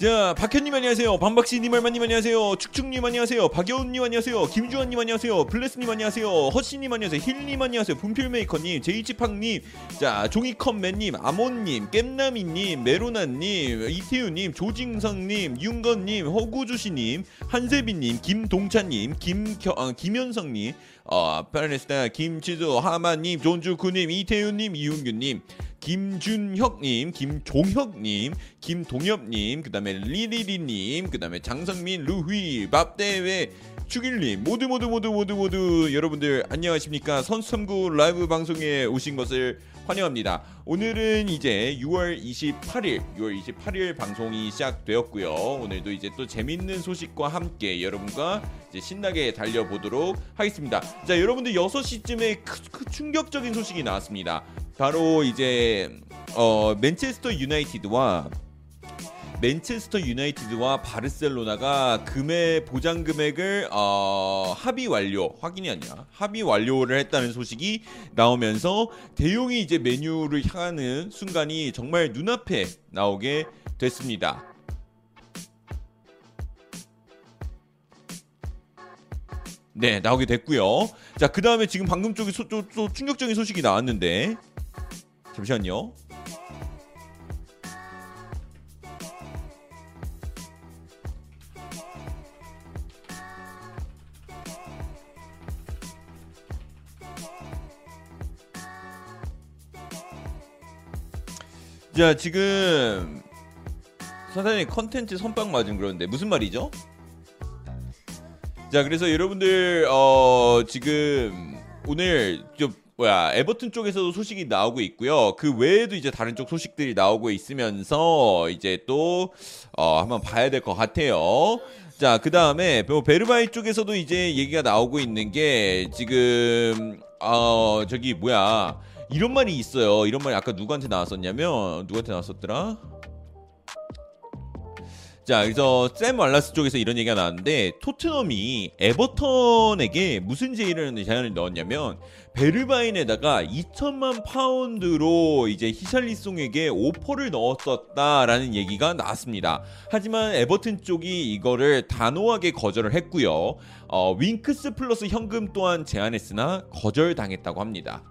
자, 박현님 안녕하세요. 반박씨님 얼마님 안녕하세요. 축축님 안녕하세요. 박여운님 안녕하세요. 김주환님 안녕하세요. 블레스님 안녕하세요. 허씨님 안녕하세요. 힐님 안녕하세요. 분필메이커님, 제이치팡님, 자 종이컵맨님, 아몬님, 깸나미님, 메로나님, 이태우님, 조징성님, 윤건님, 허구주시님, 한세빈님, 김동찬님, 아, 김현성님, 어, 파라네스타, 김치조, 하마님, 존주쿠님, 이태우님, 이윤규님. 김준혁님, 김종혁님, 김동엽님, 그 다음에 리리리님, 그 다음에 장성민, 루휘, 밥대회, 축일님 모두 모두 모두 모두 모두 여러분들 안녕하십니까 선수탐구 라이브 방송에 오신 것을 환영합니다. 오늘은 이제 6월 28일, 6월 28일 방송이 시작되었고요. 오늘도 이제 또 재밌는 소식과 함께 여러분과 이제 신나게 달려보도록 하겠습니다. 자, 여러분들 6시쯤에 크, 크, 충격적인 소식이 나왔습니다. 바로 이제 어, 맨체스터 유나이티드와 맨체스터 유나이티드와 바르셀로나가 금액 보장 금액을 어, 합의 완료 확인이 아니라 합의 완료를 했다는 소식이 나오면서 대용이 이제 메뉴를 향하는 순간이 정말 눈앞에 나오게 됐습니다. 네 나오게 됐고요. 자 그 다음에 지금 방금 쪽에 소, 또, 또 충격적인 소식이 나왔는데 잠시만요. 자 지금 사장님 컨텐츠 선빵 맞은 그런데 무슨 말이죠? 자 그래서 여러분들 어 지금 오늘 좀 뭐야 에버튼 쪽에서도 소식이 나오고 있고요. 그 외에도 이제 다른 쪽 소식들이 나오고 있으면서 이제 또 어, 한번 봐야 될 것 같아요. 자, 그 다음에 뭐 베르바이 쪽에서도 이제 얘기가 나오고 있는 게 지금 어 저기 뭐야 이런 말이 있어요. 이런 말이 아까 누구한테 나왔었냐면 누구한테 나왔었더라? 자, 그래서 샘 왈라스 쪽에서 이런 얘기가 나왔는데 토트넘이 에버턴에게 무슨 제의를 제안을 넣었냐면 베르바인에다가 2천만 파운드로 이제 히샬리송에게 오퍼를 넣었었다라는 얘기가 나왔습니다. 하지만 에버튼 쪽이 이거를 단호하게 거절을 했고요. 어, 윙크스 플러스 현금 또한 제안했으나 거절당했다고 합니다.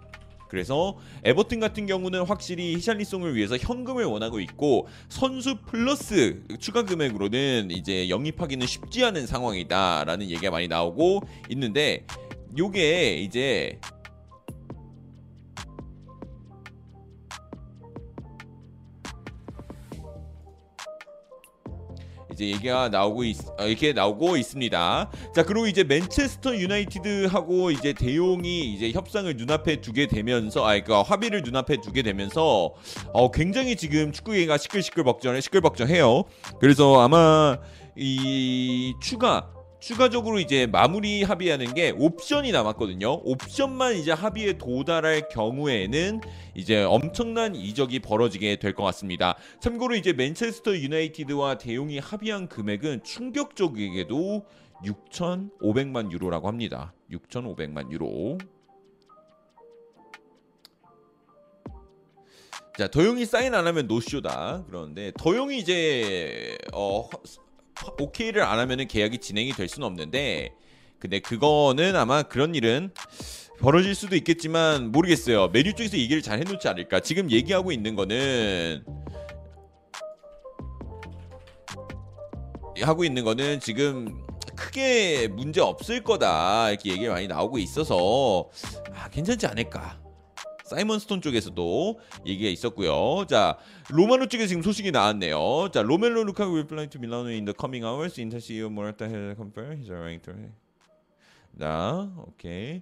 그래서 에버튼 같은 경우는 확실히 히샬리송을 위해서 현금을 원하고 있고 선수 플러스 추가 금액으로는 이제 영입하기는 쉽지 않은 상황이다라는 얘기가 많이 나오고 있는데 요게 이제 이제 얘기가 나오고 있, 어, 이렇게 나오고 있습니다. 자 그리고 이제 맨체스터 유나이티드하고 이제 대용이 이제 협상을 눈앞에 두게 되면서 아 그러니까 합의를 눈앞에 두게 되면서 어 굉장히 지금 축구계가 시끌시끌벅적해 시끌벅적해요. 그래서 아마 이 추가 추가적으로 이제 마무리 합의하는 게 옵션이 남았거든요. 옵션만 이제 합의에 도달할 경우에는 이제 엄청난 이적이 벌어지게 될 것 같습니다. 참고로 이제 맨체스터 유나이티드와 대용이 합의한 금액은 충격적이게도 6,500만 유로라고 합니다. 6,500만 유로. 자, 더용이 사인 안 하면 노쇼다. 그런데 더용이 이제 어 오케이를 안 하면은 계약이 진행이 될 수는 없는데 근데 그거는 아마 그런 일은 벌어질 수도 있겠지만 모르겠어요. 메뉴 쪽에서 얘기를 잘 해놓지 않을까. 지금 얘기하고 있는 거는 하고 있는 거는 지금 크게 문제 없을 거다 이렇게 얘기가 많이 나오고 있어서 아, 괜찮지 않을까. 사이먼 스톤 쪽에서도 얘기가 있었고요. 자, 로마노 쪽에 지금 소식이 나왔네요. 자, 로멜루 루카쿠 will fly to Milano in the coming hours. Inter CEO Marotta has confirmed he's arriving to. 자, 오케이.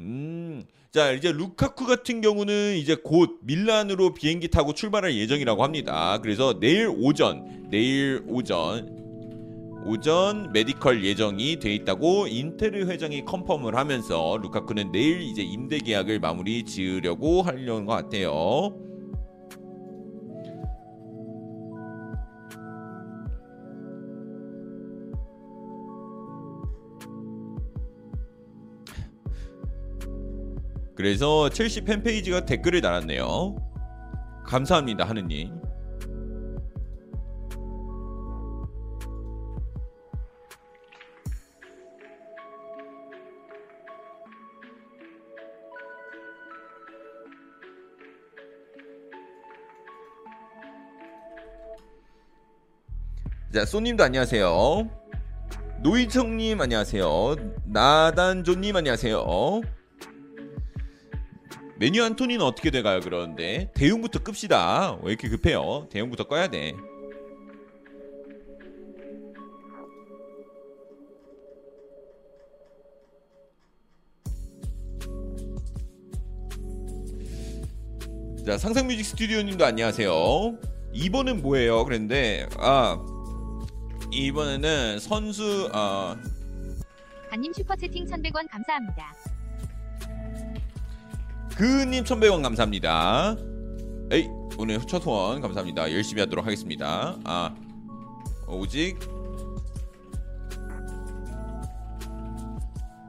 음, 자 이제 루카쿠 같은 경우는 이제 곧 밀란으로 비행기 타고 출발할 예정이라고 합니다. 그래서 내일 오전, 내일 오전 오전 medical 예정이 돼 있다고 인테르 회장이 confirm을 하면서 루카쿠는 내일 이제 임대 계약을 마무리 지으려고 하려는 것 같아요. 그래서 첼시 팬페이지가 댓글을 달았네요. 감사합니다, 하느님. 자, 소님도 안녕하세요. 노이청님 안녕하세요. 나단조님 안녕하세요. 메뉴 안토니는 어떻게 돼가요? 그러는데 대용부터 끕시다. 왜 이렇게 급해요? 대용부터 꺼야 돼. 자 상상뮤직 스튜디오님도 안녕하세요. 2번은 뭐예요? 그랬는데 아 이번에는 선수 어, 간님 슈퍼채팅 1100원 감사합니다. 그님 1100원 감사합니다. 에이 오늘 첫 후원 감사합니다. 열심히 하도록 하겠습니다. 아 오직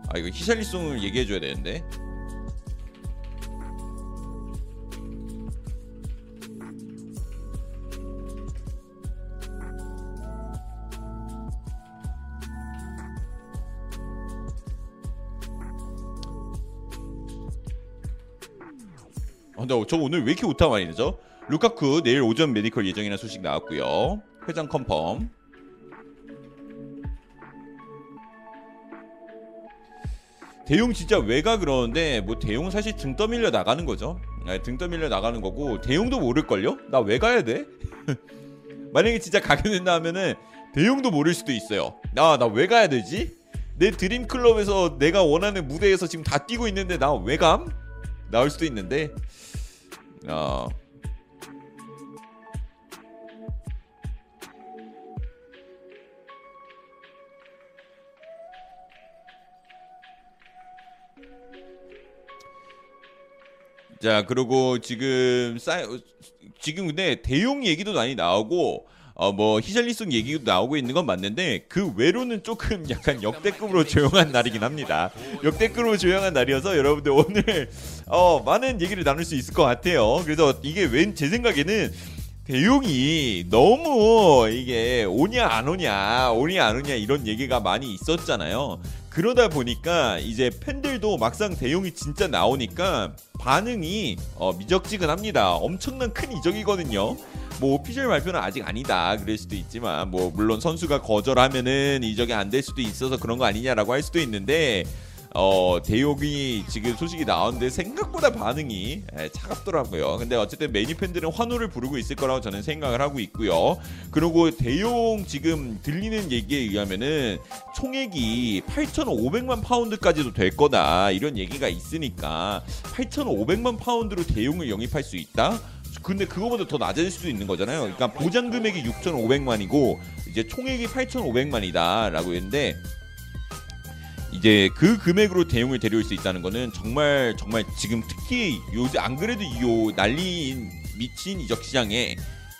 아 이거 히샬리송을 얘기해줘야 되는데 근데 저 오늘 왜 이렇게 오타 많이 되죠? 루카쿠 내일 오전 medical 예정이라는 소식 나왔고요. 회장 confirm. 데용 진짜 왜가 그러는데 뭐 데용 사실 등 떠밀려 나가는 거죠. 네, 등 떠밀려 나가는 거고 데용도 모를걸요? 나 왜 가야 돼? 만약에 진짜 가게 된다 하면은 데용도 모를 수도 있어요. 아, 나 왜 가야 되지? 내 dream 클럽에서 내가 원하는 무대에서 지금 다 뛰고 있는데 나 왜 감? 나올 수도 있는데 어. 자 그리고 지금 싸 지금 근데 대용 얘기도 많이 나오고 어 뭐 히샬리송 얘기도 나오고 있는 건 맞는데 그 외로는 조금 약간 역대급으로 조용한 날이긴 합니다. 역대급으로 조용한 날이어서 여러분들 오늘 어 많은 얘기를 나눌 수 있을 것 같아요. 그래서 이게 왠 제 생각에는 대용이 너무 이게 오냐 안 오냐 오냐 안 오냐 이런 얘기가 많이 있었잖아요. 그러다 보니까 이제 팬들도 막상 대용이 진짜 나오니까 반응이 어, 미적지근합니다. 엄청난 큰 이적이거든요. 뭐 오피셜 발표는 아직 아니다 그럴 수도 있지만 뭐 물론 선수가 거절하면은 이적이 안 될 수도 있어서 그런 거 아니냐라고 할 수도 있는데 어 대용이 지금 소식이 나왔는데 생각보다 반응이 예, 차갑더라고요. 근데 어쨌든 매니 팬들은 환호를 부르고 있을 거라고 저는 생각을 하고 있고요. 그리고 대용 지금 들리는 얘기에 의하면은 총액이 8,500만 파운드까지도 될 거다 이런 얘기가 있으니까 8,500만 파운드로 대용을 영입할 수 있다. 근데 그거보다 더 낮을 수도 있는 거잖아요. 그러니까 보장 금액이 6,500만이고 이제 총액이 8,500만이다라고 했는데 이제 그 금액으로 대용을 데려올 수 있다는 거는 정말 정말 지금 특히 요새 안 그래도 요 난리 미친 이적 시장에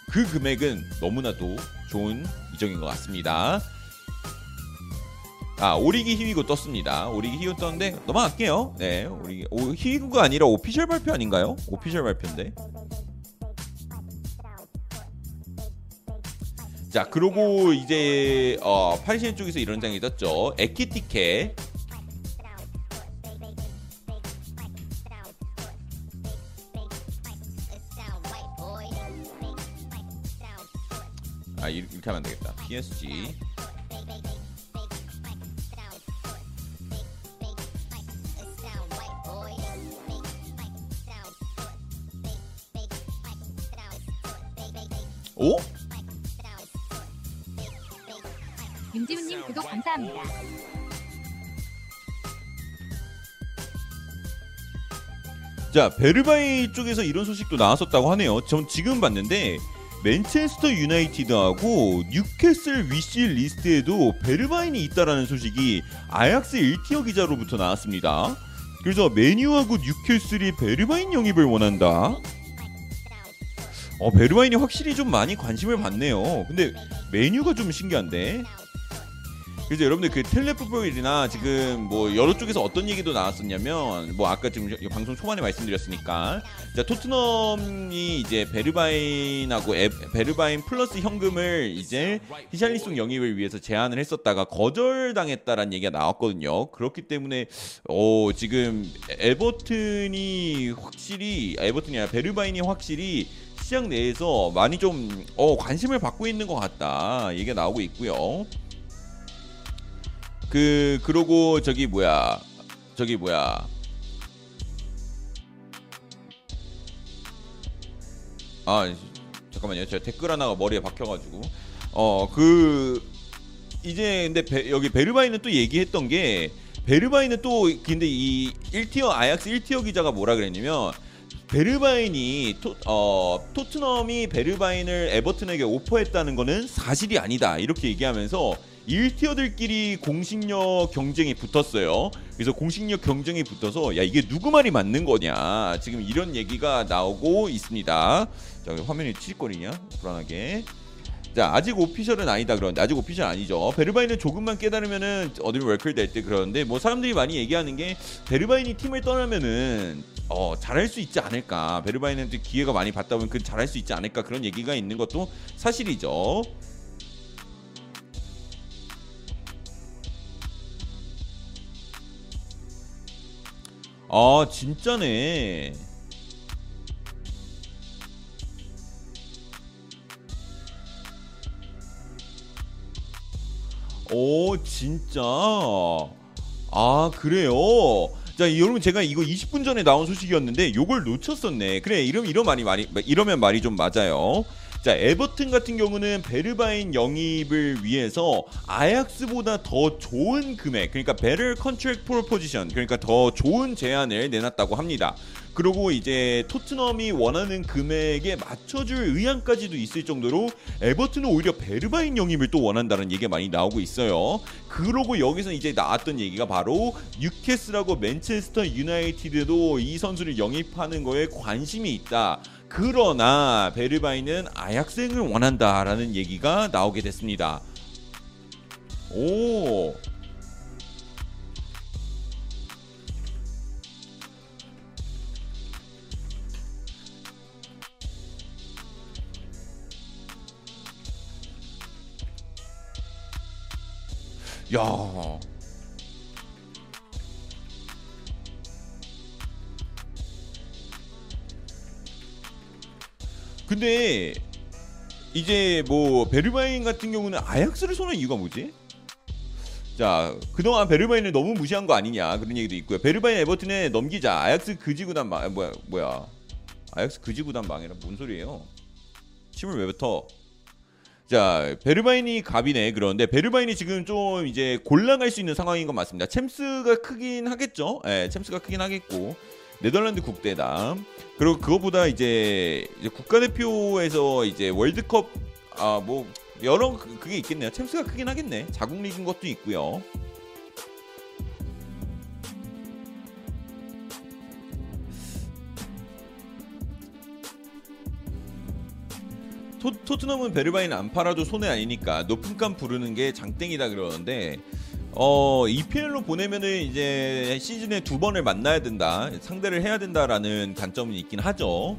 그 금액은 너무나도 좋은 이적인 것 같습니다. 아 오리기 희위고 떴습니다. 오리기 희위고 떴는데 넘어갈게요. 네, 오리기 오, 희위고가 아니라 오피셜 발표 아닌가요? 오피셜 발표인데. 자 그리고 이제 어, 파리시엔 쪽에서 이런 장이 떴죠. 에키티켓 아 이렇게 하면 안 되겠다. PSG 오? 윤지훈님 구독 감사합니다. 자 베르바인 쪽에서 이런 소식도 나왔었다고 하네요. 전 지금 봤는데 맨체스터 유나이티드하고 뉴캐슬 wish list에도 베르바인이 있다라는 소식이 아약스 1tier 기자로부터 나왔습니다. 그래서 맨유하고 뉴캐슬이 베르바인 영입을 원한다. 어 베르바인이 확실히 좀 많이 관심을 받네요. 근데 메뉴가 좀 신기한데. 그래서 여러분들 그 텔레포일이나 지금 뭐 여러 쪽에서 어떤 얘기도 나왔었냐면 뭐 아까 지금 방송 초반에 말씀드렸으니까 자 토트넘이 이제 베르바인하고 에, 베르바인 플러스 현금을 이제 히샬리송 영입을 위해서 제안을 했었다가 거절당했다라는 얘기가 나왔거든요. 그렇기 때문에 어 지금 에버튼이 확실히 에버튼이 아니라 베르바인이 확실히 시장 내에서 많이 좀 어, 관심을 받고 있는 것 같다 얘기가 나오고 있고요. 그 그러고 저기 뭐야 저기 뭐야. 아 잠깐만요. 제가 댓글 하나가 머리에 박혀가지고. 어 그 이제 근데 베, 여기 베르바이는 또 얘기했던 게 베르바인은 또 근데 이 1티어 아약스 1티어 기자가 뭐라 그랬냐면 베르바인이 토, 어, 토트넘이 베르바인을 에버튼에게 오퍼했다는 거는 사실이 아니다. 이렇게 얘기하면서 1tier들끼리 공신력 경쟁이 붙었어요. 그래서 공신력 경쟁이 붙어서 야 이게 누구 말이 맞는 거냐 지금 이런 얘기가 나오고 있습니다. 자 화면이 치직거리냐 불안하게. 자 아직 official은 아니다 그러는데 아직 official 아니죠. 베르바인은 조금만 깨달으면은 어드민 월클 될 때 그러는데 뭐 사람들이 많이 얘기하는 게 베르바인이 팀을 떠나면은 어 잘할 수 있지 않을까. 베르바인한테 기회가 많이 받다 보면 그 잘할 수 있지 않을까 그런 얘기가 있는 것도 사실이죠. 아 진짜네. 오 진짜? 아 그래요? 자 여러분 제가 이거 20분 전에 나온 소식이었는데 요걸 놓쳤었네. 그래 이러면 이런 말이 말이 이러면 말이 좀 맞아요 자 에버튼 같은 경우는 베르바인 영입을 위해서 아약스보다 더 좋은 금액 그러니까 better contract proposition 그러니까 더 좋은 제안을 내놨다고 합니다 그리고 이제 토트넘이 원하는 금액에 맞춰줄 의향까지도 있을 정도로 에버튼은 오히려 베르바인 영입을 또 원한다는 얘기가 많이 나오고 있어요. 그러고 여기서 이제 나왔던 얘기가 바로 뉴캐슬하고 맨체스터 유나이티드도 이 선수를 영입하는 거에 관심이 있다. 그러나 베르바인은 아약생을 원한다라는 얘기가 나오게 됐습니다. 오. 야. 근데 이제 뭐 베르바인 같은 경우는 아약스를 손한 이유가 뭐지? 자 그동안 베르바인을 너무 무시한 거 아니냐 그런 얘기도 있고요. 베르바인 에버튼에 넘기자. 아약스 그지구단 망 뭐야 뭐야? 아약스 그지구단 망이라 뭔 소리예요? 침을 왜 뱉어? 자 베르바인이 갑이네 그런데 베르바인이 지금 좀 이제 골라갈 수 있는 상황인 건 맞습니다. 챔스가 크긴 하겠죠. 예, 챔스가 크긴 하겠고 네덜란드 국대다. 그리고 그거보다 이제, 이제 국가대표에서 이제 월드컵 아 뭐 여러 그- 그게 있겠네요. 챔스가 크긴 하겠네. 자국 리그인 것도 있고요. 토, 토트넘은 베르바인 안 팔아도 손해 아니니까 높은 값 부르는 게 장땡이다 그러는데 어 EPL로 보내면은 이제 시즌에 두 번을 만나야 된다 상대를 해야 된다라는 단점이 있긴 하죠.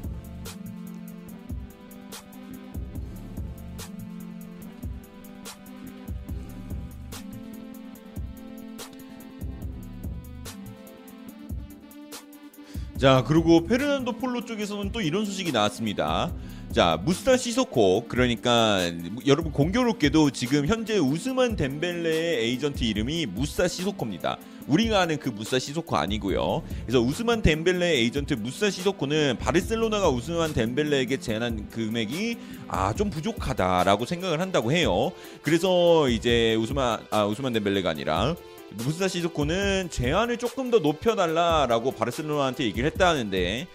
자 그리고 페르난도 폴로 쪽에서는 또 이런 소식이 나왔습니다. 자 무사 시소코 그러니까 여러분 공교롭게도 지금 현재 우스만 덴벨레의 에이전트 이름이 무사 시소코입니다. 우리가 아는 그 무사 시소코 아니고요. 그래서 우스만 덴벨레 에이전트 무사 시소코는 바르셀로나가 우스만 덴벨레에게 제안한 금액이 아 좀 부족하다라고 생각을 한다고 해요. 그래서 이제 우스만 아 우스만 덴벨레가 아니라 무사 시소코는 제안을 조금 더 높여달라라고 바르셀로나한테 얘기를 했다는데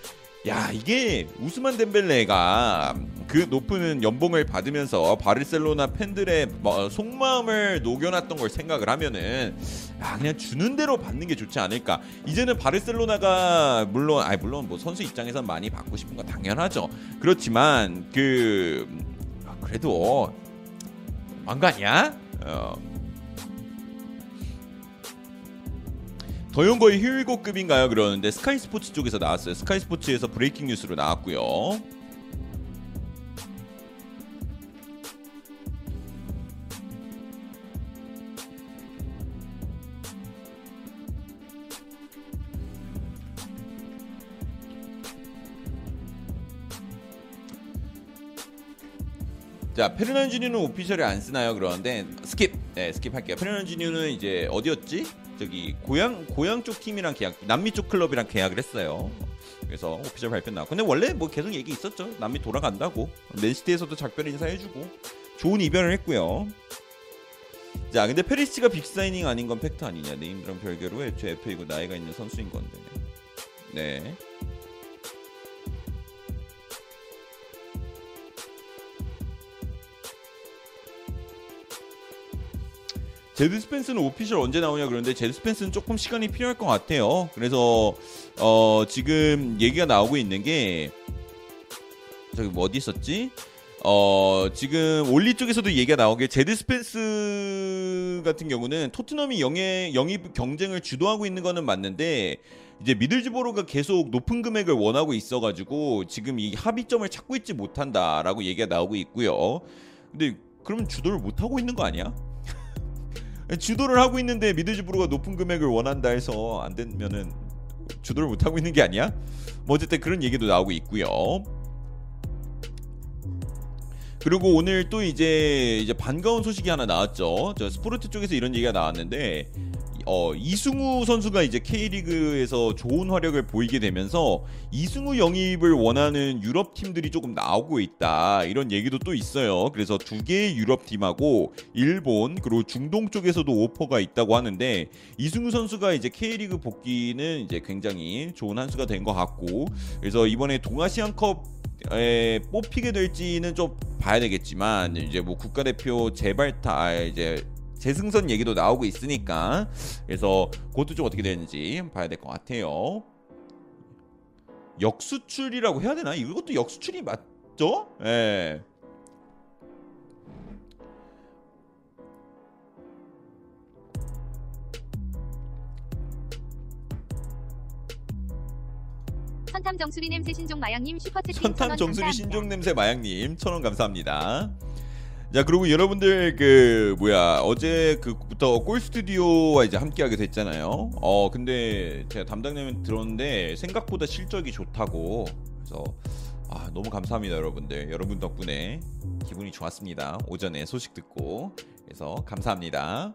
야 이게 우스만 덴벨레가 그 높은 연봉을 받으면서 바르셀로나 팬들의 뭐 속마음을 녹여놨던 걸 생각을 하면은 야 그냥 주는 대로 받는 게 좋지 않을까 이제는 바르셀로나가 물론 아 물론 뭐 선수 입장에선 많이 받고 싶은 건 당연하죠 그렇지만 그 아, 그래도 아니야? 어. 더용거의 휴일고급인가요? 그러는데 스카이 스포츠 쪽에서 나왔어요. 스카이 스포츠에서 브레이킹 뉴스로 나왔고요. 자 페르난지뉴는 official에 안 쓰나요? 그러는데 skip. 네 skip 할게요. 페르난지뉴는 이제 어디였지? 저기 고향 고향 쪽 팀이랑 계약 남미 쪽 클럽이랑 계약을 했어요. 그래서 official 발표 나왔고 근데 원래 뭐 계속 얘기 있었죠. 남미 돌아간다고 맨시티에서도 작별 인사해주고 좋은 이별을 했고요. 자 근데 페리시치가 big signing 아닌 건 팩트 아니냐 named랑 별개로 애초에 FA고 나이가 있는 선수인 건데 네 제드 스펜스는 official 언제 나오냐 그러는데 제드 스펜스는 조금 시간이 필요할 것 같아요 그래서 어 지금 얘기가 나오고 있는 게 저기 뭐 어디 있었지 어 지금 올리 쪽에서도 얘기가 나오게 제드 스펜스 같은 경우는 토트넘이 영예, 영입 경쟁을 주도하고 있는 거는 맞는데 이제 미들즈보로가 계속 높은 금액을 원하고 있어가지고 지금 이 합의점을 찾고 있지 못한다라고 얘기가 나오고 있고요. 근데 그럼 주도를 못 하고 있는 거 아니야? 주도를 하고 있는데 미들즈보로가 높은 금액을 원한다 해서 안 되면은 주도를 못 하고 있는 게 아니야? 뭐 어쨌든 그런 얘기도 나오고 있고요. 그리고 오늘 또 이제 이제 반가운 소식이 하나 나왔죠. 저 스포르트 쪽에서 이런 얘기가 나왔는데 어 이승우 선수가 이제 K리그에서 좋은 활약을 보이게 되면서 이승우 영입을 원하는 유럽 팀들이 조금 나오고 있다. 이런 얘기도 또 있어요. 그래서 두 개의 유럽 팀하고 일본 그리고 중동 쪽에서도 오퍼가 있다고 하는데 이승우 선수가 이제 K리그 복귀는 이제 굉장히 좋은 한 수가 된 것 같고 그래서 이번에 동아시안컵 에, 뽑히게 될지는 좀 봐야 되겠지만 이제 뭐 국가대표 재발타 아, 이제 재승선 얘기도 나오고 있으니까 그래서 그것도 좀 어떻게 되는지 봐야 될 것 같아요. 역수출이라고 해야 되나? 이것도 역수출이 맞죠? 예. 선탐 정수리 냄새 신종 마양님 슈퍼채팅 선탐 정수리. 신종 냄새 마양님 천원 감사합니다. 자 그리고 여러분들 그 뭐야 어제 그부터 골 스튜디오와 이제 함께하게 됐잖아요. 어 근데 제가 담당자님 들었는데 생각보다 실적이 좋다고 그래서 아 너무 감사합니다 여러분들 여러분 덕분에 기분이 좋았습니다 오전에 소식 듣고 그래서 감사합니다.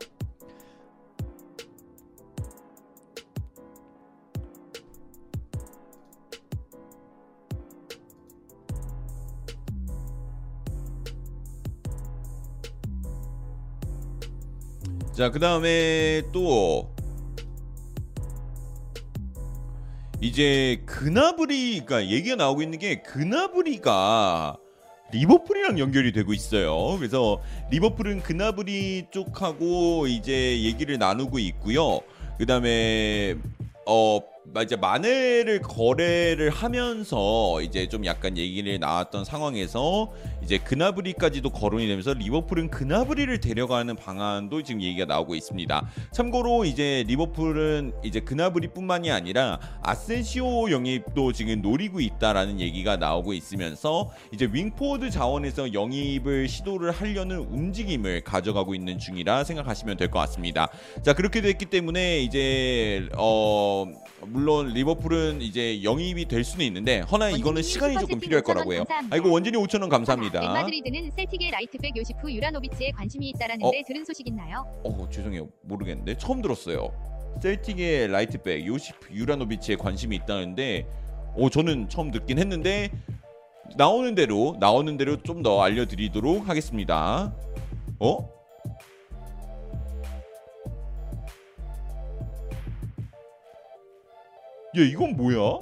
자, 그 다음에 또 이제 그나브리, 그러니까 얘기가 나오고 있는 게 그나브리가 리버풀이랑 연결이 되고 있어요. 그래서 리버풀은 그나브리 쪽하고 이제 얘기를 나누고 있고요. 그 다음에 어 이제 마네를 거래를 하면서 이제 좀 약간 얘기를 나왔던 상황에서 이제 그나브리까지도 거론이 되면서 리버풀은 그나브리를 데려가는 방안도 지금 얘기가 나오고 있습니다. 참고로 이제 리버풀은 이제 그나브리뿐만이 아니라 아센시오 영입도 지금 노리고 있다라는 얘기가 나오고 있으면서 이제 윙포워드 자원에서 영입을 시도를 하려는 움직임을 가져가고 있는 중이라 생각하시면 될 것 같습니다. 자 그렇게 됐기 때문에 이제 어 물론 리버풀은 이제 영입이 될 수는 있는데 허나 이거는 시간이 조금 필요할 거라고 해요. 아이고 원진이 5천 원 감사합니다. 맥마드리드는 셀틱의 라이트백 요시프 유라노비치에 관심이 있다라는데 들은 소식 있나요? 어 죄송해요 모르겠는데 처음 들었어요. 셀틱의 라이트백 요시프 유라노비치에 관심이 있다는데 어 저는 처음 듣긴 했는데 나오는 대로 나오는 대로 좀 더 알려드리도록 하겠습니다. 어? 야 이건 뭐야?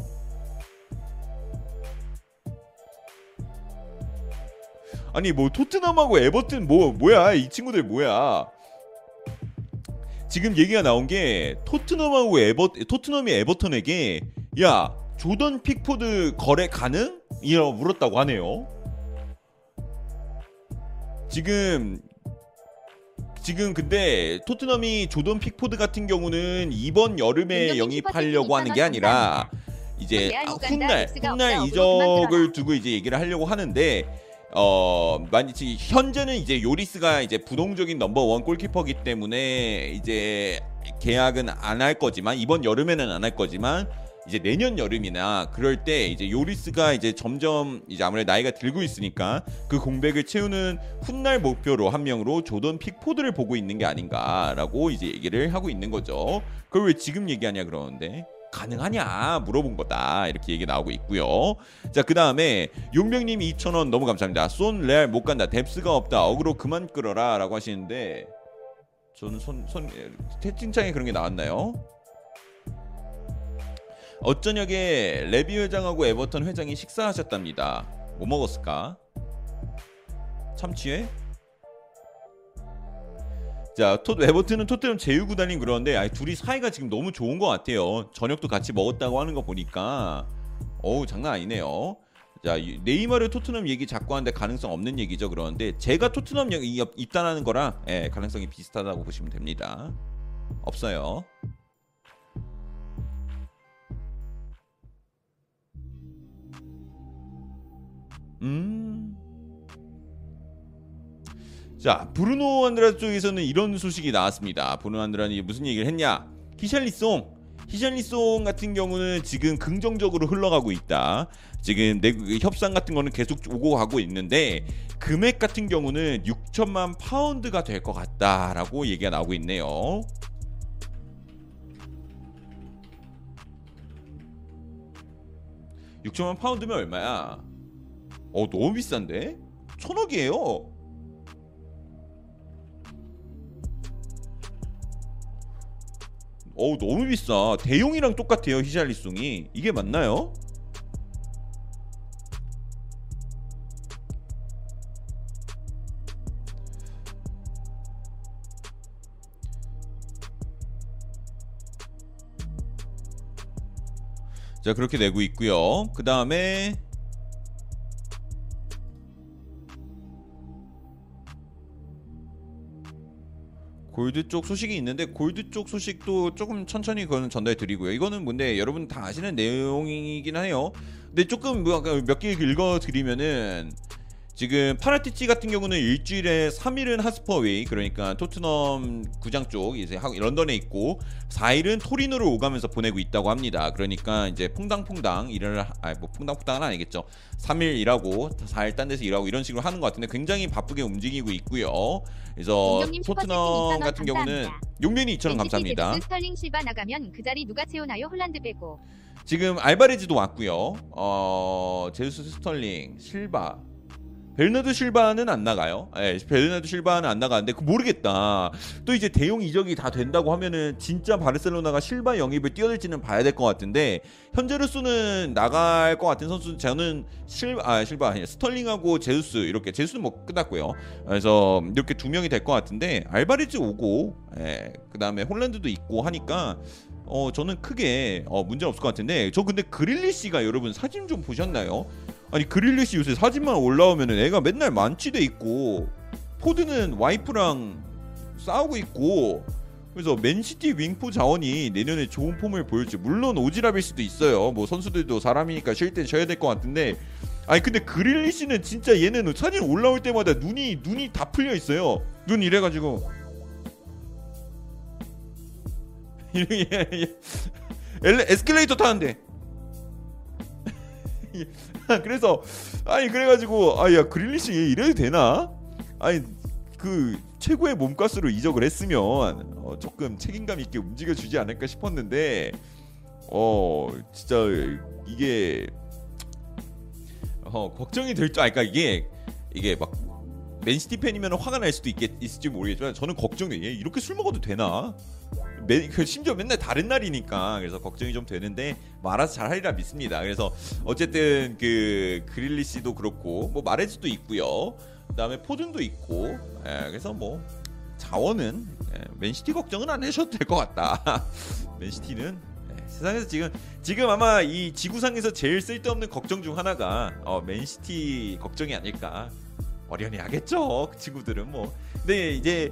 아니 뭐 토트넘하고 에버튼 뭐 뭐야 이 친구들 뭐야? 지금 얘기가 나온 게 토트넘하고 에버 토트넘이 에버턴에게 야 조던 픽포드 거래 가능? 이라고 물었다고 하네요. 지금 지금 근데 토트넘이 조던 픽포드 같은 경우는 이번 여름에 영입하려고 하는 게 아니라 이제 훗날 훗날 이적을. 두고 이제 얘기를 하려고 하는데 어 만약 현재는 이제 요리스가 이제 부동적인 넘버 원 골키퍼기 때문에 이제 계약은 안 할 거지만 이번 여름에는 안 할 거지만 이제 내년 여름이나 그럴 때 이제 요리스가 이제 점점 이제 아무래도 나이가 들고 있으니까 그 공백을 채우는 훗날 목표로 한 명으로 조던 픽포드를 보고 있는 게 아닌가라고 이제 얘기를 하고 있는 거죠. 그걸 왜 지금 얘기하냐 그러는데 가능하냐 물어본 거다 이렇게 얘기 나오고 있고요. 자 그 다음에 용병님 2,000원 너무 감사합니다. 쏜 레알 못 간다. depth가 없다. 어그로 그만 끌어라라고 하시는데 저는 손손 채팅창에 그런 게 나왔나요? 엊저녁에 레비 회장하고 에버턴 회장이 식사하셨답니다. 뭐 먹었을까? 참치회? 자, 토, 에버튼은 토트넘 제휴구단인 그런데 아니, 둘이 사이가 지금 너무 좋은 것 같아요. 저녁도 같이 먹었다고 하는 거 보니까 어우 장난 아니네요. 자, 네이마르 토트넘 얘기 자꾸 하는데 가능성 없는 얘기죠. 그런데 제가 토트넘 입단하는 거랑 예, 가능성이 비슷하다고 보시면 됩니다. 없어요. 음. 자, 브루노 안드라 쪽에서는 이런 소식이 나왔습니다. 브루노 안드라는 무슨 얘기를 했냐? 히샬리송 히샬리송 같은 경우는 지금 긍정적으로 흘러가고 있다. 지금 내 협상 같은 거는 계속 오고 가고 있는데 금액 같은 경우는 6천만 파운드가 될 것 같다라고 얘기가 나오고 있네요. (6천만) 파운드면 얼마야? 어 너무 비싼데? 천억이에요. 어우 너무 비싸. 대용이랑 똑같아요 히샬리송이. 이게 맞나요? 자 그렇게 내고 있고요. 그 다음에 골드 쪽 소식이 있는데 골드 쪽 소식도 조금 천천히 그거는 전달해 드리고요. 이거는 뭔데 여러분 다 아시는 내용이긴 해요. 근데 조금 뭐몇개 읽어 드리면은 지금 파라티치 같은 경우는 일주일에 3일은 하스퍼웨이 그러니까 토트넘 구장 쪽 이제 런던에 있고 4일은 토리노를 오가면서 보내고 있다고 합니다. 그러니까 이제 퐁당퐁당 일을 아뭐 퐁당퐁당은 아니겠죠. 3일 일하고 4일 딴 데서 일하고 이런 식으로 하는 것 같은데 굉장히 바쁘게 움직이고 있고요. 그래서 토트넘 같은 경우는 용병님 2천원 감사합니다. 스털링 실바 나가면 그 자리 누가 채우나요? 홀란드 빼고. 지금 알바레즈도 왔고요. 어 제우스 스털링 실바 베르나드 실바는 안 나가요. 예, 베르나드 실바는 안 나가는데 그 모르겠다. 또 이제 대용 이적이 다 된다고 하면은 진짜 바르셀로나가 실바 영입을 뛰어들지는 봐야 될 것 같은데 현재로서는 나갈 것 같은 선수 저는 실아 실바 아니 스털링하고 제우스 이렇게 제우스는 뭐 끝났고요. 그래서 이렇게 두 명이 될 것 같은데 알바리즈 오고 예, 그다음에 홀란드도 있고 하니까 어 저는 크게 어 문제 없을 것 같은데 저 근데 그릴리시가 여러분 사진 좀 보셨나요? 아니 그릴리시 요새 사진만 올라오면은 애가 맨날 만취돼 있고 포드는 와이프랑 싸우고 있고 그래서 맨시티 윙포 자원이 내년에 좋은 폼을 보일지. 물론 오지랖일 수도 있어요. 뭐 선수들도 사람이니까 쉴땐 쉬어야 될 것 같은데. 아니 근데 그릴리시는 진짜 얘는 사진 올라올 때마다 눈이 눈이 다 풀려 있어요. 눈 이래 가지고. 에스컬레이터 타는데 그래서 아니 그래가지고 아야 그릴리시 이래도 되나? 아니 그 최고의 몸값으로 이적을 했으면 어, 조금 책임감 있게 움직여 주지 않을까 싶었는데 어 진짜 이게 어 걱정이 될 줄 아까 그러니까 이게 이게 막 맨시티 팬이면 화가 날 수도 있겠 있을지 모르겠지만 저는. 얘 이렇게 술 먹어도 되나? 매, 그 심지어 맨날 다른 날이니까 그래서 걱정이 좀 되는데 뭐 알아서 잘 하리라 믿습니다. 그래서 어쨌든 그 그릴리시도 그렇고 뭐 마레즈도 있고요. 그다음에 포든도 있고 예, 그래서 뭐 자원은 예, 맨시티 걱정은 안 하셔도 될 것 같다. 맨시티는 예, 세상에서 지금 지금 아마 이 지구상에서 제일 쓸데없는 걱정 중 하나가 어, 맨시티 걱정이 아닐까. 어련히 하겠죠. 그 친구들은 뭐. 근데 이제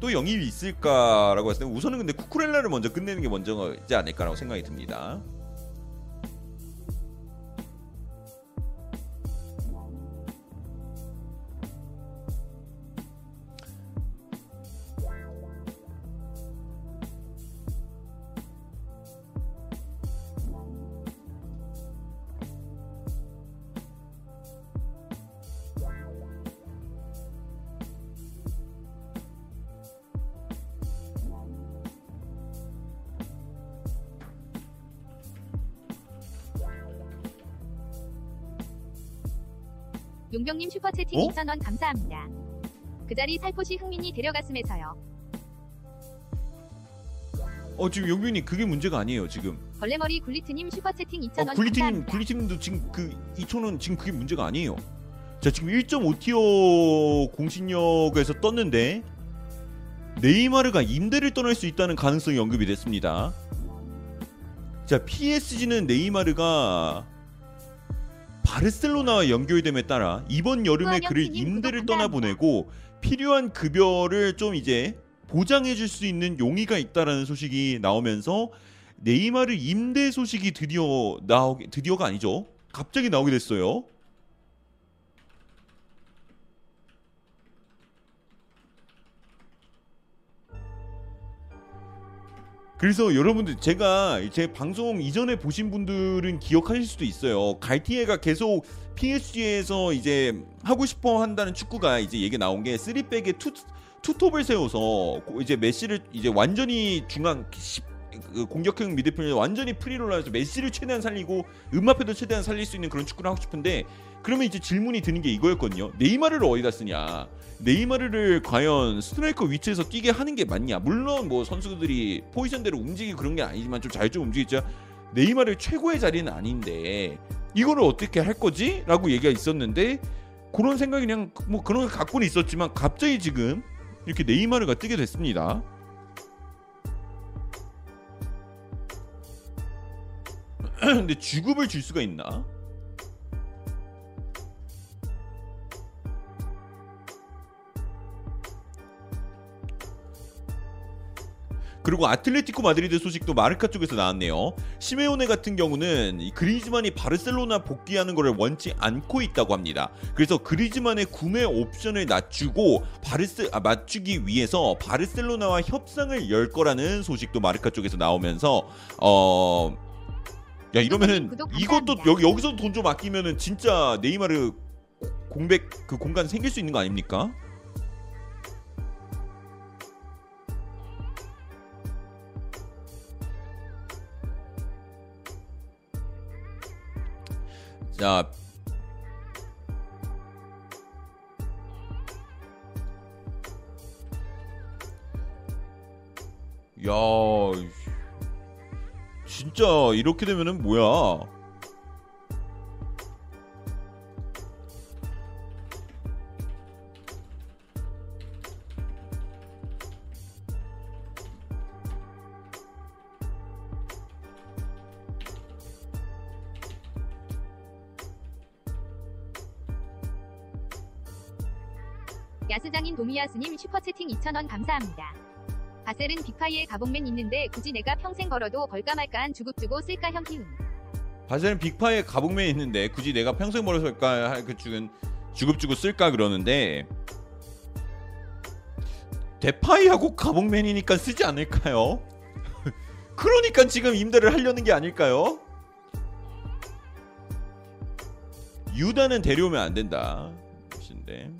또 영입이 있을까라고 했을 때 우선은 근데 쿠쿠렐라를 먼저 끝내는 게 먼저지 않을까라고 생각이 듭니다. 용병님 슈퍼채팅 어? 2,000원 감사합니다. 그 자리 살포시 흥민이 데려갔음에서요. 어 지금 용균님 그게 문제가 아니에요 지금. 벌레머리 굴리트님 슈퍼채팅 2,000원 어, 굴리팀 감사합니다. 굴리팀도 지금 그 2천원 지금 그게 문제가 아니에요. 자 지금 1.5티어 공신력에서 떴는데 네이마르가 임대를 떠날 수 있다는 가능성이 언급이 됐습니다. 자 PSG는 네이마르가 바르셀로나와 연결됨에 따라 이번 여름에 그를 임대를. 떠나보내고 필요한 급여를 좀 이제 보장해 줄 수 있는 용의가 있다라는 소식이 나오면서 네이마르 임대 소식이 드디어 나오게 드디어가 아니죠. 갑자기 나오게 됐어요. 그래서 여러분들 제가 제 방송 이전에 보신 분들은 기억하실 수도 있어요. 갈티에가 계속 PSG에서 이제 하고 싶어 한다는 축구가 이제 얘기 나온 게 three back에 투 two top을 세워서 고- 이제 메시를 이제 완전히 중앙 시- 그 공격형 미드필더 완전히 free role로 해서 메시를 최대한 살리고 음바페도 최대한 살릴 수 있는 그런 축구를 하고 싶은데 그러면 이제 질문이 드는 게 이거였거든요. 네이마르를 어디다 쓰냐? 네이마르를 과연 스트라이커 위치에서 뛰게 하는 게 맞냐? 물론 뭐 선수들이 포지션대로 움직이고 그런 게 아니지만 좀 잘 좀 움직이죠. 네이마르 최고의 자리는 아닌데 이거를 어떻게 할 거지? 라고 얘기가 있었는데 그런 생각이 그냥 뭐 그런 걸 갖고는 있었지만 갑자기 지금 이렇게 네이마르가 뜨게 됐습니다. 근데 주급을 줄 수가 있나? 그리고 아틀레티코 마드리드 소식도 마르카 쪽에서 나왔네요. 시메오네 같은 경우는 이 그리즈만이 바르셀로나 복귀하는 것을 원치 않고 있다고 합니다. 그래서 그리즈만의 구매 옵션을 낮추고 바르세 아, 맞추기 위해서 바르셀로나와 협상을 열 거라는 소식도 마르카 쪽에서 나오면서 어. 야 이러면은 구독 이것도. 여기 여기서 돈 좀 아끼면은 진짜 네이마르 공백 그 공간 생길 수 있는 거 아닙니까? 자. 야. 진짜 이렇게 되면은 뭐야? 야스장인 도미야스님 슈퍼채팅 2,000원 감사합니다. 바셀은 빅파이에 가봉맨 있는데 굳이 내가 평생 걸어도 벌까 말까한 주급 주고 쓸까 형 키움. 바셀은 빅파에 가봉맨 있는데 굳이 내가 평생 벌어서 할까 할그 주근 주급 주고 쓸까 그러는데 대파이하고 가봉맨이니까 쓰지 않을까요? 그러니까 지금 임대를 하려는 게 아닐까요? 유다는 데려오면 안 된다. 것인데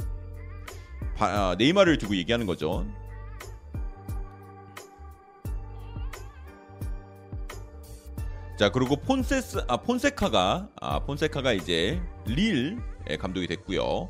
바- 아, 네이마르를 두고 얘기하는 거죠. 자 그리고 폰세스 아 폰세카가 아 폰세카가 이제 릴 예, 감독이 됐고요.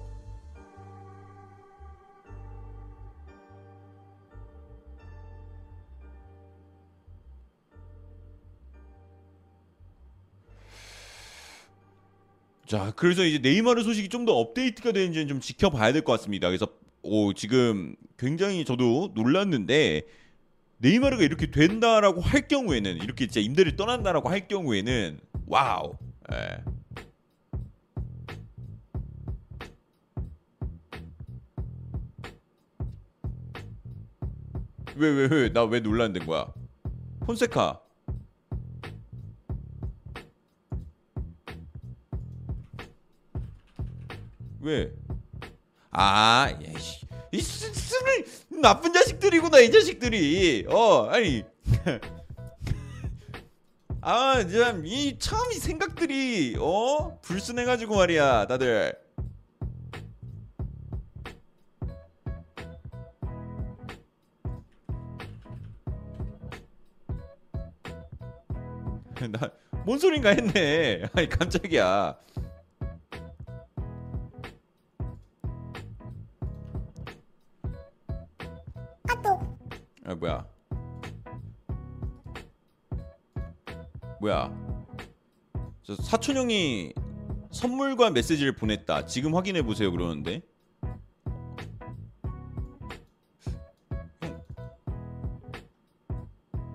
자 그래서 이제 네이마르 소식이 좀 더 업데이트가 되는지는 좀 지켜봐야 될 것 같습니다. 그래서 오 지금 굉장히 저도 놀랐는데 네이마르가 이렇게 된다라고 할 경우에는 이렇게 진짜 임대를 떠난다라고 할 경우에는 wow. 예. 왜왜 왜 나 왜 놀란된 거야? 폰세카. 왜? 아, 예씨. 이 쓰, 쓰는 나쁜 자식들이구나 이 자식들이. 어, 아니. 아, 참, 이, 참, 이 생각들이, 어? 불순해가지고 말이야, 다들. 나, 뭔 소린가 했네. 아니, 깜짝이야. 아 뭐야? 뭐야? 저 사촌 형이 선물과 메시지를 보냈다. 지금 확인해 보세요. 그러는데.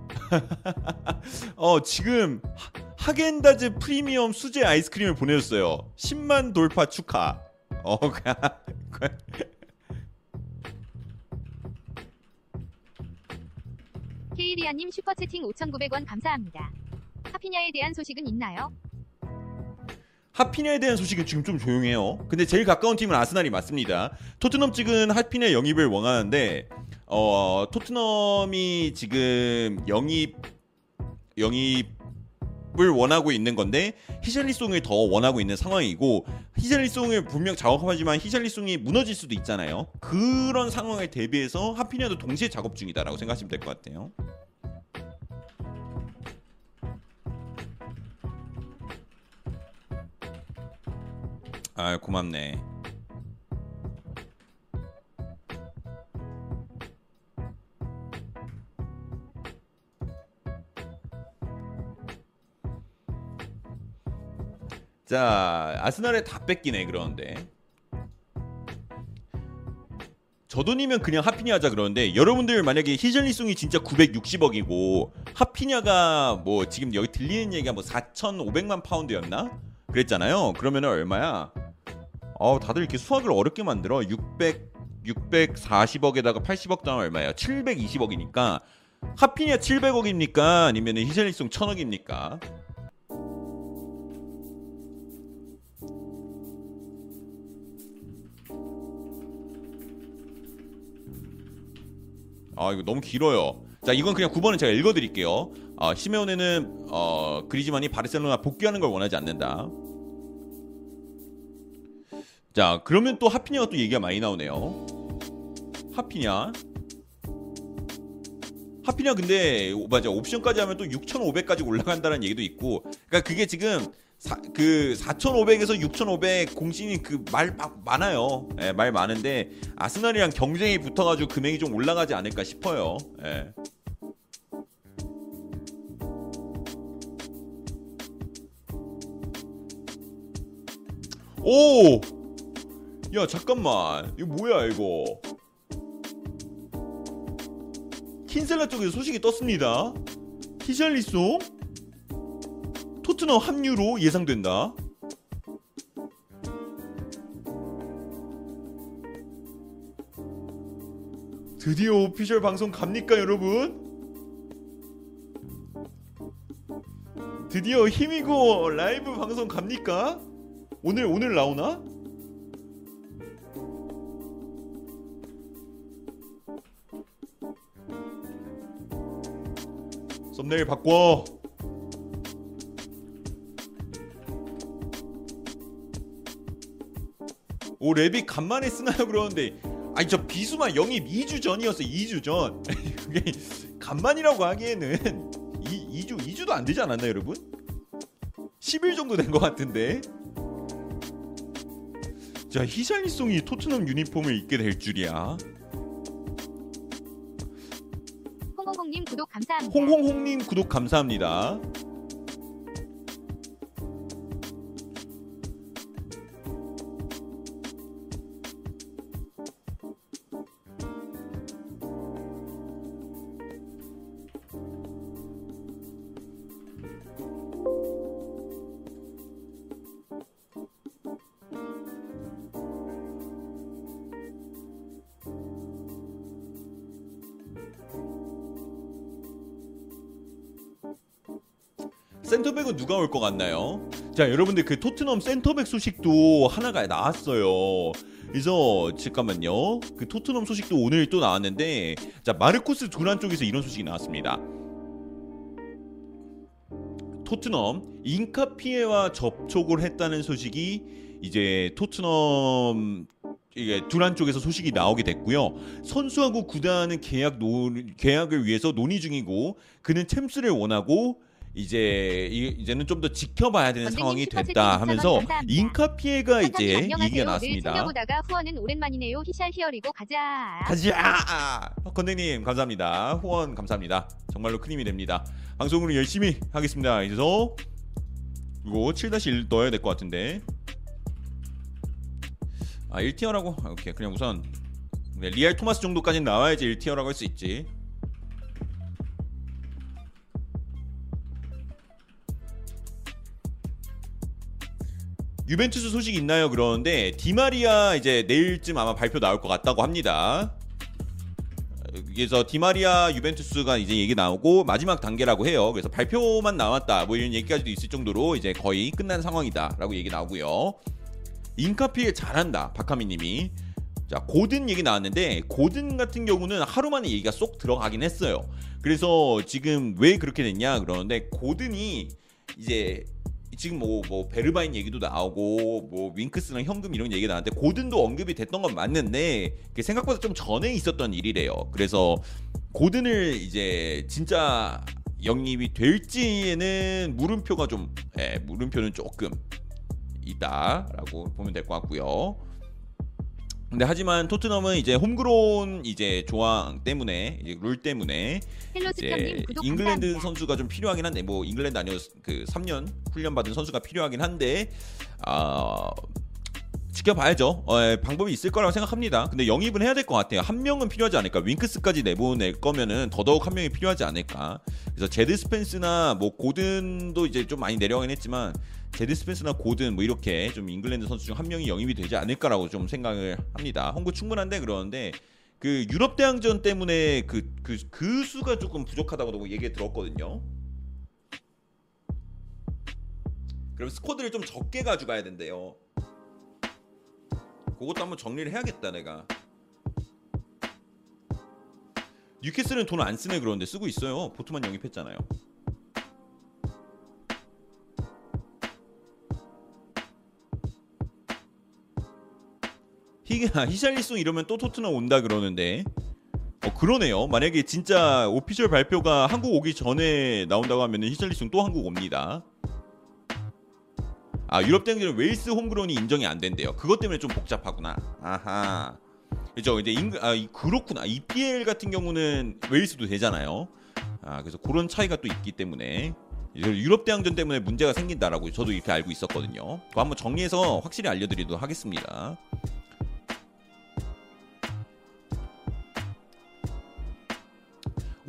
어 지금 하- 하겐다즈 프리미엄 수제 아이스크림을 보내줬어요. 10만 돌파 축하. 어 케이리아님 슈퍼채팅 5,900원 감사합니다. 하피냐에 대한 소식은 있나요? 하피냐에 대한 소식은 지금 좀 조용해요. 근데 제일 가까운 팀은 아스날이 맞습니다. 토트넘 측은 하피냐 영입을 원하는데 어 토트넘이 지금 영입 영입 을 원하고 있는 건데 히샬리송을 더 원하고 있는 상황이고 히샬리송을 분명 작업하지만 히샬리송이 무너질 수도 있잖아요. 그런 상황을 대비해서 하피냐도 동시에 작업 중이다라고 생각하시면 될 것 같아요. 아 고맙네. 자 아스날에 다 뺏기네 그러는데. 저 돈이면 그냥 하피냐 하자 그러는데 여러분들 만약에 히절리송이 진짜 960억이고 하피냐가 뭐 지금 여기 들리는 얘기가 뭐 4,500만 파운드였나? 그랬잖아요. 그러면 얼마야? 어 다들 이렇게 수학을 어렵게 만들어. 600 640억에다가 80억 더하면 얼마예요 720억이니까. 하피냐 700억입니까? 아니면 히절리송 1000억입니까 아 이거 너무 길어요. 자 이건 그냥 9번은 제가 읽어드릴게요. 아, 시메온에는 어, 그리즈만이 바르셀로나 복귀하는 걸 원하지 않는다. 자 그러면 또 하피냐가 또 얘기가 많이 나오네요. 하피냐 하피냐 근데 오- 맞아 옵션까지 하면 또 6,500까지 올라간다는 얘기도 있고 그러니까 그게 지금 사, 그 4,500에서 6,500 공신이 그 말 많아요. 예, 말 많은데 아스날이랑 경쟁이 붙어가지고 금액이 좀 올라가지 않을까 싶어요. 예. 오! 야 잠깐만 이거 뭐야 이거 킨셀라 쪽에서 소식이 떴습니다 히샬리송 토트넘 합류로 예상된다 드디어 오피셜 방송 갑니까 여러분? 드디어 힘이고 라이브 방송 갑니까? 오늘 오늘 나오나? 썸네일 바꿔. 오 랩이 간만에 쓰나요? 그러는데. 아니 저 비수만 영입 2주 전이었어 2주 전. 그게 간만이라고 하기에는 이 2주 2주도 안 되지 않았나 여러분? 10일 정도 된 것 같은데. 자 히샬리송이 토트넘 유니폼을 입게 될 줄이야. 홍홍홍님 구독 감사합니다. 홍홍홍님 구독 감사합니다 누가 올 것 같나요? 자 여러분들 그 토트넘 센터백 소식도 하나가 나왔어요. 그래서 잠깐만요. 그 토트넘 소식도 오늘 또 나왔는데 자 마르코스 두란 쪽에서 이런 소식이 나왔습니다. 토트넘 인카피에와 접촉을 했다는 소식이 이제 토트넘 이게 두란 쪽에서 소식이 나오게 됐고요. 선수하고 구단은 계약 노, 계약을 위해서 논의 중이고 그는 챔스를 원하고 이제 이- 이제는 좀 더 지켜봐야 되는 상황이 됐다 2,000원 하면서. 인카 피해가 이제 늘 나왔습니다. 챙겨보다가 후원은 오랜만이네요. 히샬 히어리고 가자. 가자 건대님 감사합니다 후원 감사합니다 정말로 큰 힘이 됩니다 방송을 열심히 하겠습니다 그래서 이거 7-1 넣어야 될 것 같은데 아 1티어라고? 아, 오케이 그냥 우선 네, 리알 토마스 정도까지 나와야지 1티어라고 할 수 있지 유벤투스 소식 있나요? 그러는데 디마리아 이제 내일쯤 아마 발표 나올 것 같다고 합니다. 그래서 디마리아 유벤투스가 이제 얘기 나오고 마지막 단계라고 해요. 그래서 발표만 나왔다 뭐 이런 얘기까지도 있을 정도로 이제 거의 끝난 상황이다라고 얘기 나오고요. 인카피엘 잘한다 박하미님이 자 고든 얘기 나왔는데 고든 같은 경우는 하루 만에 얘기가 쏙 들어가긴 했어요. 그래서 지금 왜 그렇게 됐냐 그러는데 고든이 이제 지금 뭐, 뭐 베르바인 얘기도 나오고 뭐 윙크스랑 현금 이런 얘기 나왔는데 고든도 언급이 됐던 건 맞는데 생각보다 좀 전에 있었던 일이래요. 그래서 고든을 이제 진짜 영입이 될지에는 물음표가 좀 예, 물음표는 조금 있다라고 보면 될 것 같고요. 근데 하지만 토트넘은 이제 homegrown 이제 조항 때문에 이제 룰 때문에 이제 잉글랜드. 선수가 좀 필요하긴 한데 뭐 잉글랜드 아니어 그 3년 훈련 받은 선수가 필요하긴 한데 아 지켜봐야죠. 어, 예, 방법이 있을 거라고 생각합니다. 근데 영입은 해야 될 것 같아요. 한 명은 필요하지 않을까. 윙크스까지 내보낼 거면은 더더욱 한 명이 필요하지 않을까. 그래서 제드 스펜스나 뭐 고든도 이제 좀 많이 내려가긴 했지만 제드 스펜스나 고든 뭐 이렇게 좀 잉글랜드 선수 중 한 명이 영입이 되지 않을까라고 좀 생각을 합니다. 홍구 충분한데 그러는데 그 유럽 대항전 때문에 그 그 그 수가 조금 부족하다고 얘기 들었거든요. 그럼 스쿼드를 좀 적게 가져가야 된대요. 그것도 한번 정리를 해야겠다 내가. 뉴캐슬은 돈 안 쓰네 그러는데 쓰고 있어요. 보트만 영입했잖아요. 히, 히샬리송 이러면 또 토트넘 온다 그러는데 어 그러네요. 만약에 진짜 오피셜 발표가 한국 오기 전에 나온다고 하면 히샬리송 또 한국 옵니다. 아 유럽 대항전은 웨일스 홈그론이 인정이 안 된대요. 그것 때문에 좀 복잡하구나. 아하. 그죠 이제 잉, 아 이- 그렇구나. EPL 같은 경우는 웨일스도 되잖아요. 아 그래서 그런 차이가 또 있기 때문에 유럽 대항전 때문에 문제가 생긴다라고 저도 이렇게 알고 있었거든요. 그거 한번 정리해서 확실히 알려드리도록 하겠습니다.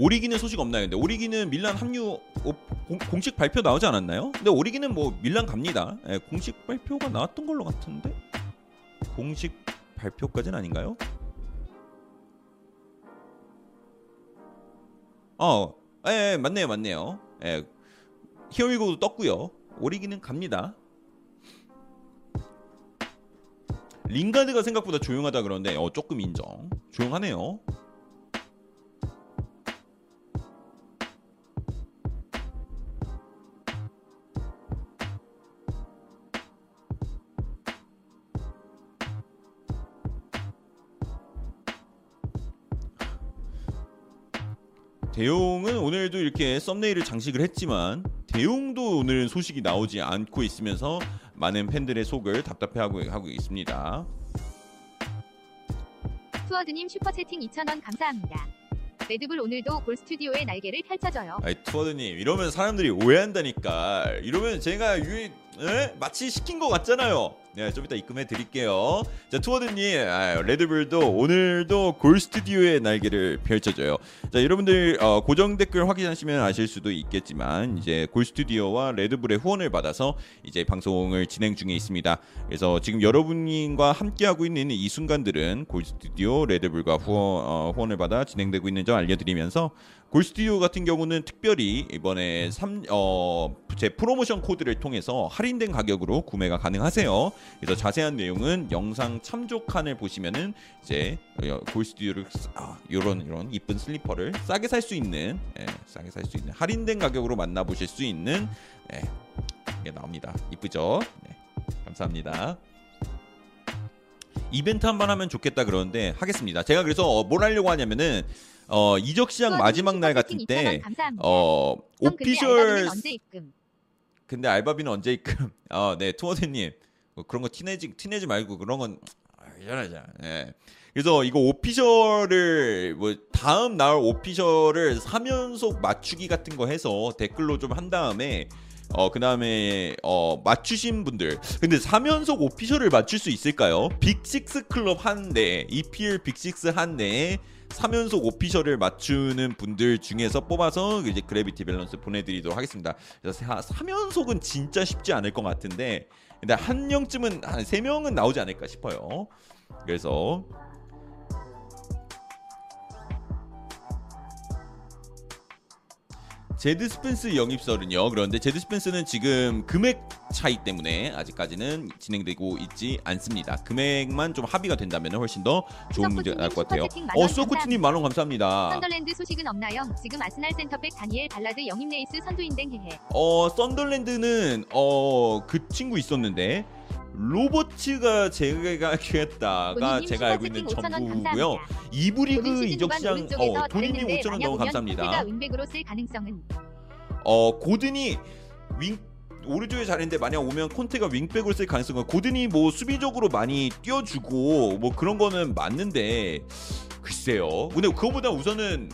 오리기는 소식 없나요? 근데 오리기는 밀란 합류 어, 공, 공식 발표 나오지 않았나요? 근데 오리기는 뭐 밀란 갑니다. 예, 공식 발표가 나왔던 걸로 같은데 공식 발표까지는 아닌가요? 어, 예, 예, 맞네요, 맞네요. 예, 히어리고도 떴고요. 오리기는 갑니다. 링가드가 생각보다 조용하다 그러는데 어 조금 인정. 조용하네요. 데용은 오늘도 이렇게 thumbnail을 장식을 했지만 데용도 오늘 소식이 나오지 않고 있으면서 많은 팬들의 속을 답답해하고 하고 있습니다. 투어드님 슈퍼채팅 2,000원 감사합니다. 레드불 오늘도 골 스튜디오의 날개를 펼쳐줘요. 아이 투어드님 이러면 사람들이 오해한다니까. 이러면 제가 유 에? 마치 시킨 것 같잖아요. 네, 좀 이따 입금해 드릴게요. 자, 투어드님, 아, 레드불도 오늘도 골 스튜디오의 날개를 펼쳐줘요. 자, 여러분들 어, 고정 댓글 확인하시면 아실 수도 있겠지만 이제 골 스튜디오와 레드불의 후원을 받아서 이제 방송을 진행 중에 있습니다. 그래서 지금 여러분과 함께하고 있는 이 순간들은 골 스튜디오 레드불과 후원, 어, 후원을 받아 진행되고 있는 점 알려드리면서 골 스튜디오 같은 경우는 특별히 이번에 3, 어, 제 프로모션 코드를 통해서 할인된 가격으로 구매가 가능하세요. 그래서 자세한 내용은 영상 참조 칸을 보시면은 이제 어, 골 스튜디오를 아, 이런 이런 이쁜 슬리퍼를 싸게 살 수 있는 예, 싸게 살 수 있는 할인된 가격으로 만나보실 수 있는 예, 게 나옵니다. 이쁘죠? 네, 감사합니다. 이벤트 한 번 하면 좋겠다 그러는데 하겠습니다. 제가 그래서 어, 뭘 하려고 하냐면은 어 이적 시장 마지막 날 같은 때. 어 오피셜? 근데 알바비는 언제 입금? 어네 투어대님 뭐 그런 거 티내지 티내지 말고 그런 건 이상하잖아. 예. 그래서 이거 official을 뭐 다음 나올 official을 3연속 맞추기 같은 거 해서 댓글로 좀 한 다음에 어 그다음에 어 맞추신 분들 근데 3연속 official을 맞출 수 있을까요? Big Six 클럽 한해 EPL 빅식스 한대 3연속 official을 맞추는 분들 중에서 뽑아서 이제 그래비티 밸런스 보내드리도록 하겠습니다. 그래서 3연속은 진짜 쉽지 않을 것 같은데 근데 한 명쯤은 한세 명은 나오지 않을까 싶어요. 그래서 제드 스펜스 영입설은요. 그런데 제드 스펜스는 지금 금액 차이 때문에 아직까지는 진행되고 있지 않습니다. 금액만 좀 합의가 된다면 훨씬 더 좋은 문제가 나올 것 같아요. 어, 원소코치님 만원 감사합니다. 썬더랜드 소식은 없나요? 지금 아스날 센터백 다니엘 발라드 영입 레이스 선두인댕 해해. 어, 썬덜랜드는 어, 그 친구 있었는데 로버츠가 제가 본인님 제가 알고 있는 슈퍼채팅 5,000원 정보고요. 감사합니다. 이브리그 이적 시장 어, 다랬는데 5천 원 너무 감사합니다. 가 윙백으로 쓸 가능성은 어 고든이 윙 오른쪽에 잘했는데 만약 오면 콘테가 윙백으로 쓸 가능성은 고든이 뭐 수비적으로 많이 뛰어주고 뭐 그런 거는 맞는데 글쎄요. 근데 그거보다 우선은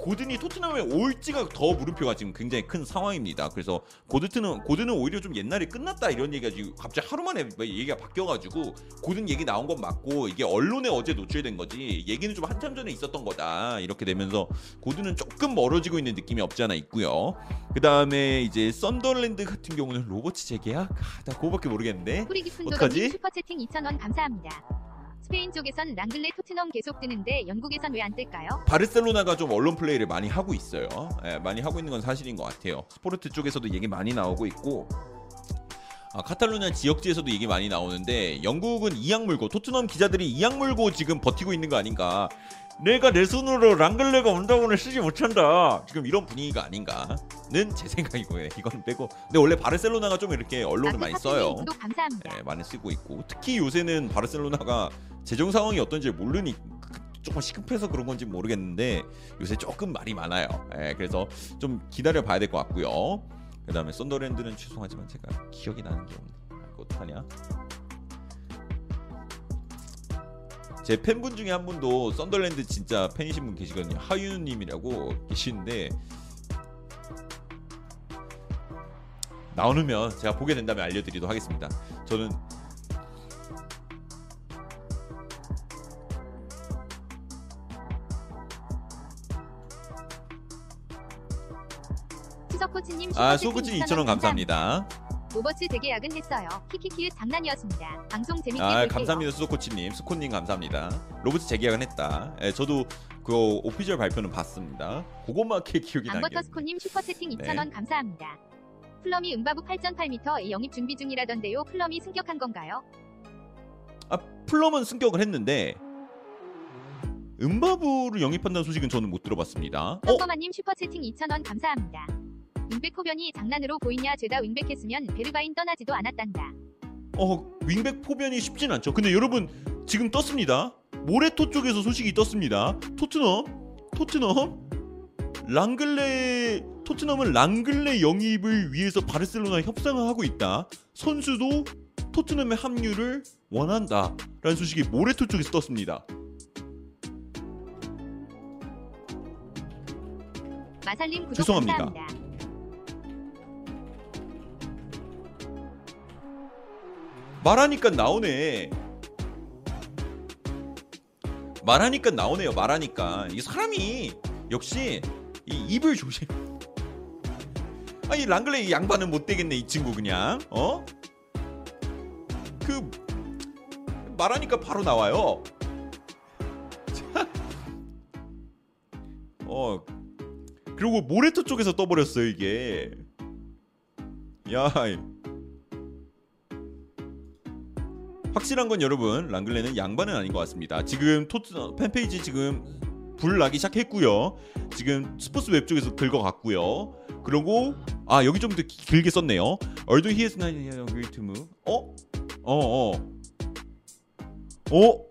고든이 토트넘에 올지가 더 물음표가 지금 굉장히 큰 상황입니다. 그래서 고드트는 고든은 오히려 좀 옛날에 끝났다 이런 얘기가 지금 갑자기 하루 만에 뭐 얘기가 바뀌어가지고 고든 얘기 나온 건 맞고 이게 언론에 어제 노출된 거지 얘기는 좀 한참 전에 있었던 거다 이렇게 되면서 고든은 조금 멀어지고 있는 느낌이 없지 않아 있고요. 그 다음에 이제 썬더랜드 같은 경우는 로버츠 재계약? 아, 나 그거밖에 모르겠는데. 어떡하지? 슈퍼채팅 2,000원 감사합니다. 스페인 쪽에선 랑글레 토트넘 계속 뜨는데 영국에선 왜 안 뜰까요? 바르셀로나가 좀 언론 플레이를 많이 하고 있어요. 예, 많이 하고 있는 건 사실인 것 같아요. 스포르트 쪽에서도 얘기 많이 나오고 있고. 아, 카탈루냐 지역지에서도 얘기 많이 나오는데 영국은 이악 물고 토트넘 기자들이 이악 물고 지금 버티고 있는 거 아닌가? 내가 내 손으로 랑글레가 온다고는 쓰지 못한다. 지금 이런 분위기가 아닌가는 제 생각이고요. 이건 빼고. 근데 원래 바르셀로나가 좀 이렇게 언론을 많이 써요. 구독 감사합니다. 예, 많이 쓰고 있고 특히 요새는 바르셀로나가 재정 상황이 어떤지 모르니 조금 시급해서 그런 건지 모르겠는데 요새 조금 말이 많아요. 예, 그래서 좀 기다려 봐야 될 것 같고요. 그다음에 썬더랜드는 죄송하지만 제가 기억이 나는 게 없네. 아, 이거 어떡하냐? 제 팬분 중에 한 분도 썬더랜드 진짜 팬이신 분 계시거든요. 하윤님이라고 계시는데 나오면 제가 보게 된다면 알려드리도록 하겠습니다. 저는 아 소구진 2,000원 2,000원 감사합니다. 로버츠 재계약은 했어요. 키키키의 장난이었습니다. 방송 재밌게 아 볼게요. 감사합니다 수도코치님 수코님 감사합니다. 로봇 재계약은 했다. 예, 저도 그 오피셜 발표는 봤습니다. 그것만게 기억이 나게. 안버터스코님 슈퍼채팅 네. 2,000원 감사합니다. 풀럼이 음바부 8.8m 영입 준비 중이라던데요. 풀럼이 승격한 건가요? 아 풀럼은 승격을 했는데 음바부를 영입한다는 소식은 저는 못 들어봤습니다. 어? 썸버마님 슈퍼채팅 2,000원 감사합니다. 윙백 포변이 장난으로 보이냐 죄다 윙백했으면 베르바인 떠나지도 않았단다. 어 윙백 포변이 쉽진 않죠. 근데 여러분 지금 떴습니다. 모레토 쪽에서 소식이 떴습니다. 토트넘 토트넘 랑글레 토트넘은 랑글레 영입을 위해서 바르셀로나 협상을 하고 있다. 선수도 토트넘의 합류를 원한다 라는 소식이 모레토 쪽에서 떴습니다. 마살님 구독 죄송합니다. 감사합니다. 말하니까 나오네. 말하니까 나오네요. 말하니까 이 사람이 역시 이 입을 조심. 아니 랑글레 이 양반은 못 되겠네 이 친구 그냥 어? 그 말하니까 바로 나와요. 자. 어 그리고 모레토 쪽에서 떠버렸어요 이게. 야. 확실한 건 여러분 랑글레는 양반은 아닌 것 같습니다. 지금 토트 팬페이지 지금 불 나기 시작했고요. 지금 스포츠 웹 쪽에서 들것 같고요. 그리고 아 여기 좀 더 길게 썼네요. Although he is not going to move. 어? 어 어. 어?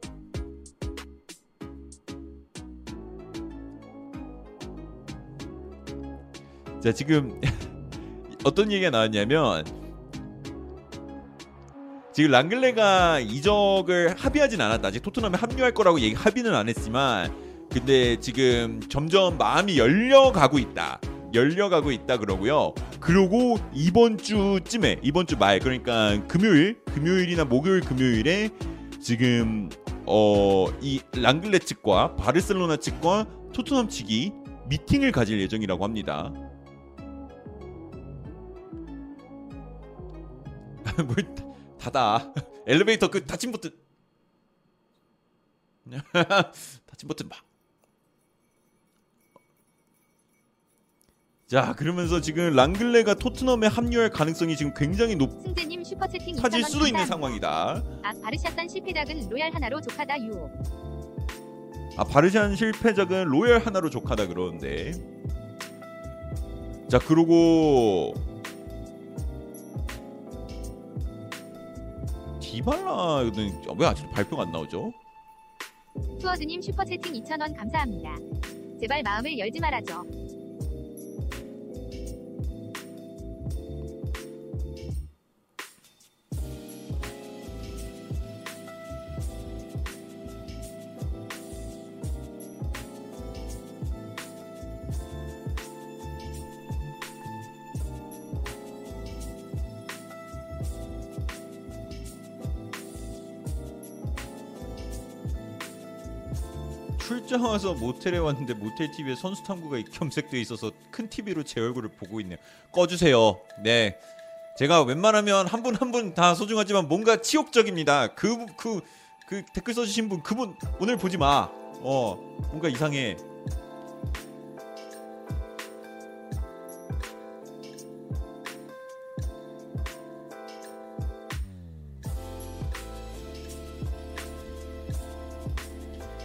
자 지금 어떤 얘기가 나왔냐면 지금 랑글레가 이적을 합의하진 않았다. 아직 토트넘에 합류할 거라고 얘기 합의는 안 했지만 근데 지금 점점 마음이 열려가고 있다. 열려가고 있다 그러고요. 그리고 이번 주쯤에 이번 주 말 그러니까 금요일 금요일이나 목요일 금요일에 지금 어 이 랑글레 측과 바르셀로나 측과 토트넘 측이 미팅을 가질 예정이라고 합니다. 뭘 닫아 엘리베이터 그 닫힌 버튼 닫힌 버튼 막. 자 그러면서 지금 랑글레가 토트넘에 합류할 가능성이 지금 굉장히 승재님 슈퍼채팅 2,000원 수도 있는. 상황이다. 아 바르샤산 실패작은 로얄 하나로 조카다 유. 아 바르샨 실패작은 로열 하나로 족하다 그러는데 자 그러고 디발라는 왜 아직도 발표가 안 나오죠? 투어드님 슈퍼채팅 2,000원 감사합니다. 제발 마음을 열지 말아줘. 출장 와서 모텔에 왔는데 모텔 TV에 선수 탐구가 겸색돼 있어서 큰 TV로 제 얼굴을 보고 있네요. 꺼주세요. 네, 제가 웬만하면 한 분 한 분 다 소중하지만 뭔가 치욕적입니다. 그 그 그 댓글 써주신 분 그분 오늘 보지 마. 어 뭔가 이상해.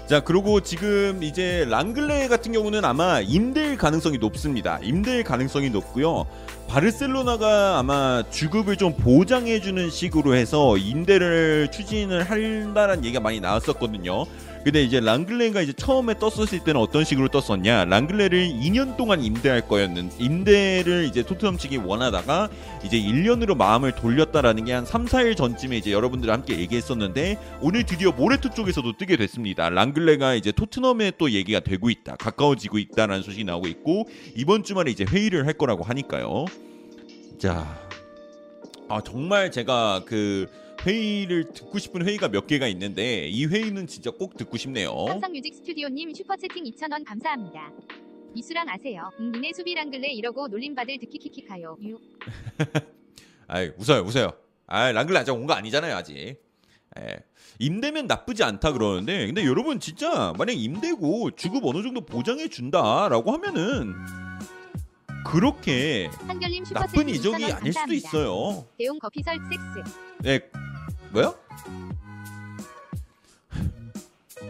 자 그리고 지금 이제 랑글레 같은 경우는 아마 임대일 가능성이 높습니다. 임대일 가능성이 높고요. 바르셀로나가 아마 주급을 좀 보장해주는 식으로 해서 임대를 추진을 한다는 얘기가 많이 나왔었거든요. 근데 이제 랑글레가 이제 처음에 떴었을 때는 어떤 식으로 떴었냐? 랑글레를 2년 동안 임대할 거였는 임대를 이제 토트넘 측이 원하다가 이제 1년으로 마음을 돌렸다라는 게 한 3, 4일 전쯤에 이제 여러분들 함께 얘기했었는데 오늘 드디어 모레토 쪽에서도 뜨게 됐습니다. 랑글레가 이제 토트넘에 또 얘기가 되고 있다. 가까워지고 있다라는 소식이 나오고 있고 이번 주말에 이제 회의를 할 거라고 하니까요. 자. 아 정말 제가 그 회의를 듣고 싶은 회의가 몇 개가 있는데 이 회의는 진짜 꼭 듣고 싶네요. 삼성 뮤직 스튜디오님 슈퍼채팅 2,000원 감사합니다. 이수랑 아세요? 음, 니네 수비랑글레 이러고 놀림받을 듣키키키카요. 유. 아이 웃어요 웃어요. 아 랑글레 아직 온 거 아니잖아요 아직. 예. 임대면 나쁘지 않다 그러는데 근데 여러분 진짜 만약 임대고 주급 어느 정도 보장해 준다라고 하면은 그렇게 나쁜 이적이 2,000원 아닐 수도. 있어요. 대용 거피설 섹스. 네 뭐야?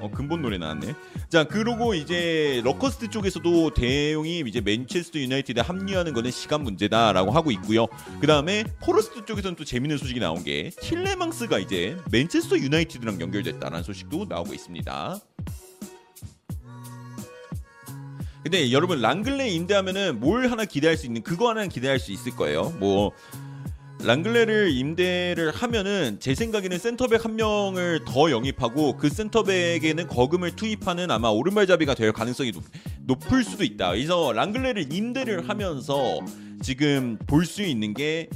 어 근본 노래 나왔네. 자 그러고 이제 러커스트 쪽에서도 대용이 이제 맨체스터 유나이티드에 합류하는 거는 시간 문제다라고 하고 있고요. 그 다음에 포레스트 쪽에서는 또 재밌는 소식이 나온 게 틸레망스가 이제 맨체스터 유나이티드랑 연결됐다라는 소식도 나오고 있습니다. 근데 여러분 랑글레 임대하면은 뭘 하나 기대할 수 있는 그거 하나는 기대할 수 있을 거예요. 뭐 랑글레를 임대를 하면은 제 생각에는 센터백 한 명을 더 영입하고 그 센터백에는 거금을 투입하는 아마 오른발잡이가 될 가능성이 높, 높을 수도 있다. 그래서 랑글레를 임대를 하면서 지금 볼 수 있는 게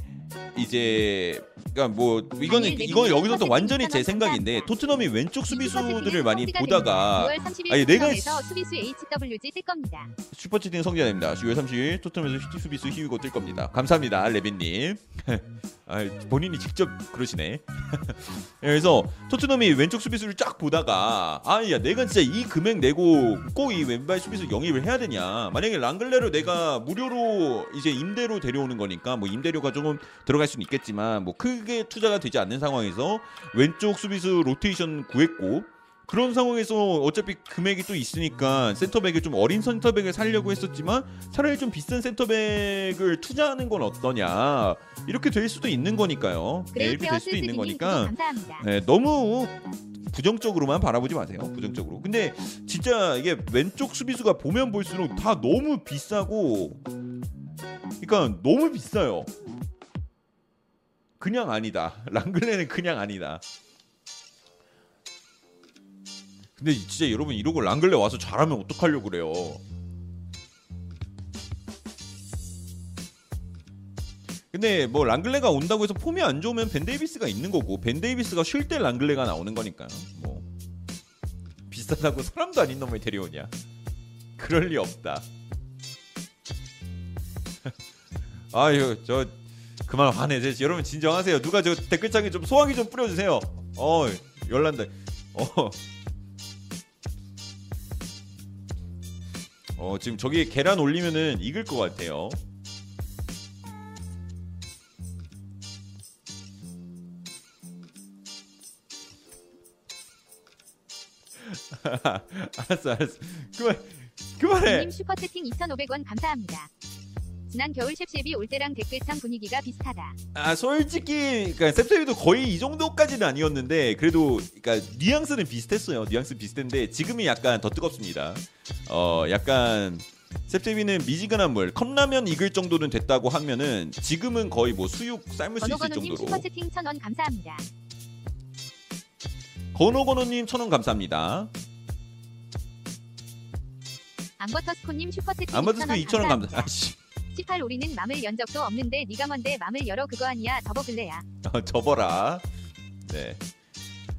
이제 그러니까 뭐 이거는 아니, 이건 레빈님 여기서 또 완전히 제 2,000원 생각인데. 토트넘이 왼쪽 수비수들을 많이 보다가 됩니다. 6월 30일 아니, 내가 수비수 HWG 뜰 겁니다. 슈퍼치팅 성지입니다 6월 30일 토트넘에서 수비수 희우고 뜰 겁니다. 감사합니다, 레빈님. 아, 본인이 직접 그러시네. 그래서 토트넘이 왼쪽 수비수를 쫙 보다가 아야 내가 진짜 이 금액 내고 꼭 이 왼발 수비수 영입을 해야 되냐? 만약에 랑글레를 내가 무료로 이제 임대로 데려오는 거니까 뭐 임대료가 조금 들어갈 수는 있겠지만 뭐 크게 투자가 되지 않는 상황에서 왼쪽 수비수 로테이션 구했고 그런 상황에서 어차피 금액이 또 있으니까 센터백을 좀 어린 센터백을 살려고 했었지만 차라리 좀 비싼 센터백을 투자하는 건 어떠냐 이렇게 될 수도 있는 거니까요. 네, 이렇게 될 수도 있는 거니까. 네, 너무 부정적으로만 바라보지 마세요. 부정적으로. 근데 진짜 이게 왼쪽 수비수가 보면 볼수록 다 너무 비싸고 그러니까 너무 비싸요. 그냥 아니다. 랑글레는 그냥 아니다. 근데 진짜 여러분 이러고 랑글레 와서 잘하면 어떡하려고 그래요. 근데 뭐 랑글레가 온다고 해서 폼이 안 좋으면 벤 데이비스가 있는 거고 벤 데이비스가 쉴 때 랑글레가 나오는 거니까요. 뭐 비싸다고 사람도 아닌 놈을 데려오냐? 그럴 리 없다. 아유 저 그만 화내. 제 여러분 진정하세요. 누가 저 댓글창에 좀 소화기 좀 뿌려주세요. 어 열난다. 어. 어 지금 저기 계란 올리면은 익을 것 같아요. 알았어 알았어 그만 그만해 님 슈퍼 채팅 2,500원 감사합니다. 지난 겨울 셉셉이 올 때랑 댓글창 분위기가 비슷하다. 아 솔직히 그러니까 셉셉이도 거의 이 정도까지는 아니었는데 그래도 그러니까 뉘앙스는 비슷했어요 뉘앙스 비슷했는데 지금이 약간 더 뜨겁습니다 어 약간 셉셉이는 미지근한 물 컵라면 익을 정도는 됐다고 하면은 지금은 거의 뭐 수육 삶을 수 있을 건호건호님 정도로 슈퍼채팅 1,000원 감사합니다. 건호건호님 천원 감사합니다 앙버터스코님 슈퍼채팅 2,000원 2천원 감사 감사합니다. 아씨 18 우리는 맘을 연 적도 없는데 네가 뭔데 맘을 열어 그거 아니야 접어글래야. 어, 접어라. 네.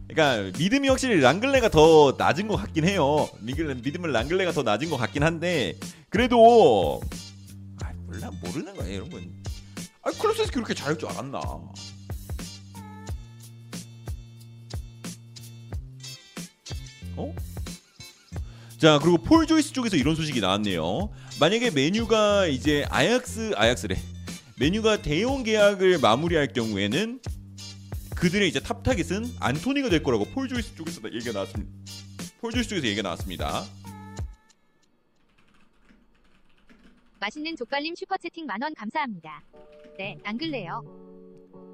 그러니까 믿음이 확실히 랑글레가 더 낮은 것 같긴 해요. 믿음은 랑글레가 더 낮은 것 같긴 한데 그래도 아 몰라 모르는 거예요 여러분. 아 클럽에서 그렇게 잘할 줄 알았나? 어? 자 그리고 폴 조이스 쪽에서 이런 소식이 나왔네요. 만약에 맨유가 이제 아약스 아약스래 맨유가 더용 계약을 마무리할 경우에는 그들의 이제 top 타깃은 안토니가 될 거라고 폴 조이스 쪽에서 얘기가 나왔습니다. 폴 조이스 쪽에서 얘기가 나왔습니다. 맛있는 족발님 슈퍼채팅 만원 감사합니다. 네, 안 글래요.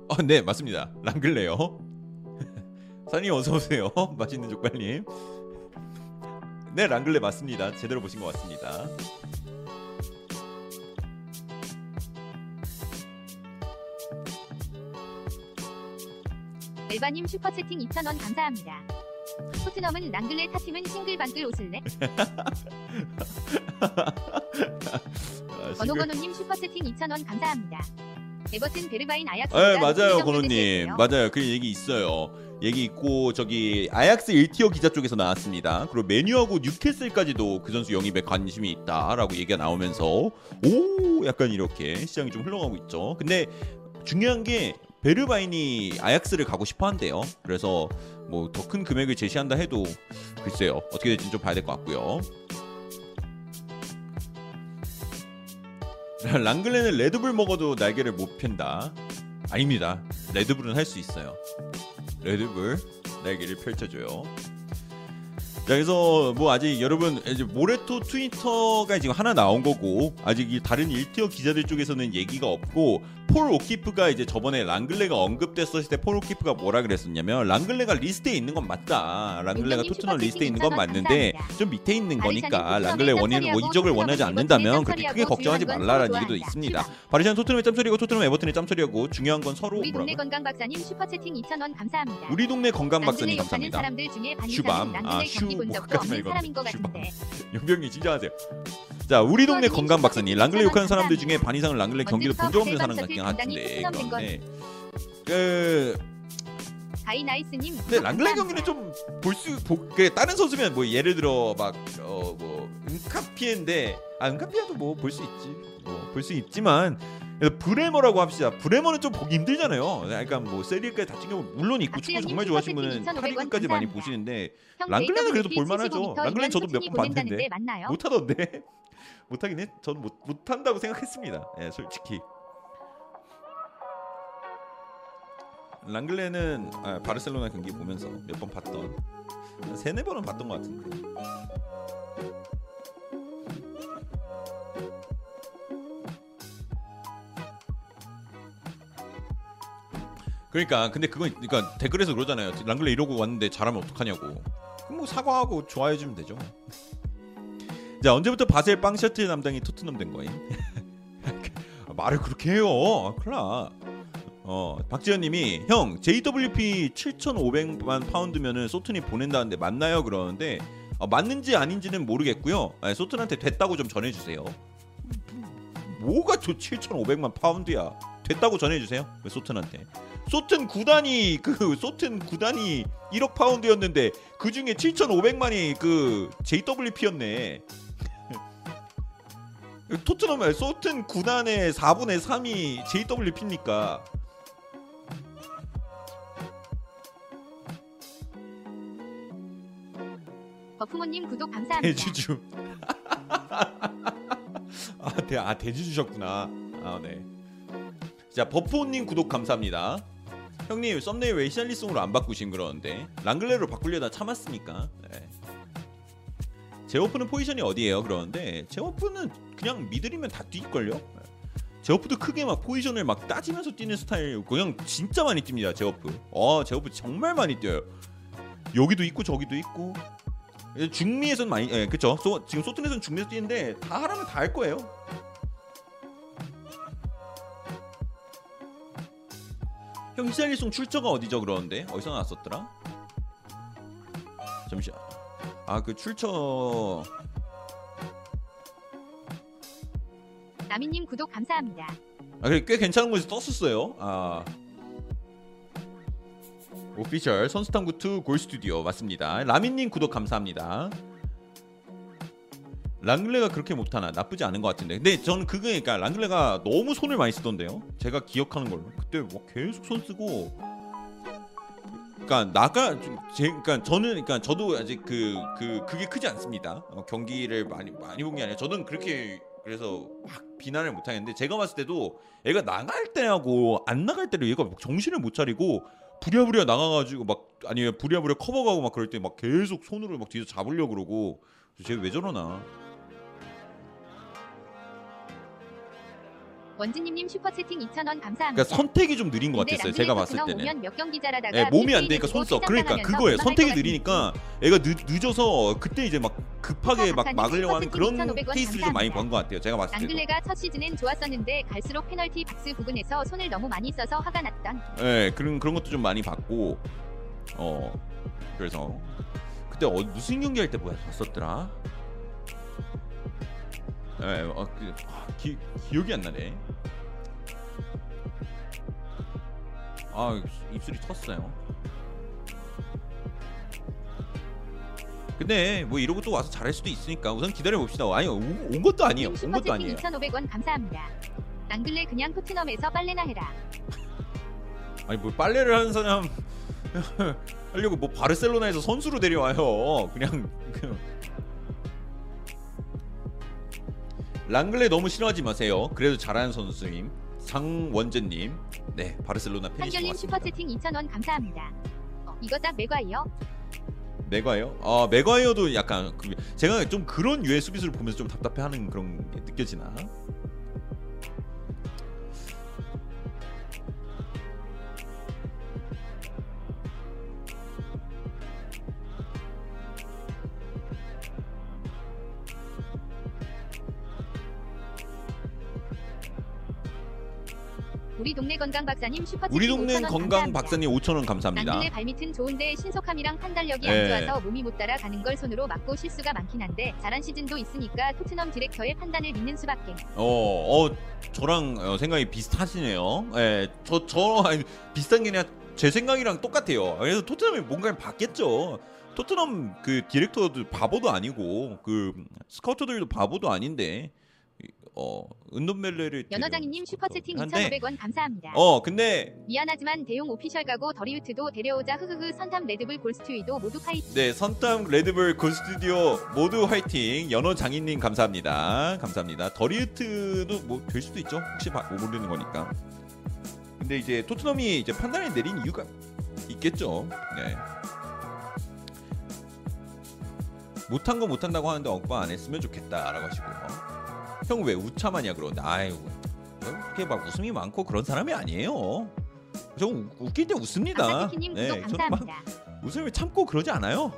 어, 네 맞습니다. 랑글레요. 사님 어서 오세요. 맛있는 족발님. 네 랑글레 맞습니다. 제대로 보신 것 같습니다. 엘바님 슈퍼채팅 2,000원 감사합니다. 토트넘은 랑글레 타팀은 싱글방글 웃을래? 아, 싱글- 건호건호님 슈퍼채팅 2,000원 감사합니다. 에버튼 베르바인 아약스. 네 맞아요 건호님 맞아요 그 얘기 있어요 얘기 있고 저기 아약스 1티어 기자 쪽에서 나왔습니다 그리고 메뉴하고 뉴캐슬까지도 그 선수 영입에 관심이 있다라고 얘기가 나오면서 오 약간 이렇게 시장이 좀 흘러가고 있죠 근데 중요한 게 베르바인이 아약스를 가고 싶어 한대요 그래서 뭐 더 큰 금액을 제시한다 해도 글쎄요 어떻게 될지 좀 봐야 될 것 같고요 랑글레는 레드불 먹어도 날개를 못 편다. 아닙니다. 레드불은 할 수 있어요. 레드불 날개를 펼쳐줘요. 자, 그래서 뭐 아직 여러분 이제 모레토 트위터가 지금 하나 나온 거고 아직 이 다른 1tier 기자들 쪽에서는 얘기가 없고 폴 오키프가 이제 저번에 랑글레가 언급됐었을 때 폴 오키프가 뭐라 그랬었냐면 랑글레가 리스트에 있는 건 맞다. 랑글레가 토트넘 리스트에 있는 슈퍼채팅 건 맞는데. 좀 밑에 있는 거니까 랑글레 원인은 뭐 이적을 원하지 않는다면 그렇게 크게 걱정하지 말라라는 얘기도. 있습니다. 바리샤는 토트넘의 짬처리고 토트넘 에버튼의 짬처리하고 중요한 건 서로 우리 동네? 건강 박사님 슈퍼채팅 2,000원 감사합니다. 우리 동네 건강 박사님 감사합니다. 사람들 중에 반 슈밤. 아, 슈 뭐까지 것 슈밤. 용병이 진정하세요. 자, 우리 동네 건강 박사님 랑글레 욕하는. 사람들 중에 반 이상은 랑글레 경기도 본 적 없는 사람 같긴 한데 네. 그 가이나이스님. 근데 랑글레 경기는 좀 볼수그 다른 선수면 뭐 예를 들어 막어뭐 은카피에인데 아 은카피아도 뭐 볼 수 있지 뭐 볼 수 있지만 브레머라고 합시다 브레머는 좀 보기 힘들잖아요 약간 뭐 세리에까지 다 챙겨 물론 있고 축구 정말 좋아하시는 분은 슈퍼채팅 2,500원 8위까지 많이. 보시는데 형 랑글레는 그래도 볼만하죠. 75m 랑글레는 저도 몇 번 봤는데. 못하던데 못하긴 해 저는 못, 못한다고 생각했습니다. 예 솔직히. 랑글레는 아, 바르셀로나 경기 보면서 몇 번 봤던 한 세네 번은 봤던 것 같은데. 그러니까 근데 그건 그러니까 댓글에서 그러잖아요. 랑글레 이러고 왔는데 잘하면 어떡하냐고. 뭐 사과하고 좋아해 주면 되죠 자 언제부터 바셀 빵 셔틀 담당이 토트넘 된 거임? 말을 그렇게 해요. 나. 어, 박지현님이 형 JWP 7,500만 파운드면은 소튼이 보낸다는데 맞나요? 그러는데 어, 맞는지 아닌지는 모르겠고요. 네, 소튼한테 됐다고 좀 전해주세요. 뭐가 저 7,500만 파운드야? 됐다고 전해주세요. 그 소튼한테. 소튼 구단이 그 소튼 구단이 1억 파운드였는데 그 중에 7,500만이 그 JWP였네. 토트넘 소튼 구단의 4분의 3이 JWP니까 버프모님 구독 감사합니다. 대주주. 아, 대, 아 대주주셨구나. 아 네. 자 버프님 구독 감사합니다. 형님 썸네일 왜 히샬리송으로 안 바꾸신 그러는데 랑글레로 바꾸려다 참았으니까. 네. 제오프는 포지션이 어디예요? 그러는데 제오프는 그냥 미들이면 다 뛸걸요? 네. 제오프도 크게 막 포지션을 막 따지면서 뛰는 스타일 그냥 진짜 많이 뜁니다 제오프. 어 제오프 정말 많이 뛰어요. 여기도 있고 저기도 있고. 예, 중미에서는 많이 예 그쵸? 소, 지금 소튼에서는 중미에서 뛰는데 다 하라면 다 할 거예요. 형 히샬리송 출처가 어디죠 그러는데? 어디서 나왔었더라? 잠시만. 아 그 출처 나미님 구독 감사합니다. 아꽤 괜찮은 곳에서 떴었어요. 아. 오피셜 선수탐구2 골스튜디오. 맞습니다. 라민님 구독 감사합니다. 랑글레가 그렇게 못하나? 나쁘지 않은 것 같은데. 근데 저는 그거 그러니까 랑글레가 너무 손을 많이 쓰던데요? 제가 기억하는 걸로. 그때 뭐 계속 손 쓰고. 그러니까 나가 제 그러니까 저는 그러니까 저도 아직 그 그 그, 게 크지 않습니다. 어, 경기를 많이 많이 본 게 아니라 저는 그렇게 그래서 막 비난을 못 하겠는데 제가 봤을 때도 애가 나갈 때하고 안 나갈 때를 얘가 막 정신을 못 차리고 부랴부랴 나가가지고 막 아니면 부랴부랴 커버가고 막 그럴 때 막 계속 손으로 막 뒤에서 잡으려 고 그러고. 쟤 왜 저러나 원진님님 슈퍼채팅 2,000원 감사합니다. 그러니까 선택이 좀 느린 것 같았어요 제가 봤을 때는 몇 경기 잘하다가 예, 몸이 안 되니까 손 써. 그러니까 그거예요. 선택이 것 느리니까 애가 늦, 늦어서 그때 이제 막 급하게 막 막으려고 하는 그런 2,500원 케이스를 좀 많이. 본 것 같아요. 제가 봤을 때도. 랑글레가 첫 시즌엔 좋았었는데 갈수록 페널티 박스 부근에서 손을 너무 많이 써서 화가 났던 예, 그런 그런 것도 좀 많이 봤고 어 그래서 그때 어, 무슨 경기 할 때 뭐야 봤었더라. 예, 어, 그, 아, 기, 기억이 안 나네. 아 입술이 텄어요. 근데 뭐 이러고 또 와서 잘할 수도 있으니까 우선 기다려 봅시다. 아니 온, 온 것도 아니에요. 온 것도 아니에요. 2,500원 감사합니다. 랑글레 그냥 토트넘에서 빨래나 해라. 아니 뭐 빨래를 하는 사람 하려고 뭐 바르셀로나에서 선수로 데려와요. 그냥 그냥 랑글레 너무 싫어하지 마세요. 그래도 잘하는 선수님 장원재님, 네 바르셀로나 팬이신 것 한결님 같습니다. 슈퍼채팅 2,000원 감사합니다. 어, 이거 딱 맥과이요? 맥과이어? 아 맥과이어도 약간 그, 제가 좀 그런 유의 수비수를 보면서 좀 답답해하는 그런 게 느껴지나? 우리 동네 건강 박사님 슈퍼채팅 우리 동네 5,000원 건강. 박사님 5천 원 감사합니다. 랑글레 발밑은 좋은데 신속함이랑 판단력이 네. 안 좋아서 몸이 못 따라 가는 걸 손으로 막고 실수가 많긴 한데 잘한 시즌도 있으니까 토트넘 디렉터의 판단을 믿는 수밖에. 어, 어, 저랑 어, 생각이 비슷하시네요. 예, 저, 저, 아니, 비슷한 게 아니라 제 생각이랑 똑같아요. 그래서 토트넘이 뭔가를 봤겠죠. 토트넘 그 디렉터도 바보도 아니고, 그 스카우터들도 바보도 아닌데, 이- 어, 은돔벨레를. 연어장이님 슈퍼채팅 한데, 2,500원 감사합니다. 어, 근데, 미안하지만 더용 official 가고 더리우트도 데려오자 흐흐흐 선탐 레드불 골스튜디오 모두 파이팅. 네, 선탐 레드불 골스튜디오 모두 화이팅. 연어 장인님 감사합니다. 감사합니다. 더리우트도 뭐 될 수도 있죠. 혹시 바- 뭐 모르는 거니까. 근데 이제 토트넘이 이제 판단을 내린 이유가 있겠죠. 네. 못한 거 못한다고 하는데 억바 안 했으면 좋겠다라고 하시고요. 형 왜 우참하냐 그러는데 아이고 그렇게 막 웃음이 많고 그런 사람이 아니에요. 저 우- 웃길 때 웃습니다. 아사키키님 구독 저는 막 감사합니다. 웃음을 참고 그러지 않아요.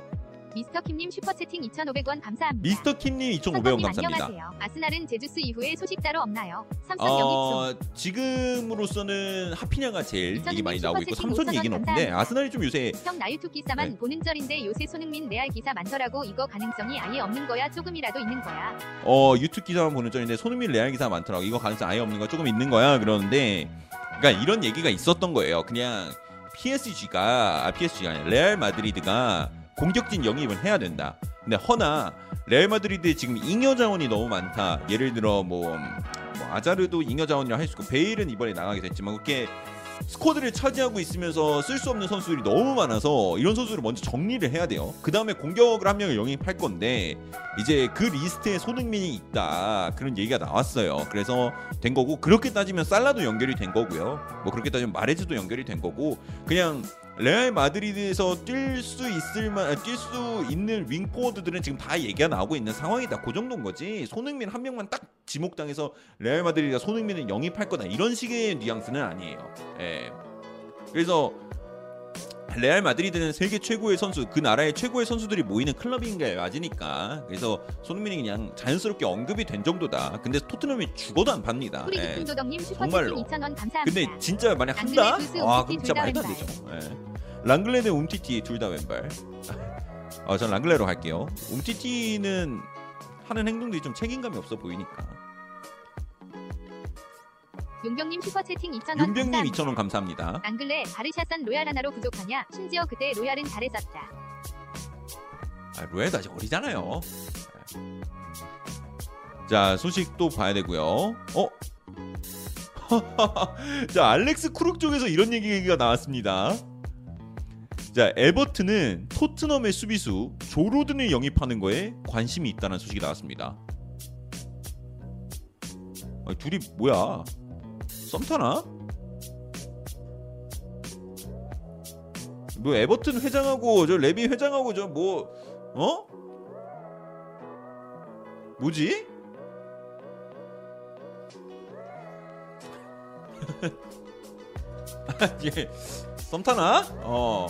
미스터 킴님 슈퍼채팅 2,500원 감사합니다. 미스터 킴님 2,500원 선생님 감사합니다. 안녕하세요. 아스날은 제주스 이후에 소식 따로 없나요? 삼성 영입 어, 지금으로서는 하피냐가 제일 얘기 많이 나오고 있고 5,000원 얘기는 없는데. 아스날이 좀 요새 좀. 형 나 유튜브 기사만 네. 보는 저인데 요새 손흥민 레알 기사 많더라고. 이거 가능성이 아예 없는 거야. 조금이라도 있는 거야. 어 유튜브 기사만 보는 저인데 손흥민 레알 기사 많더라고 이거 가능성 아예 없는 거 조금 있는 거야 그러는데 그러니까 이런 얘기가 있었던 거예요 그냥 PSG가 아 PSG가 아니라 레알 마드리드가 공격진 영입을 해야 된다 근데 허나 레알 마드리드에 지금 잉여 자원이 너무 많다 예를 들어 뭐, 뭐 아자르도 잉여 자원이라 할 수 있고 베일은 이번에 나가게 됐지만 그렇게 squad를 차지하고 있으면서 쓸 수 없는 선수들이 너무 많아서 이런 선수를 먼저 정리를 해야 돼요. 그 다음에 공격을 한 명을 영입할 건데 이제 그 리스트에 손흥민이 있다 그런 얘기가 나왔어요. 그래서 된 거고 그렇게 따지면 살라도 연결이 된 거고요. 뭐 그렇게 따지면 마레즈도 연결이 된 거고 그냥 레알 마드리드에서 뛸 수 있을 만 뛸 수 있는 윙 포워드들은 지금 다 얘기가 나오고 있는 상황이다. 그 정도인 거지. 손흥민 한 명만 딱 지목당해서 레알 마드리드가 손흥민을 영입할 거다 이런 식의 뉘앙스는 아니에요. 예. 그래서 레알 마드리드는 세계 최고의 선수, 그 나라의 최고의 선수들이 모이는 클럽인 게 맞으니까. 그래서 손흥민이 그냥 자연스럽게 언급이 된 정도다. 근데 토트넘이 죽어도 안 팝니다. 예. 정말로. 슈퍼채팅 2,000원 감사합니다. 근데 진짜 만약 한다? 움티티 그럼 진짜 말도 안. 되죠. 예. 랑글레 대 움티티 둘 다 왼발. 어, 전 랑글레로 할게요. 움티티는 하는 행동들이 좀 책임감이 없어 보이니까. 용병님 슈퍼채팅 2,000원 윤병님 감사합니다. 2,000원 감사합니다. 랑글레 바르샤산 로얄 하나로 부족하냐? 심지어 그때 로얄은 잘했었다. 아, 로얄도 아직 어리잖아요. 자 소식 또 봐야 되고요. 어? 자 알렉스 크룩 쪽에서 이런 얘기가 나왔습니다. 자 에버튼은 토트넘의 수비수 조 로든을 영입하는 거에 관심이 있다는 소식이 나왔습니다. 아니, 둘이 뭐야? 썸 타나? 뭐 에버튼 회장하고 저 레비 회장하고 저 뭐 어? 뭐지? 예. 썸 타나? 어.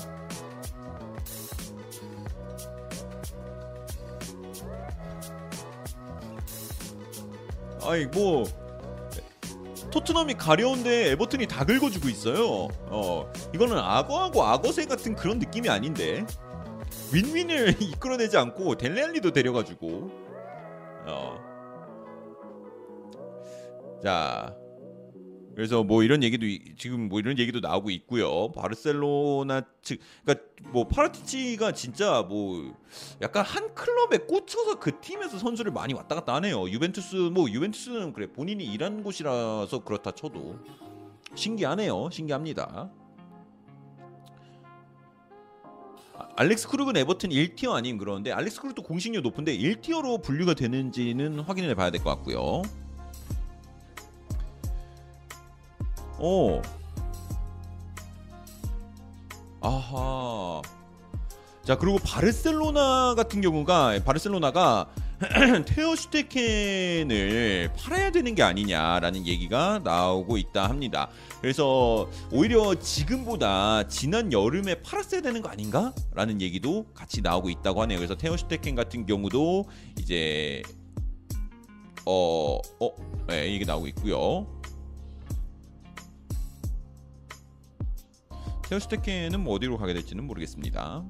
아니 뭐 토트넘이 가려운데 에버튼이 다 긁어주고 있어요. 어 이거는 악어하고 악어새 같은 그런 느낌이 아닌데 윈윈을 이끌어내지 않고 델레알리도 데려가지고 어. 자 그래서 뭐 이런 얘기도 이- 지금 뭐 이런 얘기도 나오고 있고요. 바르셀로나 측 그러니까 뭐 파라티치가 진짜 뭐 약간 한 클럽에 꽂혀서 그 팀에서 선수를 많이 왔다 갔다 하네요. 유벤투스 뭐 유벤투스는 그래 본인이 일하는 곳이라서 그렇다 쳐도 신기하네요. 신기합니다. 아, 알렉스 크룩은 에버튼 1티어 아님 그러는데 알렉스 크룩도 공식률 높은데 1티어로 분류가 되는지는 확인해 봐야 될 것 같고요. 오. 아하. 자 그리고 바르셀로나 같은 경우가 바르셀로나가 테어 슈테켄을 팔아야 되는 게 아니냐라는 얘기가 나오고 있다 합니다. 그래서 오히려 지금보다 지난 여름에 팔았어야 되는 거 아닌가라는 얘기도 같이 나오고 있다고 하네요. 그래서 테어 슈테켄 같은 경우도 이제 어어 네, 이게 나오고 있고요. 슈테켄은 뭐 어디로 가게 될지는 모르겠습니다.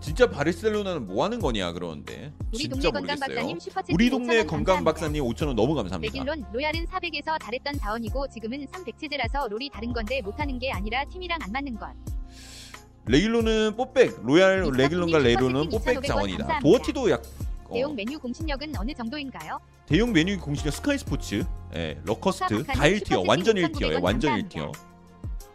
진짜 바르셀로나는 뭐 하는 거냐 그러는데 우리 진짜 동네 건강. 박사님 슈퍼채팅 우리 동네 5,000원 건강. 박사님 5천 원 너무 감사합니다. 레길론 로얄은 400에서 잘했던 자원이고 지금은 300 체제라서 롤이 다른 건데 못하는 게 아니라 팀이랑 안 맞는 것. 레길로는 뽀백, 로얄 레길론과 슈퍼채팅 뽀백 2,500원 자원이다. 도어티도 약 어, 대용 메뉴 공신력은 어느 정도인가요? 데용 맨유 공식은 스카이 스포츠, 예, 러커스트 다 1tier, 슈퍼채팅 완전 2,900원 1tier예요. 완전 감사합니다. 1tier.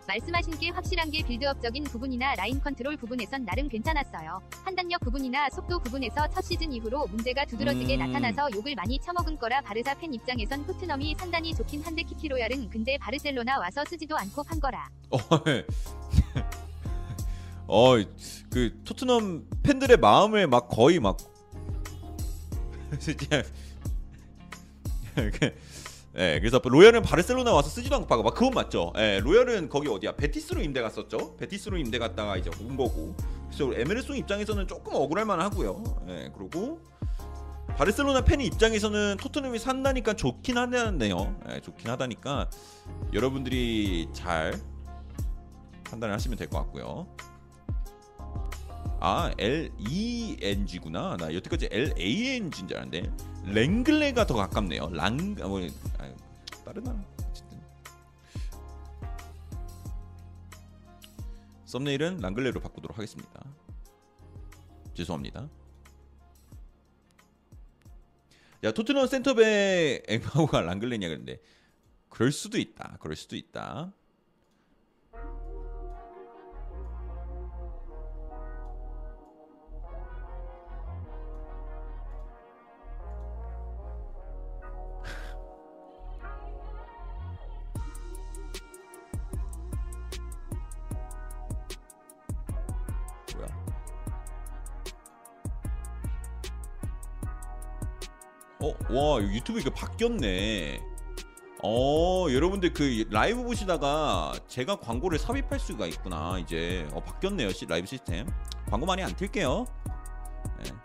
말씀하신 게 확실한 게 build-up적인 부분이나 라인 컨트롤 부분에선 나름 괜찮았어요. 판단력 부분이나 속도 부분에서 첫 시즌 이후로 문제가 두드러지게 음. 나타나서 욕을 많이 처먹은 거라 바르사 팬 입장에선 토트넘이 상당히 좋긴 한데 키키로얄은 근데 바르셀로나 와서 쓰지도 않고 판 거라. 어, 어, 그 토트넘 팬들의 마음을 막 거의 막 예, 그래서 로열은 바르셀로나 와서 쓰지도 않고 막 그건 맞죠. 예, 로열은 거기 어디야? 베티스로 임대 갔었죠. 베티스로 임대 갔다가 이제 온 거고. 그래서 에메르송 입장에서는 조금 억울할 만하고요. 예, 그리고 바르셀로나 팬의 입장에서는 토트넘이 산다니까 좋긴 하네요. 예, 좋긴 하다니까 여러분들이 잘 판단을 하시면 될 것 같고요. 아 L E N G구나. 나 여태까지 L A N G인 줄 알았는데 랭글레가 더 가깝네요. 랑 아, 뭐 아, 나라 어쨌든 썸네일은 랑글레로 바꾸도록 하겠습니다. 죄송합니다. 야 토트넘 센터백 앵마우가 랑글레냐 그런데 그럴 수도 있다. 그럴 수도 있다. 어, 와, 유튜브 이거 바뀌었네. 어, 여러분들 그 라이브 보시다가 제가 광고를 삽입할 수가 있구나. 이제 어, 바뀌었네요. 시, 라이브 시스템. 광고 많이 안 틀게요. 네, 뭐.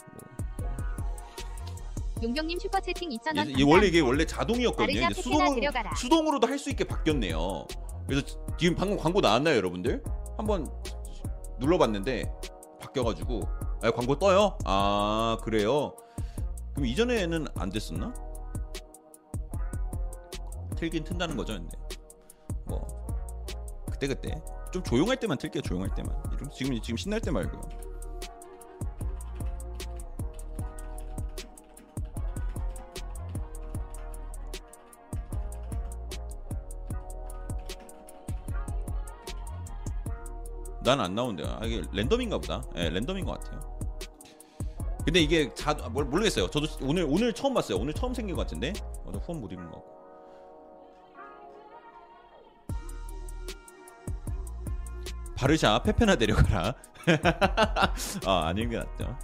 용병님 슈퍼 채팅 2,000원 이게 원래 이게 원래 자동이었거든요. 이제 수동으로. 수동으로도 할 수 있게 바뀌었네요. 그래서 지- 지금 방금 광고 나왔나요, 여러분들? 한번 눌러봤는데 바뀌어가지고 아, 광고 떠요. 아 그래요. 그럼 이전에는 안 됐었나? 틀긴 튼다는 거죠, 근데 뭐 그때 그때 좀 조용할 때만 틀게요, 조용할 때만. 지금 지금 신날 때 말고요. 난 안 나온대요. 아, 이게 랜덤인가 보다. 예, 랜덤인 것 같아요. 근데 이게 자 아, 뭘 모르겠어요. 저도 오늘 오늘 처음 봤어요. 오늘 처음 생긴 것 같은데. 어, 저 후원 못 입은 거. 바르샤 페페나 내려가라. 아 아닌 것 같죠.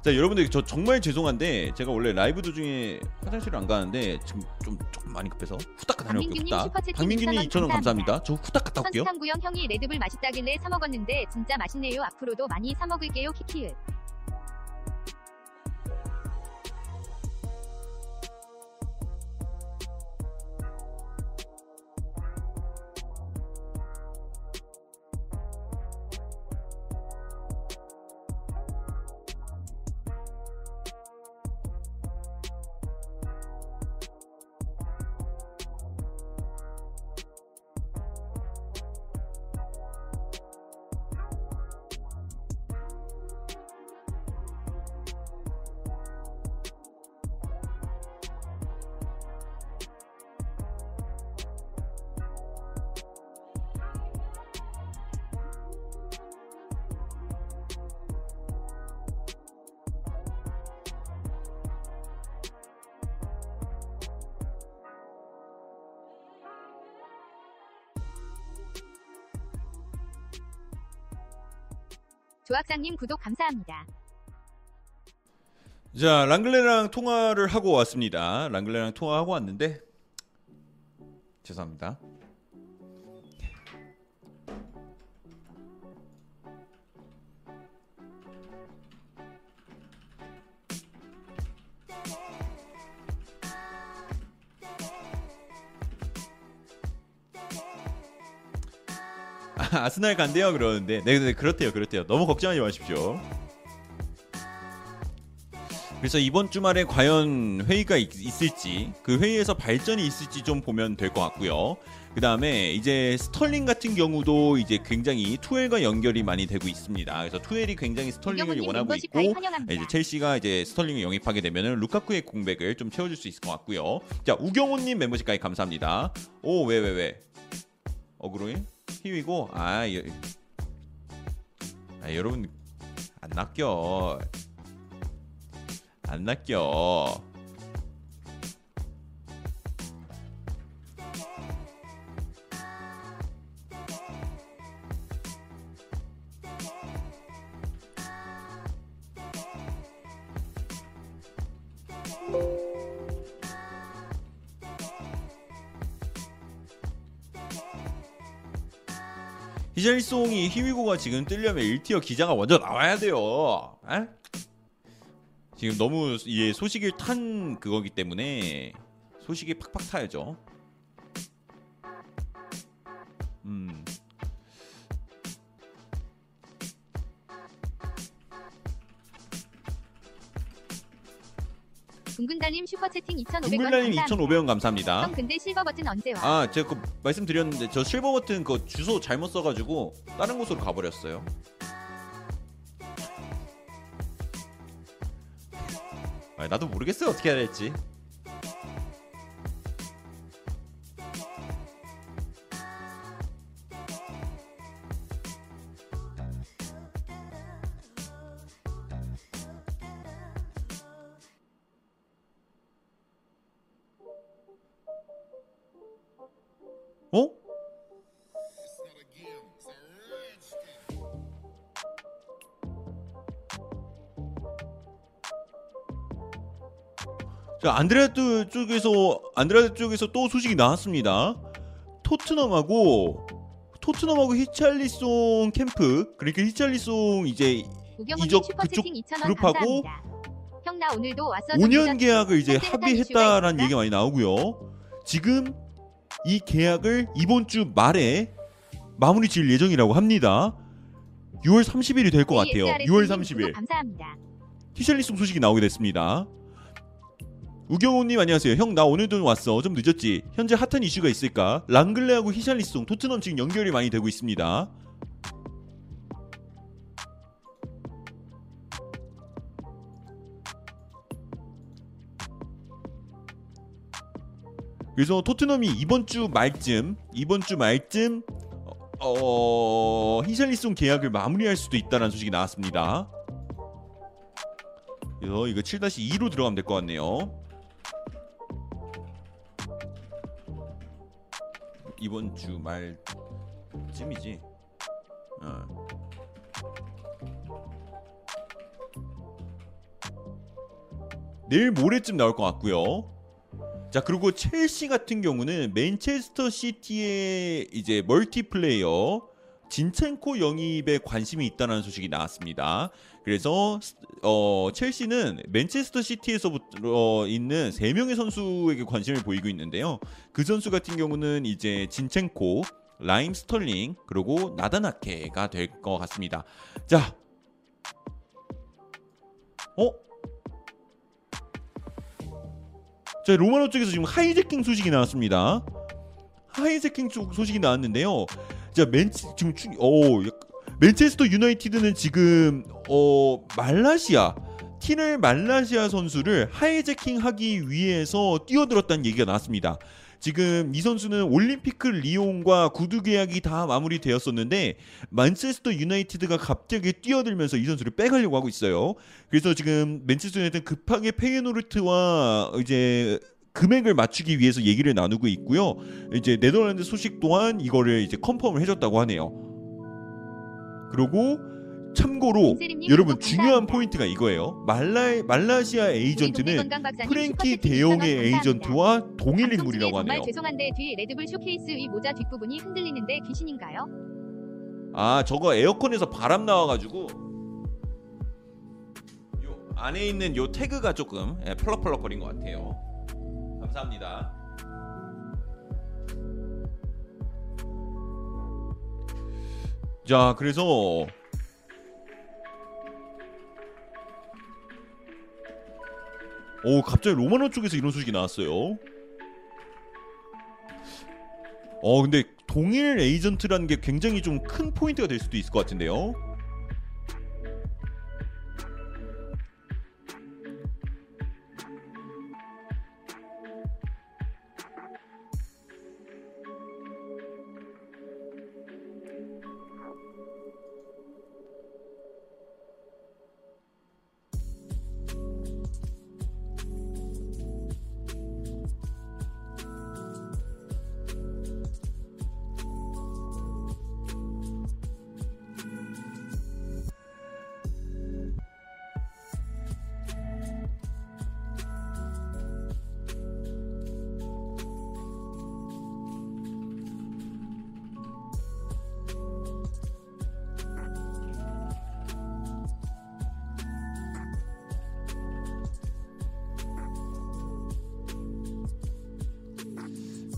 자 여러분들 저 정말 죄송한데 제가 원래 라이브 도중에 화장실을 안 가는데 지금 좀 조금 많이 급해서 후딱 다녀올게요. 박민규님 후딱. 박민규님 2,000원 2,000원 감사합니다. 저 후딱 갔다 올게요. 선수탐구형 형이 레드불 맛있다길래 사 먹었는데 진짜 맛있네요. 앞으로도 많이 사 먹을게요. 키키을. 조학장님 구독 감사합니다. 자 랑글레랑 통화를 하고 왔습니다. 랑글레랑 통화하고 왔는데 죄송합니다. 아, 아스날 간대요 그러는데 네, 네 그렇대요 그렇대요 너무 걱정하지 마십시오 그래서 이번 주말에 과연 회의가 있, 을지그 회의에서 발전이 있을지 좀 보면 될 것 같고요 그 다음에 이제 스털링 같은 경우도 이제 굉장히 투엘과 연결이 많이 되고 있습니다 그래서 투엘이 굉장히 스털링을 원하고 있고. 이제 첼시가 이제 스털링을 영입하게 되면은 루카쿠의 공백을 좀 채워줄 수 있을 것 같고요. 자 우경호님 멤버십까지 감사합니다. 오 왜 왜 왜? 어그로인 희위고 아, 여, 아 여러분 안 낚여 안 낚여. 히샬리송이 히위고가 지금 뜨려면 1티어 기자가 먼저 나와야 돼요. 에? 지금 너무 예, 소식을 탄 그거기 때문에 소식이 팍팍 타야죠. 음. 둥근달님 슈퍼채팅 2,500원 둥글라님 감사합니다. 2,500원 감사합니다. 형 근데 실버 버튼 언제 와? 아, 제가 그 말씀드렸는데 저 실버 버튼 그 주소 잘못 써가지고 다른 곳으로 가버렸어요. 아, 나도 모르겠어요 어떻게 해야 될지. 자 안드레아트 쪽에서 안드레아트 쪽에서 또 소식이 나왔습니다. 토트넘하고 토트넘하고 히찰리송 캠프 그러니까 히찰리송 이제 이적 2,000원 그룹하고. 형 나 오늘도 왔어. 좀 5년 늦었지? 계약을 이제 합의했다라는 얘기가 많이 나오고요. 지금 이 계약을 이번 주 말에 마무리 지을 예정이라고 합니다. 6월 30일이 될 것 같아요. ASRS 6월 님 30일. 구독 감사합니다. 티샬리송 소식이 나오게 됐습니다. 우경호님 안녕하세요. 형 나 오늘도 왔어. 좀 늦었지. 현재 핫한 이슈가 있을까? 랑글레하고 히샬리송 토트넘 지금 연결이 많이 되고 있습니다. 그래서 토트넘이 이번 주 말쯤 이번 주 말쯤 어, 어 히샬리송 계약을 마무리할 수도 있다는 소식이 나왔습니다. 그래서 이거 7-2로 들어가면 될 것 같네요. 이번 주 말쯤이지. 어. 내일 모레쯤 나올 것 같고요. 자 그리고 첼시 같은 경우는 맨체스터 시티의 이제 멀티플레이어 진첸코 영입에 관심이 있다는 소식이 나왔습니다. 그래서 어, 첼시는 맨체스터 시티에서부터 어, 있는 세 명의 선수에게 관심을 보이고 있는데요. 그 선수 같은 경우는 이제 진첸코, 라힘 스털링 그리고 나단 아케가 될 것 같습니다. 자, 어? 자 로마노 쪽에서 지금 hijacking 소식이 나왔습니다. hijacking 쪽 소식이 나왔는데요. 자 맨 지금 중, 어 약- 맨체스터 유나이티드는 지금 어 말라시아 티렐 말라시아 선수를 hijacking하기 위해서 뛰어들었다는 얘기가 나왔습니다. 지금 이 선수는 올림피크 리옹과 구두 계약이 다 마무리되었었는데 맨체스터 유나이티드가 갑자기 뛰어들면서 이 선수를 빼가려고 하고 있어요. 그래서 지금 맨체스터 유나이티드 급하게 페이노르트와 이제 금액을 맞추기 위해서 얘기를 나누고 있고요. 이제 네덜란드 소식 또한 이거를 이제 confirm을 해줬다고 하네요. 그리고 참고로 여러분 중요한. 포인트가 이거예요. 말라 말라시아 에이전트는 프랭키 데용의 2,000원 감사합니다. 에이전트와 동일 인물이라고 하네요. 죄송한데 뒤 레드불 쇼케이스 위 모자 뒷부분이 흔들리는데 귀신인가요? 아 저거 에어컨에서 바람 나와가지고 요 안에 있는 요 태그가 조금 예, 펄럭펄럭거린 것 같아요. 감사합니다. 자 그래서 오 갑자기 로마노 쪽에서 이런 소식이 나왔어요. 어 근데 동일 에이전트라는 게 굉장히 좀 큰 포인트가 될 수도 있을 것 같은데요.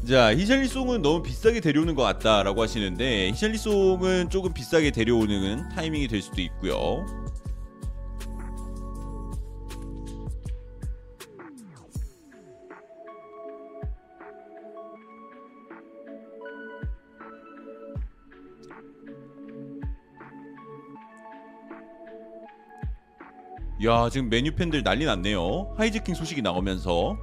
자 히샬리송은 너무 비싸게 데려오는 것 같다라고 하시는데 히샬리송은 조금 비싸게 데려오는 타이밍이 될 수도 있고요. 야 지금 메뉴 팬들 난리 났네요. 하이제킹 소식이 나오면서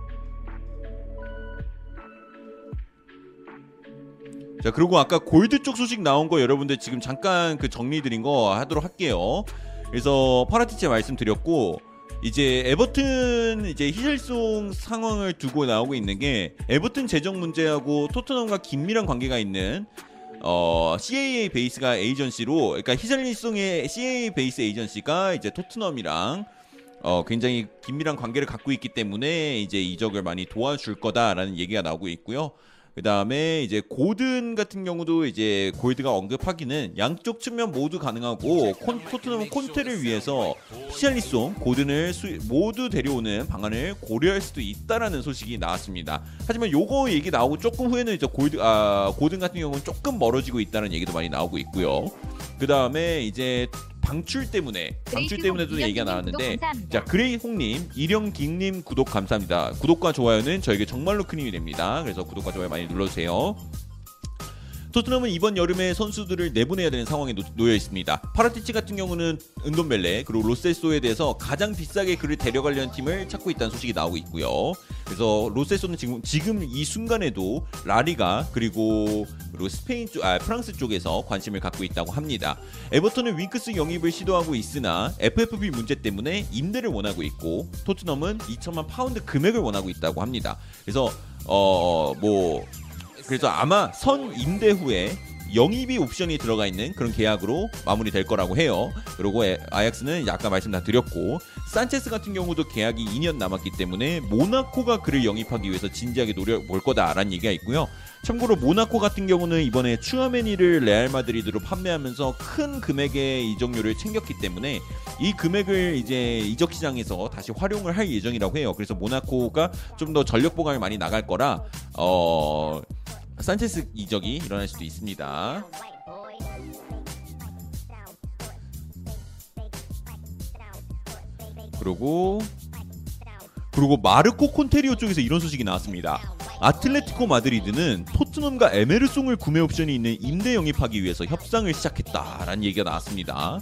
자 그리고 아까 골드 쪽 소식 나온 거 여러분들 지금 잠깐 그 정리드린 거 하도록 할게요. 그래서 파라티체 말씀드렸고 이제 에버튼 이제 히샬송 상황을 두고 나오고 있는 게 에버튼 재정 문제하고 토트넘과 긴밀한 관계가 있는 어, CAA 베이스가 에이전시로 그러니까 히샬리송의 CAA 베이스 에이전시가 이제 토트넘이랑 어, 굉장히 긴밀한 관계를 갖고 있기 때문에 이제 이적을 많이 도와줄 거다라는 얘기가 나오고 있고요. 그 다음에 이제 고든 같은 경우도 이제 골드가 언급하기는 양쪽 측면 모두 가능하고 콘, 토트넘은 콘테를 위해서 히샬리송 고든을 수, 모두 데려오는 방안을 고려할 수도 있다라는 소식이 나왔습니다. 하지만 요거 얘기 나오고 조금 후에는 이제 골드 아 고든 같은 경우는 조금 멀어지고 있다는 얘기도 많이 나오고 있고요. 그 다음에 이제 방출 때문에 방출 때문에도 얘기가 나왔는데 자 그레이 홍님 이령김님 구독 감사합니다. 구독과 좋아요는 저에게 정말로 큰 힘이 됩니다. 그래서 구독과 좋아요 많이 눌러주세요 토트넘은 이번 여름에 선수들을 내보내야 되는 상황에 놓여 있습니다. 파라티치 같은 경우는 은돈벨레 그리고 로셀소에 대해서 가장 비싸게 그를 데려가려는 팀을 찾고 있다는 소식이 나오고 있고요. 그래서 로셀소는 지금 지금 이 순간에도 라리가 그리고 그리고 스페인 쪽, 아 프랑스 쪽에서 관심을 갖고 있다고 합니다. 에버턴은 윙크스 영입을 시도하고 있으나 FFP 문제 때문에 임대를 원하고 있고 토트넘은 2천만 파운드 금액을 원하고 있다고 합니다. 그래서 어뭐 그래서 아마 선 임대 후에 영입이 옵션이 들어가 있는 그런 계약으로 마무리될 거라고 해요. 그리고 아약스는 아까 말씀 다 드렸고 산체스 같은 경우도 계약이 2년 남았기 때문에 모나코가 그를 영입하기 위해서 진지하게 노려볼 거다라는 얘기가 있고요. 참고로 모나코 같은 경우는 이번에 추아메니를 레알 마드리드로 판매하면서 큰 금액의 이적료를 챙겼기 때문에 이 금액을 이제 이적 시장에서 다시 활용을 할 예정이라고 해요. 그래서 모나코가 좀 더 전력 보강을 많이 나갈 거라 어 산체스 이적이 일어날 수도 있습니다. 그리고 그리고 마르코 콘테리오 쪽에서 이런 소식이 나왔습니다. 아틀레티코 마드리드는 토트넘과 에메르송을 구매 옵션이 있는 임대 영입하기 위해서 협상을 시작했다라는 얘기가 나왔습니다.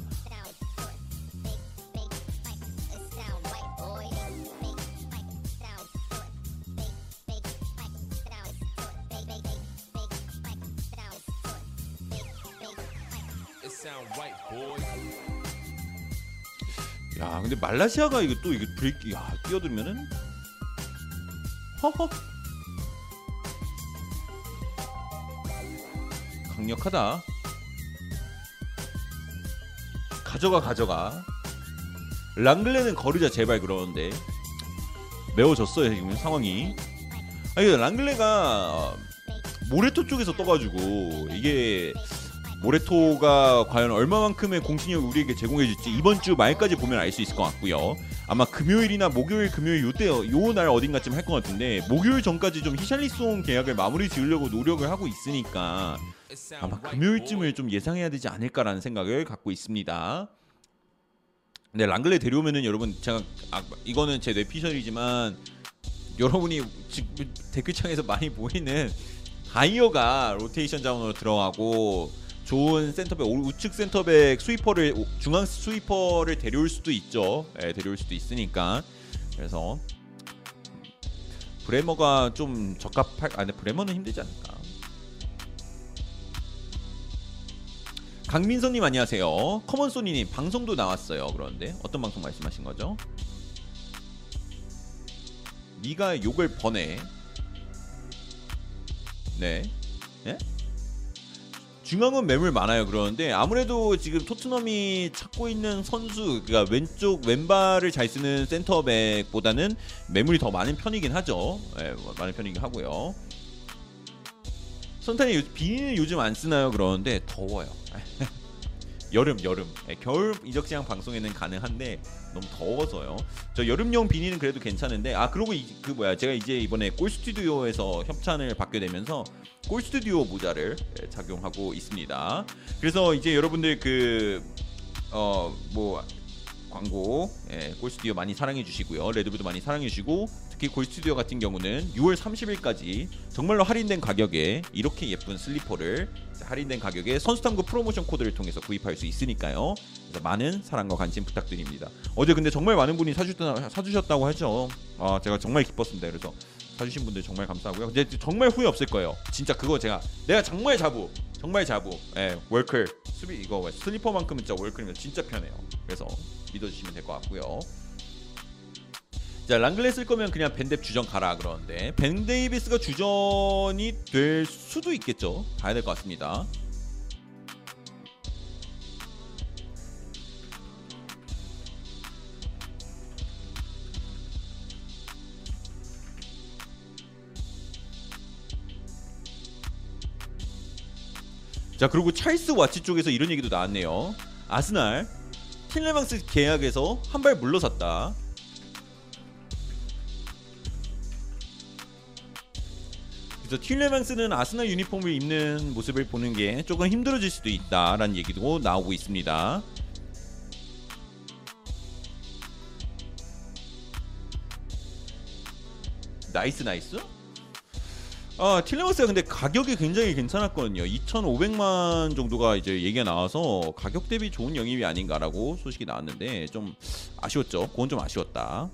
말라시아가 이거 또 이게 브레이크 야 뛰어들면은? 허허. 강력하다. 가져가 가져가. 랑글레는 거르자 제발 그러는데. 매워졌어요 지금 상황이. 아니 랑글레가 모레토 쪽에서 떠가지고 이게 모레토가 과연 얼마만큼의 공신력을 우리에게 제공해줄지 이번 주 말까지 보면 알 수 있을 것 같고요. 아마 금요일이나 목요일, 금요일 요때 요 날 어딘가쯤 할 것 같은데 목요일 전까지 좀 히샬리송 계약을 마무리 지으려고 노력을 하고 있으니까 아마 금요일쯤을 좀 예상해야 되지 않을까라는 생각을 갖고 있습니다. 근데 랑글레 데려오면은 여러분 제가 아, 이거는 제 뇌피셜이지만 여러분이 지금 댓글창에서 많이 보이는 다이어가 로테이션 자원으로 들어가고 좋은 센터백 우측 센터백 스위퍼를 중앙 스위퍼를 데려올 수도 있죠. 예, 데려올 수도 있으니까 그래서 브레머가 좀 적합할 아니 브레머는 힘들지 않을까. 강민선님 안녕하세요. 커먼소니님 방송도 나왔어요. 그런데 어떤 방송 말씀하신 거죠? 네가 욕을 버네. 네. 예? 중앙은 매물 많아요. 그러는데 아무래도 지금 토트넘이 찾고 있는 선수, 그러니까 왼쪽 왼발을 잘 쓰는 센터백보다는 매물이 더 많은 편이긴 하죠. 네, 많은 편이긴 하고요. 선탄이 비닐을 요즘 안 쓰나요? 그러는데 더워요. 여름 여름 예, 겨울 이적시장 방송에는 가능한데 너무 더워서요. 저 여름용 비니는 그래도 괜찮은데 아 그리고 이, 그 뭐야 제가 이제 이번에 꼴 스튜디오에서 협찬을 받게 되면서 꼴 스튜디오 모자를 예, 착용하고 있습니다. 그래서 이제 여러분들 그 어 뭐 광고 예, 꼴 스튜디오 많이 사랑해 주시고요. 레드부도 많이 사랑해 주시고 특히 골 스튜디오 같은 경우는 6월 30일까지 정말로 할인된 가격에 이렇게 예쁜 슬리퍼를 할인된 가격에 선수탐구 프로모션 코드를 통해서 구입할 수 있으니까요. 그래서 많은 사랑과 관심 부탁드립니다. 어제 근데 정말 많은 분이 사주셨다, 사주셨다고 하죠. 아 제가 정말 기뻤습니다. 그래서 사주신 분들 정말 감사하고요. 근데 정말 후회 없을 거예요. 진짜 그거 제가 내가 정말 자부, 정말 자부. 예, 월클 수비 이거 뭐 슬리퍼만큼은 진짜 월클이면 진짜 편해요. 그래서 믿어주시면 될 것 같고요. 자 랑글레 쓸 거면 그냥 벤뎁 주전 가라 그러는데 벤 데이비스가 주전이 될 수도 있겠죠. 봐야 될 것 같습니다. 자 그리고 찰스 와츠 쪽에서 이런 얘기도 나왔네요. 아스날 틸레망스 계약에서 한 발 물러섰다. 그래서 틸레망스는 아스날 유니폼을 입는 모습을 보는 게 조금 힘들어질 수도 있다라는 얘기도 나오고 있습니다. nice nice. 아 틸레망스가 근데 가격이 굉장히 괜찮았거든요. 2,500만 정도가 이제 얘기가 나와서 가격 대비 좋은 영입이 아닌가라고 소식이 나왔는데 좀 아쉬웠죠. 그건 좀 아쉬웠다.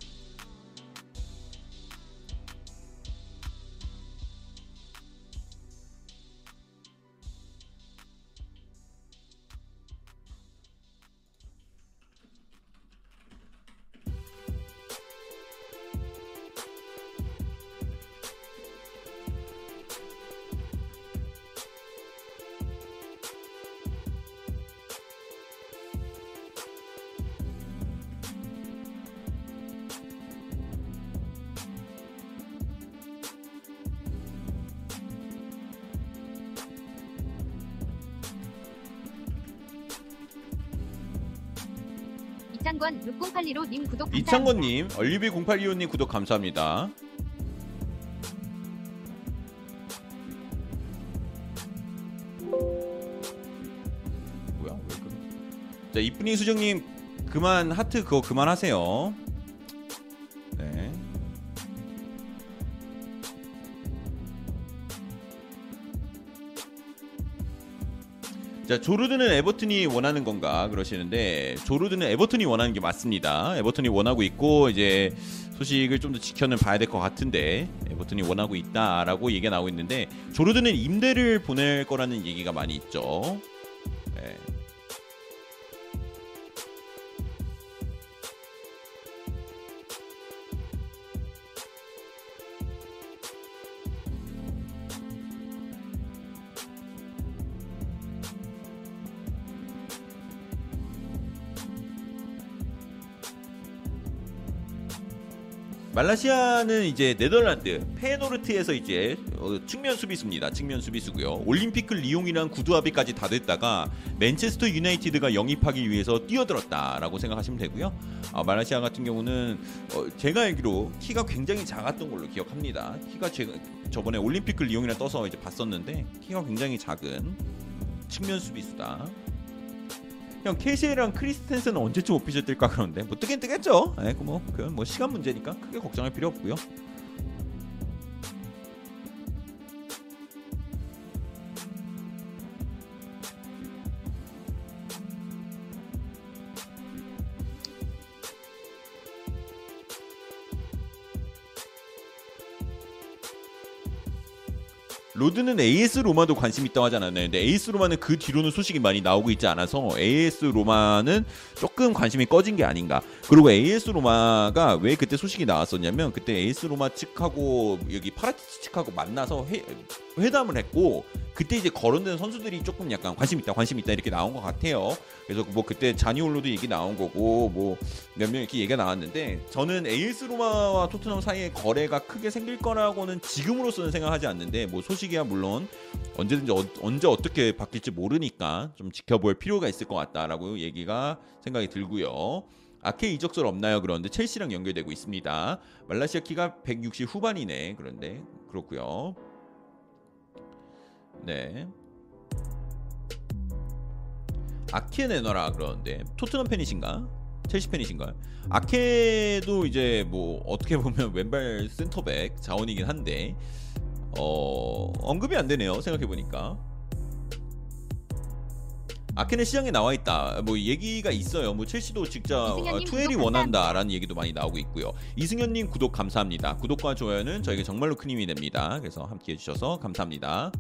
이창권 6082로 님 구독 감사합니다. 이창권님, 얼리비 0825님 구독 감사합니다. 뭐야? 왜 그래? 자, 이쁜이 수정님 그만 하트 그거 그만하세요. 자 조르드는 에버튼이 원하는 건가 그러시는데 조르드는 에버튼이 원하는 게 맞습니다. 에버튼이 원하고 있고 이제 소식을 좀 더 지켜는 봐야 될 것 같은데 에버튼이 원하고 있다라고 얘기가 나오고 있는데 조르드는 임대를 보낼 거라는 얘기가 많이 있죠. 말라시아는 이제 네덜란드 페예노르트에서 이제 어, 측면 수비수입니다. 측면 수비수고요. 올림피크 리옹이랑 구두 합의까지 다 됐다가 맨체스터 유나이티드가 영입하기 위해서 뛰어들었다라고 생각하시면 되고요. 아, 말라시아 같은 경우는 어, 제가 알기로 키가 굉장히 작았던 걸로 기억합니다. 키가 제가 저번에 올림피크 리옹이랑 떠서 이제 봤었는데 키가 굉장히 작은 측면 수비수다. 형 케시에랑 크리스텐센은 언제쯤 official 뜰까 그런데 뭐 뜨긴 뜨겠죠. 예, 뭐 그건 뭐 시간 문제니까 크게 걱정할 필요 없고요. 로드는 AS 로마도 관심 있다고 않았나요? 근데 AS 로마는 그 뒤로는 소식이 많이 나오고 있지 않아서 AS 로마는 조금 관심이 꺼진 게 아닌가. 그리고 AS 로마가 왜 그때 소식이 나왔었냐면 그때 AS 로마 측하고 여기 파라티치 측하고 만나서 회, 회담을 했고 그때 이제 거론된 선수들이 조금 약간 관심 있다, 관심 있다 이렇게 나온 것 같아요. 그래서 뭐 그때 자니올로도 얘기 나온 거고 뭐 몇 명 이렇게 얘기가 나왔는데 저는 AS 로마와 토트넘 사이에 거래가 크게 생길 거라고는 지금으로서는 생각하지 않는데 뭐 소식이 야 물론 언제든지 어, 언제 어떻게 바뀔지 모르니까 좀 지켜볼 필요가 있을 것 같다라고 얘기가 생각이 들고요. 아케 이적설 없나요? 그런데 첼시랑 연결되고 있습니다. 말라시아 키가 160 후반이네. 그런데 그렇고요. 네. 아케 내놔라 그러는데 토트넘 팬이신가? 첼시 팬이신가? 아케도 이제 뭐 어떻게 보면 왼발 센터백 자원이긴 한데 어 언급이 안 되네요. 생각해 보니까. 아케는 시장에 나와 있다. 뭐 얘기가 있어요. 뭐 첼시도 직접 이승현님 투엘이 원한다라는 얘기도 많이 나오고 있고요. 이승현님 구독 감사합니다. 구독과 좋아요는 저에게 정말로 큰 힘이 됩니다. 그래서 함께 해주셔서 감사합니다.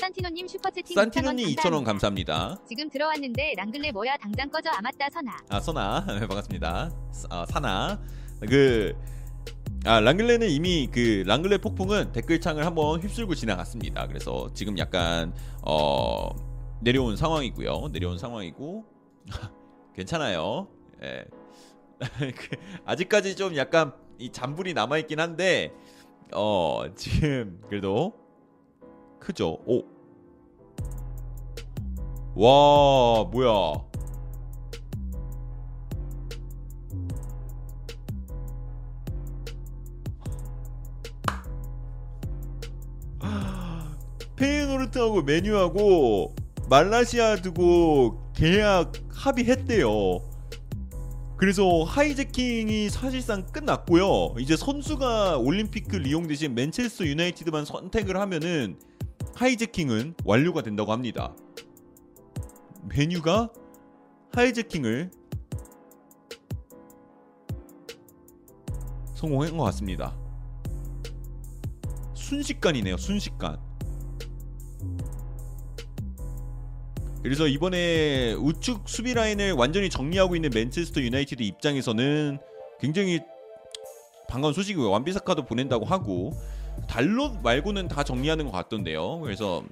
산티노님 슈퍼채팅 산티노님 2,000원 2,000원 감사합니다. 지금 들어왔는데 랑글레 뭐야 당장 꺼져 아맞다 선아. 아 선아 네, 반갑습니다. 아, 사나 그 아, 랑글레는 이미 그 랑글레 폭풍은 댓글창을 한번 휩쓸고 지나갔습니다. 그래서 지금 약간 어 내려온 상황이고요. 내려온 상황이고 괜찮아요. 예. 그, 아직까지 좀 약간 이 잔불이 남아 있긴 한데 어 지금 그래도 크죠. 오. 와, 뭐야? 페이노르트하고 메뉴하고 말라시아 두고 계약 합의했대요. 그래서 하이제킹이 사실상 끝났고요. 이제 선수가 올림피크 리옹 대신 맨체스터 유나이티드만 선택을 하면은 하이제킹은 완료가 된다고 합니다. 메뉴가 하이제킹을 성공한 것 같습니다. 순식간이네요. 순식간. 그래서 이번에 우측 수비 라인을 완전히 정리하고 있는 맨체스터 유나이티드 입장에서는 굉장히 반가운 소식이고요. 완비사카도 보낸다고 하고 달롯 말고는 다 정리하는 것 같던데요. 그래서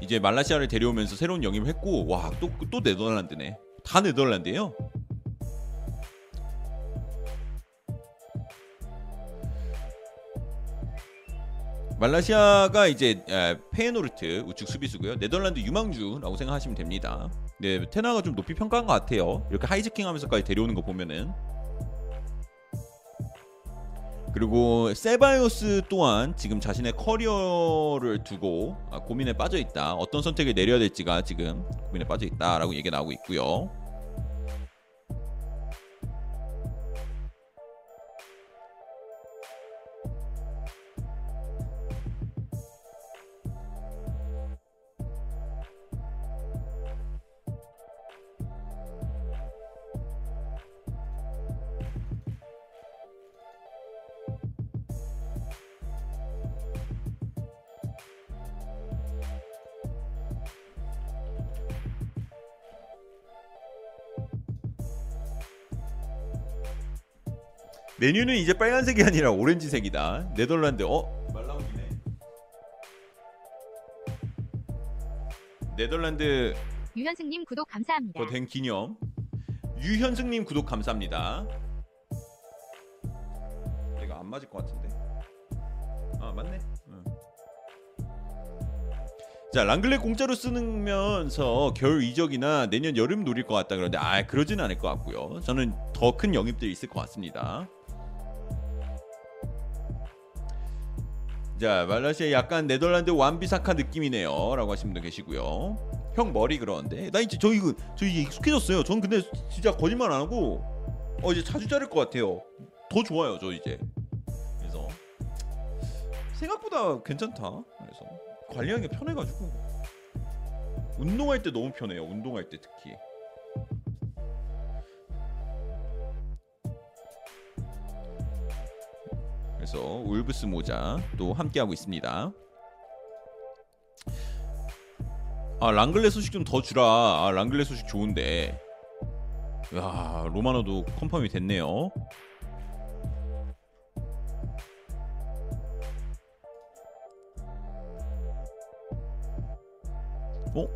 이제 말라시아를 데려오면서 새로운 영입을 했고 와 또또 네덜란드네. 다 네덜란드예요. 말라시아가 이제 에, 페에노르트 우측 수비수고요. 네덜란드 유망주라고 생각하시면 됩니다. 네, 테나가 좀 높이 평가한 것 같아요. 이렇게 하이제킹하면서까지 데려오는 거 보면은. 그리고 세바이오스 또한 지금 자신의 커리어를 두고 아, 고민에 빠져 있다. 어떤 선택을 내려야 될지가 지금 고민에 빠져 있다라고 얘기 나오고 있고요. 메뉴는 이제 빨간색이 아니라 오렌지색이다. 네덜란드 어 말라오기네. 네덜란드 유현승님 구독 감사합니다. 더된 기념. 유현승님 구독 감사합니다. 내가 안 맞을 것 같은데. 아 맞네. 응. 자 랑글레 공짜로 쓰면서 겨울 이적이나 내년 여름 노릴 것 같다 그런데 아 그러지는 않을 것 같고요. 저는 더 큰 영입들이 있을 것 같습니다. 자 말라시아 약간 네덜란드 완비사카 느낌이네요라고 하시는 분 계시고요. 형 머리 그러는데 나 이제 저 이거 저 이제 익숙해졌어요. 전 근데 진짜 거짓말 안 하고 어 이제 자주 자를 것 같아요. 더 좋아요 저 이제. 그래서 생각보다 괜찮다. 그래서 관리하기 편해가지고 운동할 때 너무 편해요. 운동할 때 특히. 그래서 울브스 모자 또 함께 하고 있습니다. 아 랑글레 소식 좀 더 주라. 아 랑글레 소식 좋은데. 야 로마노도 confirm이 됐네요. 어?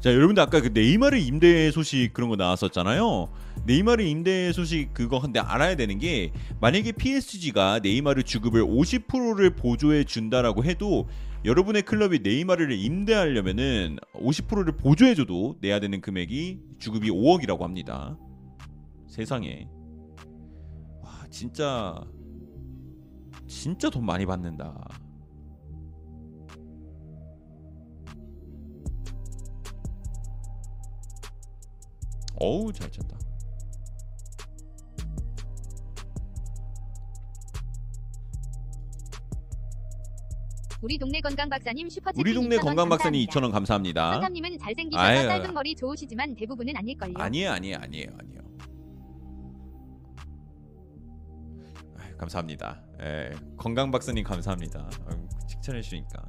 자 여러분들 아까 그 네이마르 임대 소식 그런 거 나왔었잖아요. 네이마르 임대 소식 그거 근데 알아야 되는 게 만약에 PSG가 네이마르 주급을 50%를 보조해 준다라고 해도 여러분의 클럽이 네이마르를 임대하려면은 50%를 보조해 줘도 내야 되는 금액이 주급이 5억이라고 합니다. 세상에 와 진짜 진짜 돈 많이 받는다. 어우 잘 쳤다. 우리 동네 건강 박사님 슈퍼채팅 우리 동네 2,000원 건강 박사님 감사합니다. 2,000원 감사합니다. 사장님은 잘생기셔서 아유. 짧은 머리 좋으시지만 대부분은 아닐걸요. 아니에요, 아니에요, 아니에요, 아니에요. 아유, 감사합니다. 예, 건강 박사님 감사합니다. 아유, 칭찬해 주니까.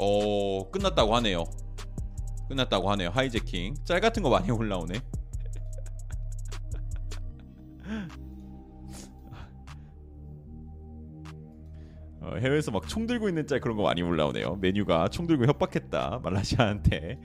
어 끝났다고 하네요. 끝났다고 하네요. 하이제킹 짤 같은 거 많이 올라오네. 어, 해외에서 막 총 들고 있는 짤 그런 거 많이 올라오네요. 메뉴가 총 들고 협박했다 말라시아한테.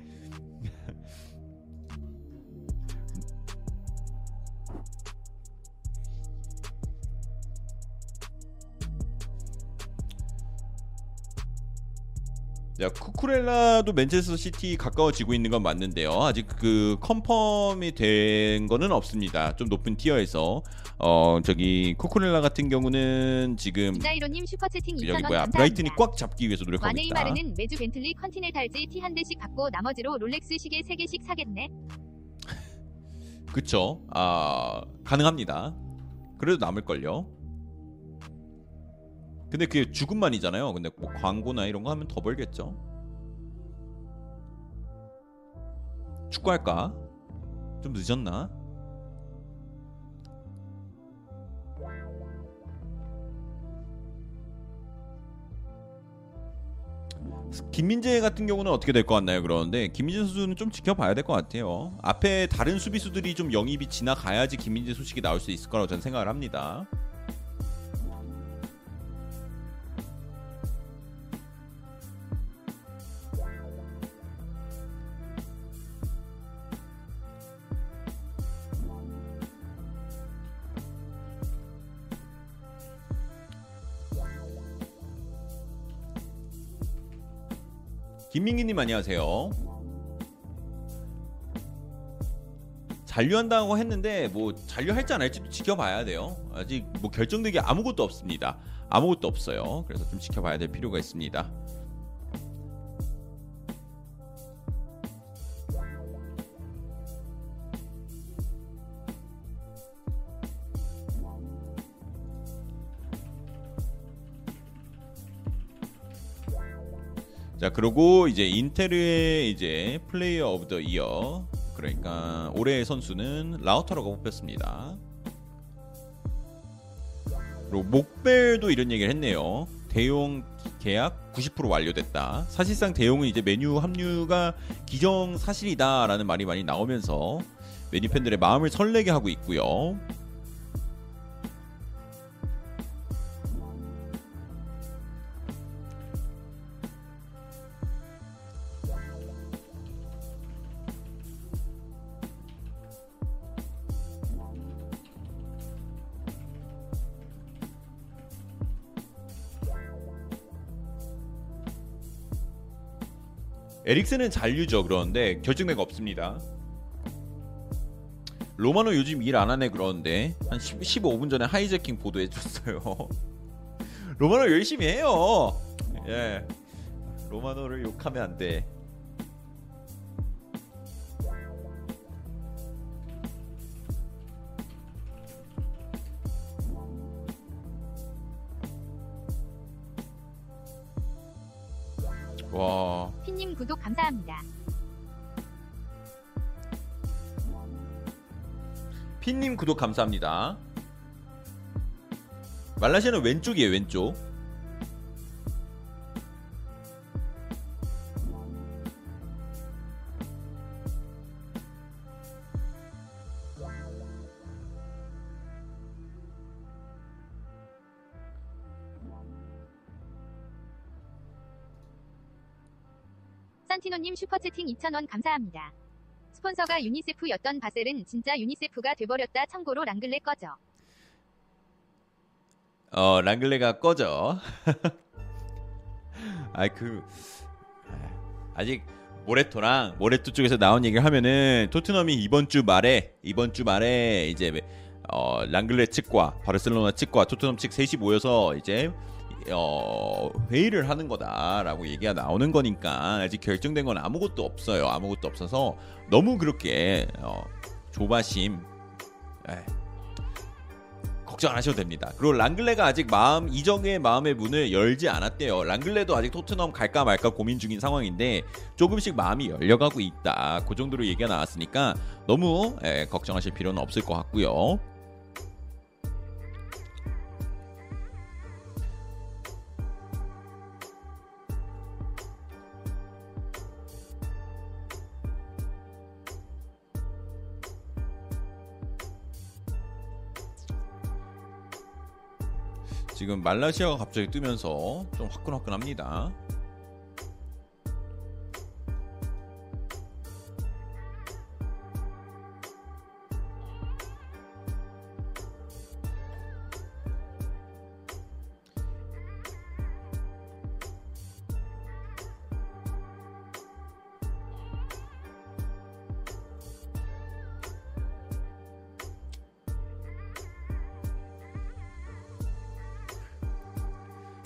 야 쿠쿠렐라도 맨체스터 시티 가까워지고 있는 건 맞는데요. 아직 그 confirm이 된 거는 없습니다. 좀 높은 tier에서 어 저기 쿠쿠렐라 같은 경우는 지금 디자이로님 슈퍼채팅 2,000원 여기 뭐야 감사합니다. 브라이튼이 꽉 잡기 위해서 노력하고 있다. 와 네이마르는 매주 벤틀리 컨티넨탈 GT 한 대씩 받고 나머지로 롤렉스 시계 3 개씩 사겠네. 그쵸? 아 가능합니다. 그래도 남을 걸요. 근데 그게 주급만이잖아요. 근데 뭐 광고나 이런 거 하면 더 벌겠죠. 축구할까? 좀 늦었나? 김민재 같은 경우는 어떻게 될 것 같나요? 그러는데 김민재 선수는 좀 지켜봐야 될 것 같아요. 앞에 다른 수비수들이 좀 영입이 지나가야지 김민재 소식이 나올 수 있을 거라고 저는 생각을 합니다. 김민기님 안녕하세요. 잔류한다고 했는데 뭐 잔류할지 안 할지도 지켜봐야 돼요. 아직 뭐 결정되기 아무것도 없습니다. 아무것도 없어요. 그래서 좀 지켜봐야 될 필요가 있습니다. 자 그리고 이제 인테르의 이제 Player of the Year 그러니까 올해의 선수는 라우타로가 뽑혔습니다. 그리고 목벨도 이런 얘기를 했네요. 데용 계약 90% 완료됐다. 사실상 데용은 이제 맨유 합류가 기정 사실이다라는 말이 많이 나오면서 맨유 팬들의 마음을 설레게 하고 있고요. 에릭슨은 잔류죠. 그런데 결정된 거 없습니다. 로마노 요즘 일 안 하네 그러는데 한 10, 15분 전에 하이제킹 보도해 줬어요. 로마노 열심히 해요. 예. 로마노를 욕하면 안 돼. 와. 피님 구독 감사합니다. 핀님 구독 감사합니다. 말라시아는 왼쪽이에요, 왼쪽. 산티노님 슈퍼채팅 2,000원 감사합니다. 스폰서가 유니세프였던 바셀은 진짜 유니세프가 돼버렸다. 참고로 랑글레 꺼져. 어 랑글레가 꺼져. 아이 그 아직 모레토랑 모레토 쪽에서 나온 얘기를 하면은 토트넘이 이번 주 말에 이번 주 말에 이제 어 랑글레 측과 바르셀로나 측과 토트넘 측 셋이 모여서 이제 어 회의를 하는 거다라고 얘기가 나오는 거니까 아직 결정된 건 아무것도 없어요. 아무것도 없어서 너무 그렇게 어 조바심 에이, 걱정 안 하셔도 됩니다. 그리고 랑글레가 아직 마음 이적의 마음의 문을 열지 않았대요. 랑글레도 아직 토트넘 갈까 말까 고민 중인 상황인데 조금씩 마음이 열려가고 있다. 그 정도로 얘기가 나왔으니까 너무 에, 걱정하실 필요는 없을 것 같고요. 지금 말라시아가 갑자기 뜨면서 좀 화끈화끈합니다.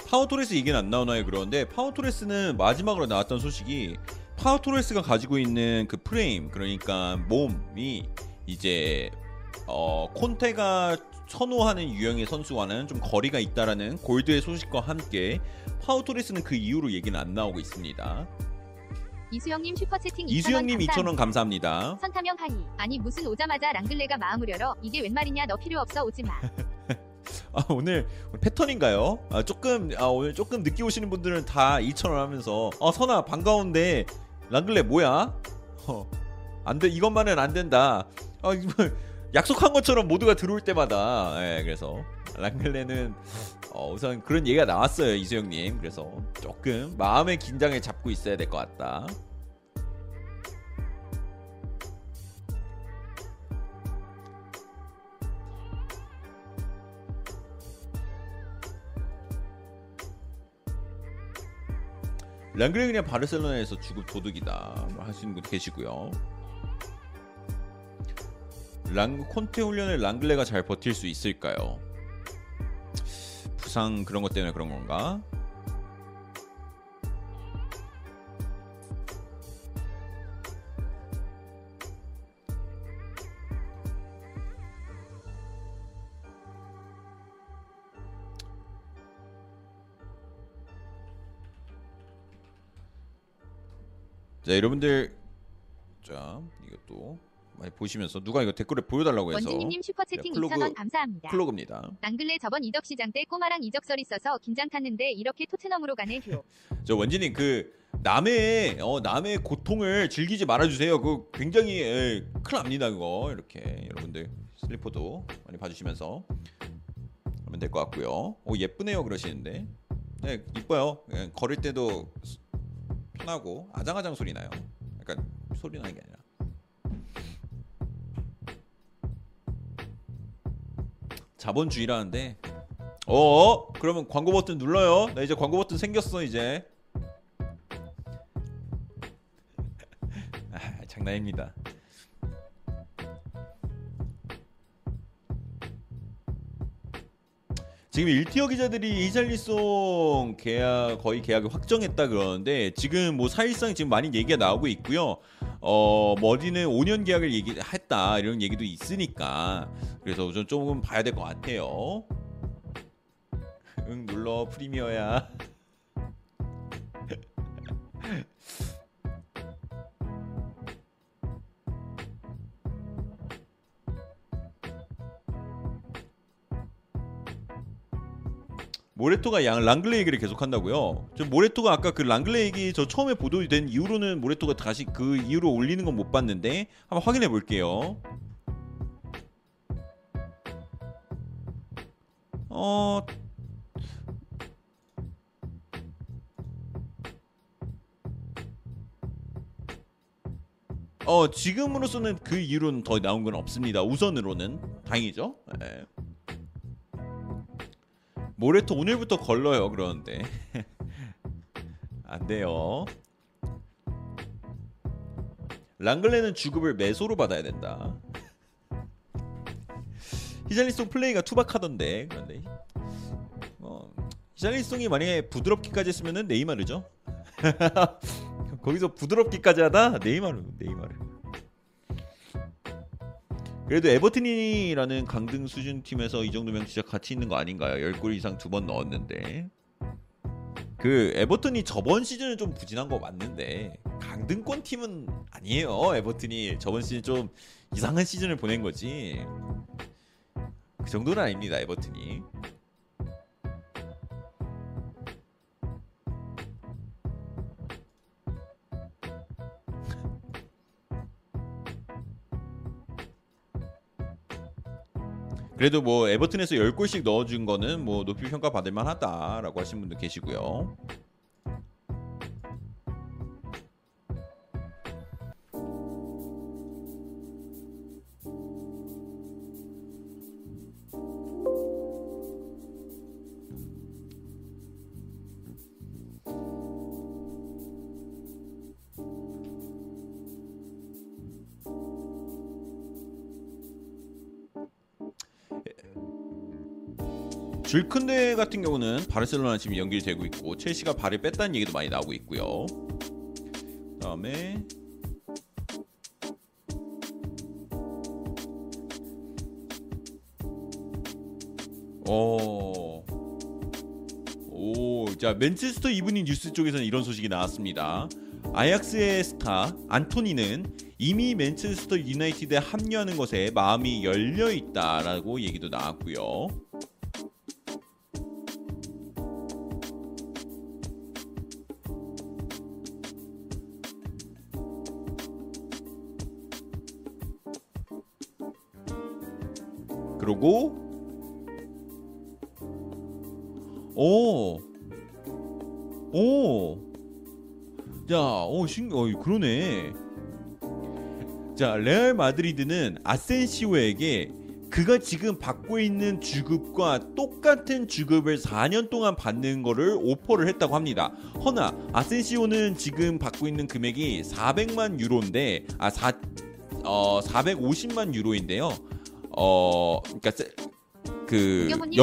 파우 토레스 얘기는 안 나오나요? 그런데 파우 토레스는 마지막으로 나왔던 소식이 파우 토레스가 가지고 있는 그 프레임 그러니까 몸이 이제 어 콘테가 선호하는 유형의 선수와는 좀 거리가 있다라는 골드의 소식과 함께 파우 토레스는 그 이후로 얘기는 안 나오고 있습니다. 이수영님 슈퍼채팅 2,000원 이수영님 감사합니다. 2,000원 감사합니다. 선타명 hi. 아니 무슨 오자마자 랑글레가 마음을 열어. 이게 웬 말이냐 너 필요 없어 오지 마. 아, 오늘 패턴인가요? 아, 조금 아, 오늘 조금 늦게 오시는 분들은 다 2,000원 하면서 어 선아 반가운데 랑글레 뭐야? 어, 안돼 이것만은 안 된다. 아, 약속한 것처럼 모두가 들어올 때마다 예, 그래서 랑글레는 어, 우선 그런 얘기가 나왔어요 이수영님. 그래서 조금 마음의 긴장을 잡고 있어야 될 것 같다. 랑글레 그냥 바르셀로나에서 주급 도둑이다 하시는 분 계시고요. 랑 콘테 훈련을 랑글레가 잘 버틸 수 있을까요? 부상 그런 것 때문에 그런 건가? 자 여러분들 자 이것도 많이 보시면서 누가 이거 댓글에 보여달라고 해서 원진님님 슈퍼채팅 네, 플로그- 2,000원 감사합니다. 플로그입니다. 랑글레 저번 이적 시장 때 꼬마랑 이적설 있어서 긴장 탔는데 이렇게 토트넘으로 가네 휴. 저 원진님 그 남의 어 남의 고통을 즐기지 말아주세요. 그 굉장히 에, 큰일 납니다 그거 이렇게 여러분들 슬리퍼도 많이 봐주시면서 하면 될 것 같고요. 오 예쁘네요 그러시는데 네 이뻐요. 예, 걸을 때도 스- 편하고 아장아장 소리 나요. 약간 소리 나는 게 아니라. 자본주의라는데 어 그러면 광고 버튼 눌러요. 나 이제 광고 버튼 생겼어 이제. 아, 장난입니다. 지금 1티어 기자들이 이잘리송 계약 거의 계약을 확정했다 그러는데 지금 뭐 사실상 지금 많이 얘기가 나오고 있고요. 어 머리는 5년 계약을 얘기했다 이런 얘기도 있으니까 그래서 좀 조금 봐야 될 것 같아요. 응 눌러 프리미어야. 모레토가 양 랑글레 얘기를 계속 한다고요. 저 모레토가 아까 그 랑글레 얘기 저 처음에 보도된 이후로는 모레토가 다시 그 이후로 올리는 건 못 봤는데 한번 확인해 볼게요. 어 어 지금으로서는 그 이후로는 더 나온 건 없습니다. 우선으로는 다행이죠. 예. 모레토 오늘부터 걸러요. 그러는데 안 돼요. 랑글레는 주급을 매소로 받아야 된다. 히잘리송 플레이가 투박하던데 그런데 어, 히잘리송이 만약에 부드럽기까지 했으면은 네이마르죠. 거기서 부드럽기까지 하다 네이마르 네이마르. 그래도 에버튼이라는 강등 수준 팀에서 이 정도면 진짜 가치 있는 거 아닌가요? 10골 이상 두 번 넣었는데 그 에버튼이 저번 시즌은 좀 부진한 거 맞는데 강등권 팀은 아니에요. 에버튼이 저번 시즌 좀 이상한 시즌을 보낸 거지. 그 정도는 아닙니다. 에버튼이. 그래도 뭐 에버튼에서 10골씩 넣어준 거는 뭐 높이 평가 받을 만하다라고 하신 분도 계시고요. 쥘 쿤데 같은 경우는 바르셀로나 지금 연결되고 있고 첼시가 발을 뺐다는 얘기도 많이 나오고 있고요. 그다음에 어. 오, 자 맨체스터 이브닝 뉴스 쪽에서는 이런 소식이 나왔습니다. 아약스의 스타 안토니는 이미 맨체스터 유나이티드에 합류하는 것에 마음이 열려 있다라고 얘기도 나왔고요. 그리고 오. 오. 야, 어, 신, 어, 그러네. 자, 레알 마드리드는 아센시오에게 그가 지금 받고 있는 주급과 똑같은 주급을 4년 동안 받는 거를 오퍼를 했다고 합니다. 허나 아센시오는 지금 받고 있는 금액이 400만 유로인데 아 4, 어 450만 유로인데요. 어 그러니까 세- 그 연봉이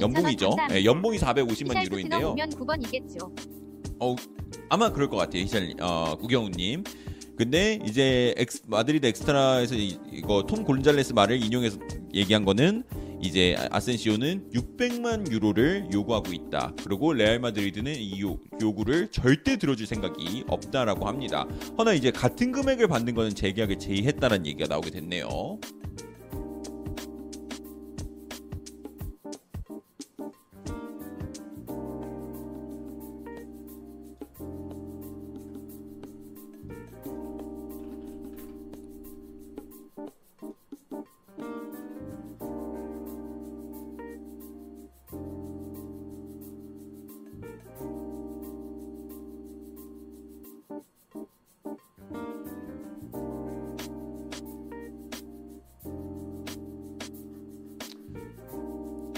연봉이죠. 2,000원 감사합니다. 예, 연봉이 450만 히샬 토트넘 유로인데요. 9번이겠죠. 아마 그럴 것 같아요. 히샬 어, 구경훈님. 근데 이제 엑스, 마드리드 엑스트라에서 이, 이거 톰 곤잘레스 말을 인용해서 얘기한 거는 이제 아- 아센시오는 600만 유로를 요구하고 있다. 그리고 레알 마드리드는 이 요, 요구를 절대 들어줄 생각이 없다라고 합니다. 허나 이제 같은 금액을 받는 거는 재계약을 제의했다는 얘기가 나오게 됐네요.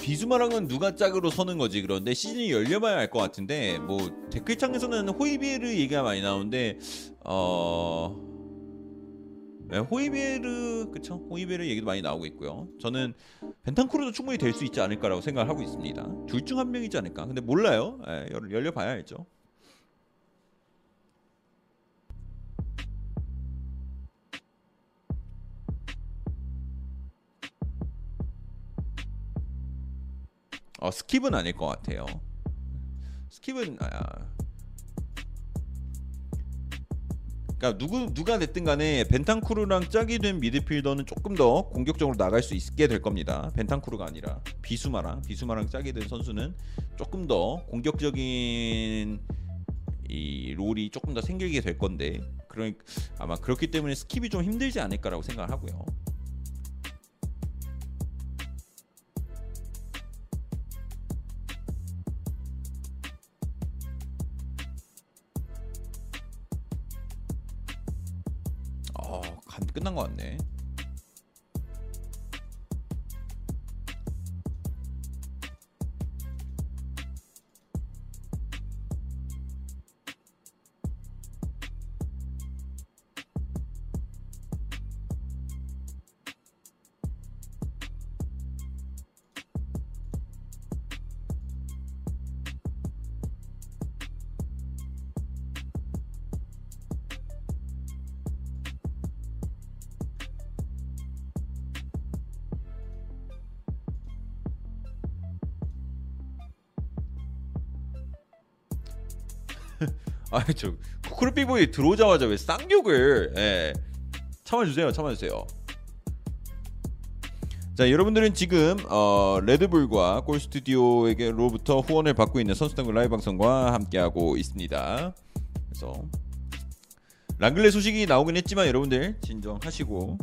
비수마랑은 누가 짝으로 서는 거지? 그런데 시즌이 열려봐야 알 것 같은데 뭐 댓글창에서는 호이비에르 얘기가 많이 나오는데 어 네, 호이비에르 그쵸? 호이비에르 얘기도 많이 나오고 있고요. 저는 벤탄쿠르도 충분히 될 수 있지 않을까라고 생각을 하고 있습니다. 둘 중 한 명이지 않을까? 근데 몰라요. 예, 열- 열려봐야 알죠 어 스킵은 아닐 것 같아요. 스킵은 아, 그러니까 누구 누가 됐든 간에 벤탄쿠르랑 짝이 된 미드필더는 조금 더 공격적으로 나갈 수 있게 될 겁니다. 벤탄쿠르가 아니라 비수마랑 비수마랑 짝이 된 선수는 조금 더 공격적인 이 role이 조금 더 생기게 될 건데 그런 아마 그렇기 때문에 스킵이 좀 힘들지 않을까라고 생각을 하고요. 끝난 것 같네. 쿠쿠르피보이 들어오자마자 왜 쌍욕을 예. 참아주세요 참아주세요 자 여러분들은 지금 어, 레드불과 골스튜디오에게로부터 후원을 받고 있는 선수단국 라이브 방송과 함께하고 있습니다 그래서 랑글레 소식이 나오긴 했지만 여러분들 진정하시고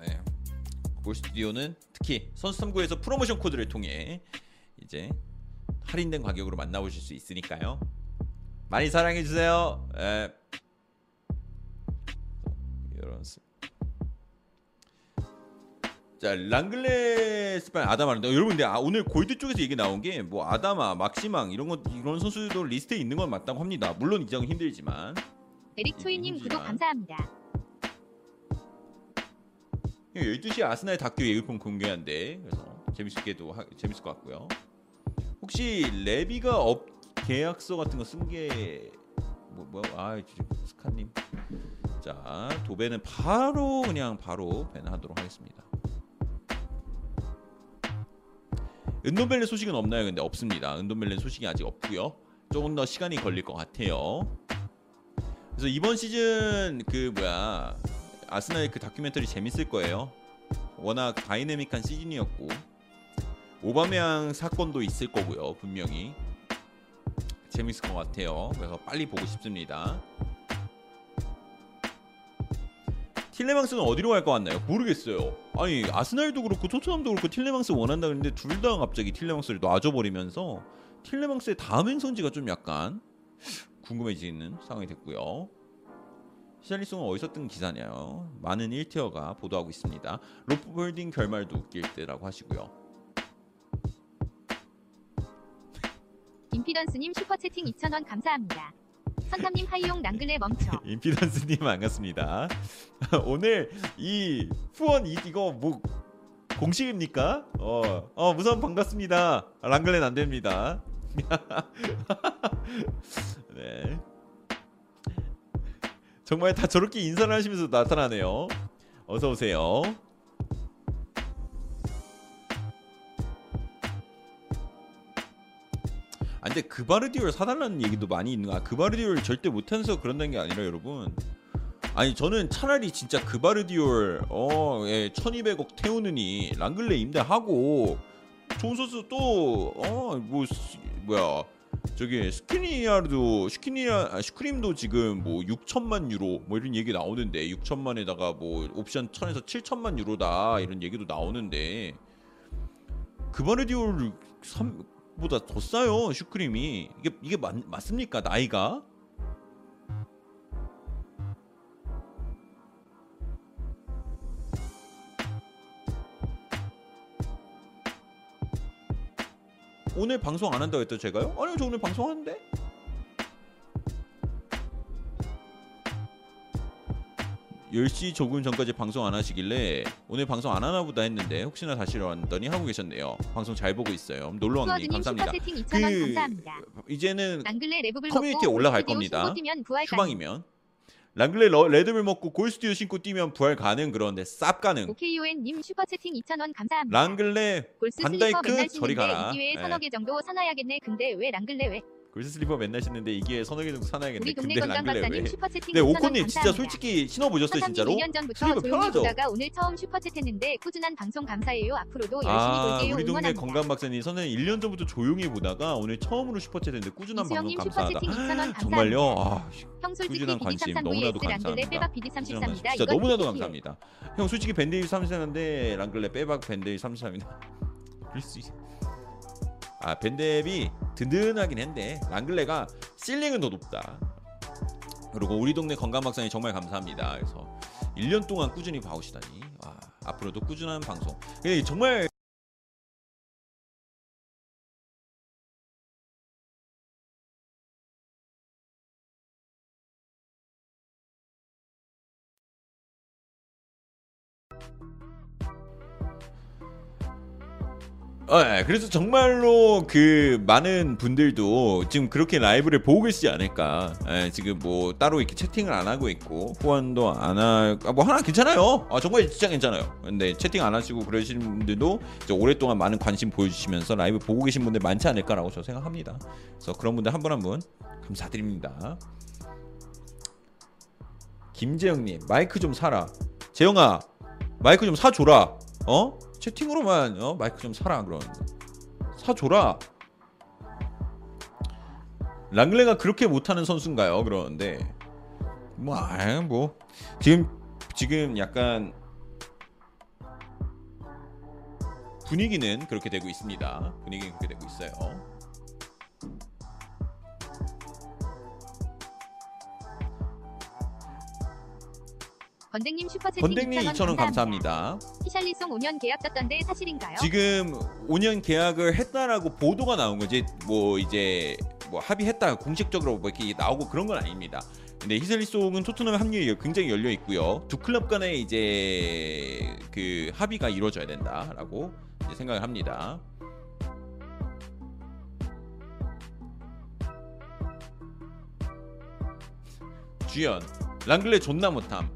네. 골스튜디오는 특히 선수 3구에서 프로모션 코드를 통해 이제 할인된 가격으로 만나보실 수 있으니까요 많이 사랑해 주세요. 예. 이런 자 랑글레 스파인 아다마인데 여러분 근데 아, 오늘 골드 쪽에서 얘기 나온 게 뭐 아다마, 막시망 이런 것 이런 선수도 리스트에 있는 건 맞다고 합니다. 물론 이적은 힘들지만 에릭 초이님 구독. 감사합니다. 12시에 아스날 다큐 예고편 공개한데 그래서 재밌게도 하, 재밌을 것 같고요. 혹시 레비가 업 계약서 같은 거 쓴 게 뭐, 뭐, 아, 스카님. 자, 도배는 바로 그냥 바로 ban하도록 하겠습니다. 은돈벨레 소식은 없나요? 근데 없습니다. 은돈벨레 소식이 아직 없고요. 조금 더 시간이 걸릴 것 같아요. 그래서 이번 시즌 그 뭐야 아스날의 그 다큐멘터리 재밌을 거예요. 워낙 다이내믹한 시즌이었고 오바메양 사건도 있을 거고요. 분명히 재밌을 것 같아요. 그래서 빨리 보고 싶습니다. 틸레망스는 어디로 갈 것 같나요? 모르겠어요. 아니 아스날도 그렇고 토트넘도 그렇고 틸레망스 원한다 그랬는데 둘 다 갑자기 틸레망스를 놔줘버리면서 틸레망스의 다음 행선지가 좀 약간 궁금해지는 상황이 됐고요. 히샬리송은 어디서 뜬 기사냐요? 많은 1tier가 보도하고 있습니다. 로프 홀딩 결말도 웃길 때라고 하시고요. 임피던스님 슈퍼채팅 2,000원 감사합니다. 선삼님 하이용 랑글레 멈춰. 임피던스님 반갑습니다. 오늘 이 후원 이, 이거 뭐 공식입니까? 어, 어 우선 반갑습니다. 랑글렌 안 됩니다. 네. 정말 다 저렇게 인사를 하시면서 나타나네요. 어서 오세요. 아 근데 그바르디올 사달라는 얘기도 많이 있는 거야. 그바르디올 절대 못해서 그런다는 게 아니라 여러분. 아니 저는 차라리 진짜 그바르디올 어, 예, 1200억 태우느니 랑글레 임대하고 좋은 선수 또어뭐 뭐야 저기 스키니아르도 스키니아 아, 슈크림도 지금 뭐 6천만 유로 뭐 이런 얘기 나오는데 6천만에다가 뭐 옵션 1000에서 7천만 유로다 이런 얘기도 나오는데 그바르디올 3 보다 더 싸요 슈크림이. 이게 이게 맞, 맞습니까 나이가? 오늘 방송 안 한다고 했죠 제가요? 아니요 저 오늘 방송하는데 열시 조금 전까지 방송 안 하시길래 오늘 방송 안 하나 보다 했는데 혹시나 다시 왔더니 하고 계셨네요 방송 잘 보고 있어요 놀러왕님 감사합니다 슈퍼채팅 2,000원 그 감사합니다. 이제는 커뮤니티에 올라갈 겁니다. 휴방이면 랑글레 러- 레드불 먹고 골스튜디오 신고 뛰면 부활 가능 그런데 쌉 가능 오케이오엔님 슈퍼채팅 2,000원 감사합니다. 랑글레 골스 반다이크 저리 가라. 이 기회에 예. 서너 개 정도 사놔야겠네. 근데 왜 랑글레 왜? 골스 슬리퍼 맨날 신는데 이게 서너 개 정도 사놔야겠네 우리 동네 근데 건강 랑글레 박사님 왜 슈퍼채팅 네 2,000원 오코님 진짜. 솔직히 신어보셨어요 진짜로? 2년 전부터 슬리퍼 조용히 편하죠? 보다가 오늘 처음 슈퍼챗했는데 꾸준한 방송 감사해요. 앞으로도 열심히 아 볼게요. 우리 동네 응원합니다. 건강 박사님 선생님 1년 전부터 조용히 보다가 오늘 처음으로 슈퍼챗 했는데 꾸준한 방송 이수영님 감사하다 슈퍼채팅 2,000원 감사합니다. 정말요? 아 형 솔직히 꾸준한 관심 너무나도 BD339ES 랑글레 감사합니다. 빼박 BD33입니다. 진짜 너무나도. 감사합니다. 형 솔직히 밴드일 33인데 랑글레 빼박 밴드일 33이다. 그럴 수 있어. 아 밴드앱이 든든하긴 한데 랑글레가 실링은 더 높다. 그리고 우리 동네 건강 박사님 정말 감사합니다. 그래서 1년 동안 꾸준히 봐오시다니 와, 앞으로도 꾸준한 방송. 정말 어, 예, 그래서 정말로 그 많은 분들도 지금 그렇게 라이브를 보고 계시지 않을까. 예, 지금 뭐 따로 이렇게 채팅을 안 하고 있고 후원도 안 하, 아, 뭐 하나 괜찮아요. 아, 정말 진짜 괜찮아요. 근데 채팅 안 하시고 그러시는 분들도 오랫동안 많은 관심 보여주시면서 라이브 보고 계신 분들 많지 않을까라고 저 생각합니다. 그래서 그런 분들 한 분 한 분 감사드립니다. 김재영님 마이크 좀 사라. 재영아 마이크 좀 사줘라. 어? 채팅으로만 어? 마이크 좀 사라 그러는데 사줘라. 랑글레가 그렇게 못하는 선수인가요? 그러는데 뭐, 아, 뭐 지금 지금 약간 분위기는 그렇게 되고 있습니다. 분위기는 그렇게 되고 있어요. 건댕님 슈퍼채팅 건댕님 2,000원 2,000원 감사합니다. 피샬리송 5년 계약 떴던데 사실인가요? 지금 5년 계약을 했다라고 보도가 나온 거지 뭐 이제 뭐 합의했다 공식적으로 뭐 이렇게 나오고 그런 건 아닙니다. 근데 히슬리송은 토트넘 합류에 굉장히 열려 있고요. 두 클럽 간에 이제 그 합의가 이루어져야 된다라고 생각을 합니다. 주연 랑글레 존나 못함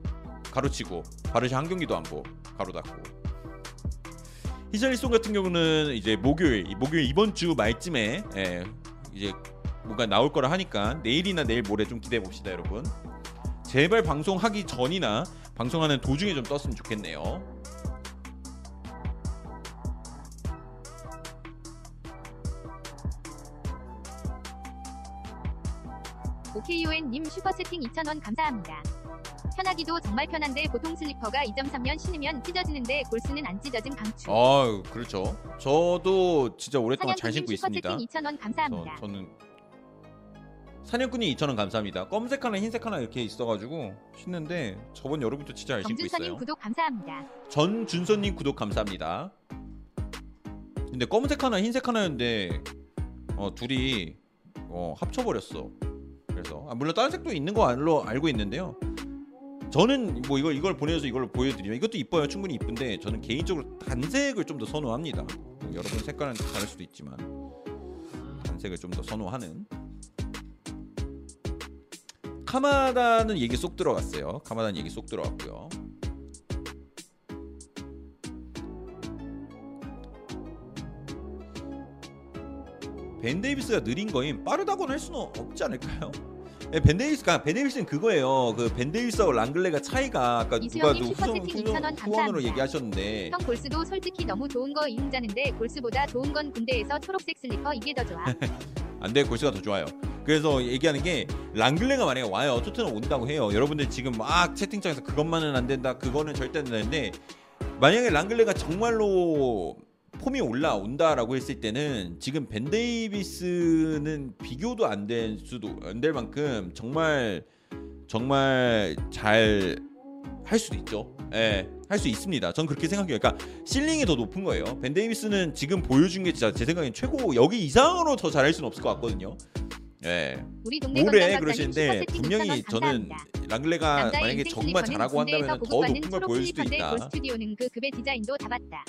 가로치고 바르샤 한 경기도 안보 가로 닫고. 히샬리송 같은 경우는 이제 목요일 이 목요일 이번 주 말쯤에 예, 이제 뭔가 나올 거라 하니까 내일이나 내일 모레 좀 기대해 봅시다 여러분. 제발 방송하기 전이나 방송하는 도중에 좀 떴으면 좋겠네요. OKON님 슈퍼채팅 2,000원 감사합니다. 편하기도 정말 편한데 보통 슬리퍼가 2.3년 신으면 찢어지는데 골스는 안 찢어짐 강추. 아 그렇죠 저도 진짜 오랫동안 잘 신고 있습니다 슈퍼채팅 2,000원 감사합니다. 저, 저는 사냥꾼이 2,000원 감사합니다 검색 하나 흰색 하나 이렇게 있어가지고 신는데 저번 여름부터 진짜 잘 신고 있어요 구독 감사합니다. 전준선님 구독 감사합니다. 근데 검은색 하나 흰색 하나였는데 어, 둘이 어, 합쳐버렸어. 그래서 아, 물론 다른 색도 있는 거 알로 알고 있는데요. 저는 뭐 이걸 이걸 보내서 이걸 보여드리면 이것도 이뻐요. 충분히 이쁜데 저는 개인적으로 단색을 좀 더 선호합니다. 뭐 여러분 색깔은 다를 수도 있지만 단색을 좀 더 선호하는. 카마다는 얘기 쏙 들어갔어요. 카마다는 얘기 쏙 들어갔고요. 벤 데이비스가 느린 거임 빠르다고는 할 수는 없지 않을까요? 예, 벤 데이비스가 벤 데이비스는 그거예요. 그 벤 데이비스하고 랑글레가 차이가 아까 누가 이수영님 슈퍼채팅 후원, 2,000원 후원으로 감사합니다. 얘기하셨는데 형 골스도 솔직히 너무 좋은 거 이응자는데 골스보다 좋은 건 군대에서 초록색 슬리퍼 이게 더 좋아. 안돼 골스가 더 좋아요. 그래서 얘기하는 게 랑글레가 만약에 와요 토트넘 온다고 해요. 여러분들 지금 막 채팅창에서 그것만은 안 된다, 그거는 절대 안 되는데 만약에 랑글레가 정말로 폼이 올라온다라고 했을 때는 지금 벤 데이비스는 비교도 안 될 수도 안 될 만큼 정말 정말 잘 할 수도 있죠. 예, 할 수 있습니다. 전 그렇게 생각해요. 그러니까 실링이 더 높은 거예요. 벤 데이비스는 지금 보여준 게 진짜 제 생각엔 최고 여기 이상으로 더 잘할 수는 없을 것 같거든요. 예, 우리 동네 모래 그러시는데 분명히 2,000원 저는. 랑글레가 만약에 정말 잘하고 한다면 더 높은 걸 보여줄 수도 있다. 골 스튜디오는 그 급의 디자인도 다 봤다.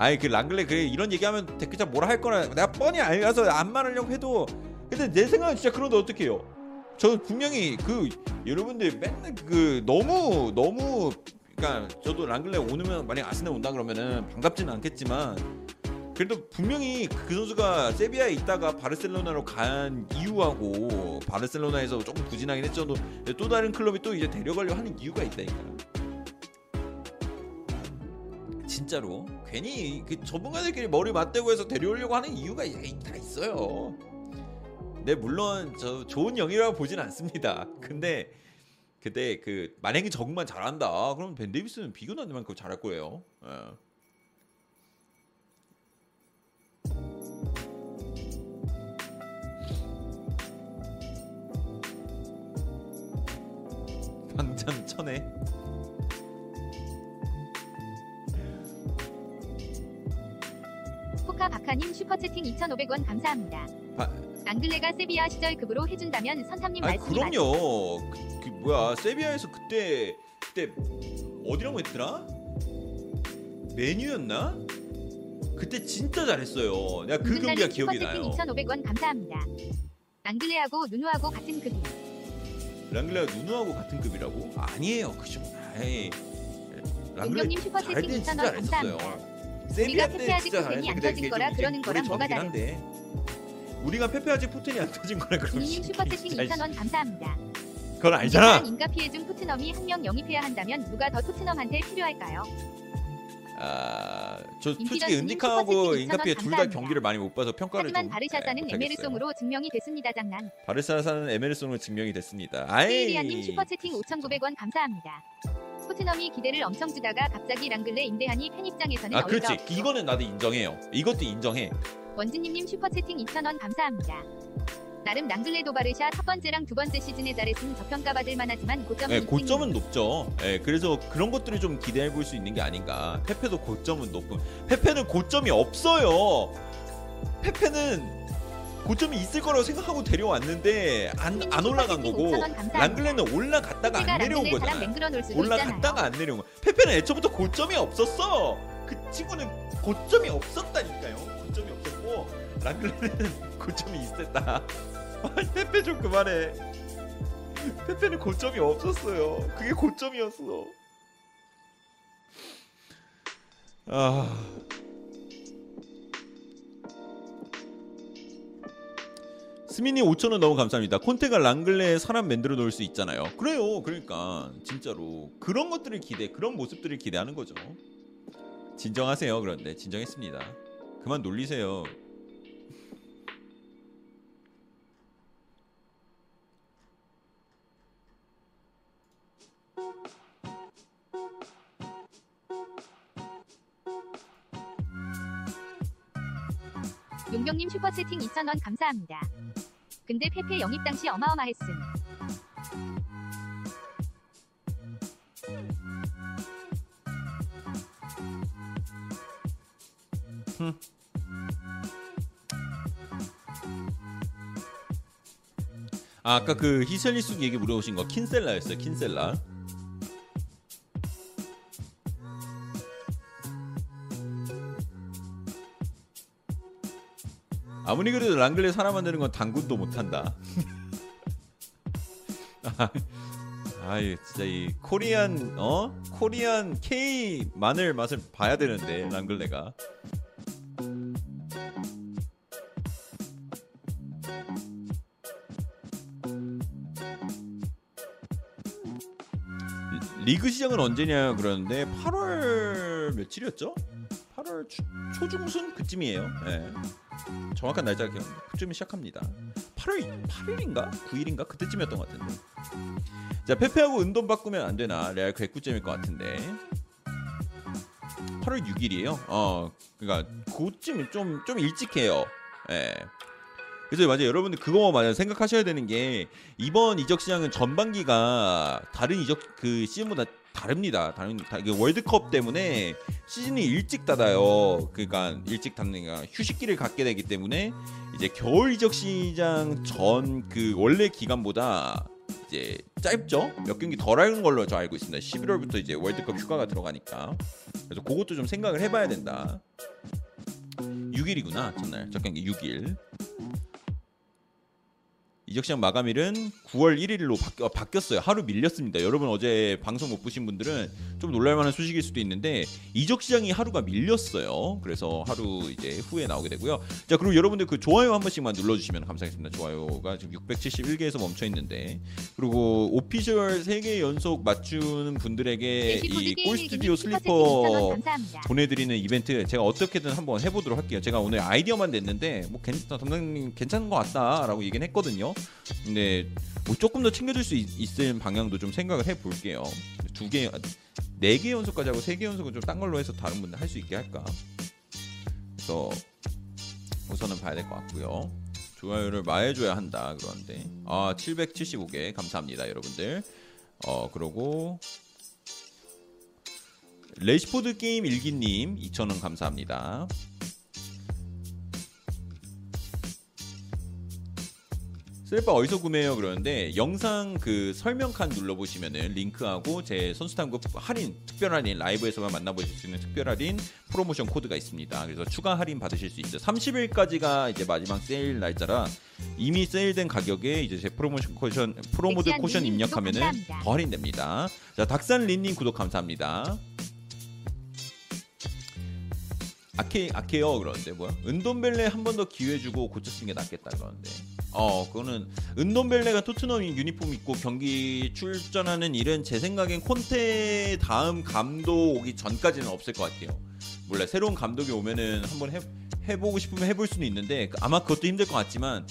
아이 그 랑글레 그 이런 얘기하면 댓글자 뭐라 할 거라 내가 뻔히 알아서 안 말하려고 해도. 근데 내 생각은 진짜 그런데 어떡해요? 저는 분명히 그 여러분들 맨날 그 너무 너무 그러니까 저도 랑글레 오면 만약 아스날 온다 그러면은 반갑지는 않겠지만 그래도 분명히 그 선수가 세비야에 있다가 바르셀로나로 간 이유하고 바르셀로나에서 조금 부진하긴 했죠 또 다른 클럽이 또 이제 데려가려 하는 이유가 있다니까 진짜로 괜히 그 전문가들끼리 머리 맞대고 해서 데려오려고 하는 이유가 예, 다 있어요. 네 물론 저 좋은 영이라고 보진 않습니다. 근데 그때 그 만약에 적응만 잘한다 그럼 벤데비스는 비교도 안 되면 그거 잘할 거예요. 예. 방전 천에 포카 바카님 슈퍼채팅 2,500원 감사합니다. 바- 앙글레가 세비야 시절 급으로 해준다면 선삼님 아 말씀이 맞 그럼요. 그, 그 뭐야 세비야에서 그때 그때 어디라고 했더라? 메뉴였나? 그때 진짜 잘했어요. 내가 그 경기가 기억이 나요. 2,500원 감사합니다. 앙글레하고 누누하고 같은 급이. 랑글레가 누누하고 같은 급이라고? 아니에요. 그죠. 아이. 랑글레 슈퍼 채팅 때는 진짜 2,000원 잘했었어요. 감사합니다. 세비야 우리가 때 페페아지 진짜 포텐이 잘했는데 안 근데 터진 그게 거라 좀 그러는 거랑 우리 뭐가 다르지? 한데 우리가 페페아지 포텐이 안 터진 거라 그러면 슈퍼채팅 2,000원 감사합니다. 그건 아니잖아. 인가 피해준 토트넘이 한 명 영입해야 한다면 누가 더 토트넘한테 필요할까요? 아, 저 인기가 솔직히 은디카하고 슈퍼채팅 인카피에 둘 다 감사합니다. 경기를 많이 못 봐서 평가를 하지만 좀 바르샤사는 예, 못하겠어요. 에메르송으로 증명이 됐습니다. 장난. 바르샤 사는 에메르송으로 증명이 됐습니다. 아이. 세이리아님 슈퍼채팅 5,900원 감사합니다. 토트넘이 기대를 엄청 주다가 갑자기 랑글레 임대하니 팬 입장에서는 아, 그렇지. 없고. 이거는 나도 인정해요. 이것도 인정해. 원진님님 슈퍼채팅 2,000원 감사합니다. 나름 랑글레 도바르샤 첫 번째랑 두 번째 시즌에 잘했음 저평가 받을 만하지만 고점은 예, 있긴 고점은 높죠. 예, 그래서 그런 것들을 좀 기대해 볼 수 있는 게 아닌가. 페페도 고점은 높고, 페페는 고점이 없어요. 페페는 고점이 있을 거라고 생각하고 데려왔는데 안, 안 올라간 거고 5,000원 감사합니다. 랑글레는 올라갔다가 안 내려온 거잖아. 올라갔다가. 안 내려온 거. 페페는 애초부터 고점이 없었어. 그 친구는 고점이 없었다니까요. 고점이 없었고 랑글레는 고점이 있었다. 페페 좀 그만해. 페페는 고점이 없었어요. 그게 고점이었어. 아. 스미니 5천원 너무 감사합니다. 콘테가 랑글레에 사람 만들어 놓을 수 있잖아요. 그래요. 그러니까 진짜로 그런 것들을 기대, 그런 모습들을 기대하는 거죠. 진정하세요. 그런데 진정했습니다. 그만 놀리세요. 용병님 슈퍼채팅 2,000원 감사합니다. 근데 페페 영입 당시 어마어마했음. 아, 아까 그 히셀리숙 얘기 물어보신 거 킨셀라였어요. 킨셀라. 아무리 그래도 랑글레 사람 만드는 건 당근도 못한다. 아이 진짜 이 코리안 어 코리안 K 마늘 맛을 봐야 되는데 랑글레가 리- 리그 시작은 언제냐 그러는데 8월 며칠이었죠? 8월 초, 초중순 그쯤이에요. 예. 정확한 날짜가 기억 안 나. 그쯤에 시작합니다. 8월 8일인가 9일인가 그때쯤이었던 것 같은데. 자 페페하고 은돈 바꾸면 안 되나 레알 괴꾸잼일 것 같은데. 8월 6일이에요. 어, 그러니까 그쯤 좀좀 일찍 해요. 예. 그래서 맞아요. 여러분들 그거 맞아요. 생각하셔야 되는 게 이번 이적 시장은 전반기가 다른 이적 그 시즌보다 다릅니다. 다른 다, 이게 월드컵 때문에 시즌이 일찍 닫아요. 그러니까 일찍 닫는 게 휴식기를 갖게 되기 때문에 이제 겨울 이적 시장 전 그 원래 기간보다 이제 짧죠? 몇 경기 덜 하는 걸로 저 알고 있습니다. 11월부터 이제 월드컵 휴가가 들어가니까 그래서 그것도 좀 생각을 해봐야 된다. 6일이구나 전날 첫 경기 6일. 이적시장 마감일은 9월 1일로 바뀌, 어, 바뀌 었어요. 하루 밀렸습니다. 여러분 어제 방송 못 보신 분들은 좀 놀랄만한 소식일 수도 있는데 이적 시장이 하루가 밀렸어요. 그래서 하루 이제 후에 나오게 되고요. 자 그리고 여러분들 그 좋아요 한 번씩만 눌러주시면 감사하겠습니다. 좋아요가 지금 671개에서 멈춰 있는데 그리고 오피셜 3개 연속 맞추는 분들에게 이 꼴스튜디오 슬리퍼. 보내드리는 이벤트 제가 어떻게든 한번 해보도록 할게요. 제가 오늘 아이디어만 냈는데 뭐 괜찮다 담당님 괜찮은 것 같다라고 얘기는 했거든요. 근데 뭐 조금 더 챙겨줄 수 있, 을 방향도 좀 생각을 해볼게요. 두 개, 네 개 연속까지 하고 세 개 연속은 좀 딴 걸로 해서 다른 분들 할 수 있게 할까. 그래서 우선은 봐야 될 것 같고요. 좋아요를 많이 해줘야 한다 그러는데 아 775개 감사합니다 여러분들. 어 그러고 래시포드 게임 일기님 2,000원 감사합니다. 셀바 어디서 구매해요? 그러는데 영상 그 설명칸 눌러보시면은 링크하고 제 선수탐구 할인 특별 할인 라이브에서만 만나보실 수 있는 특별 할인 프로모션 코드가 있습니다. 그래서 추가 할인 받으실 수 있어요. 30일까지가 이제 마지막 세일 날짜라 이미 세일된 가격에 이제 제 프로모션 코션 프로모드 코션 님 입력하면은. 더 할인됩니다. 자 닥산 린님 구독 감사합니다. 아케 아케요 그러는데 뭐야? 은돈벨레 한 번 더 기회 주고 고쳐 쓰는 게 낫겠다 그러는데. 어 그거는 은돈벨레가 토트넘 유니폼 입고 경기 출전하는 일은 제 생각엔 콘테 다음 감독 오기 전까지는 없을 것 같아요. 몰라 새로운 감독이 오면은 한번 해 해보고 싶으면 해볼 수는 있는데 아마 그것도 힘들 것 같지만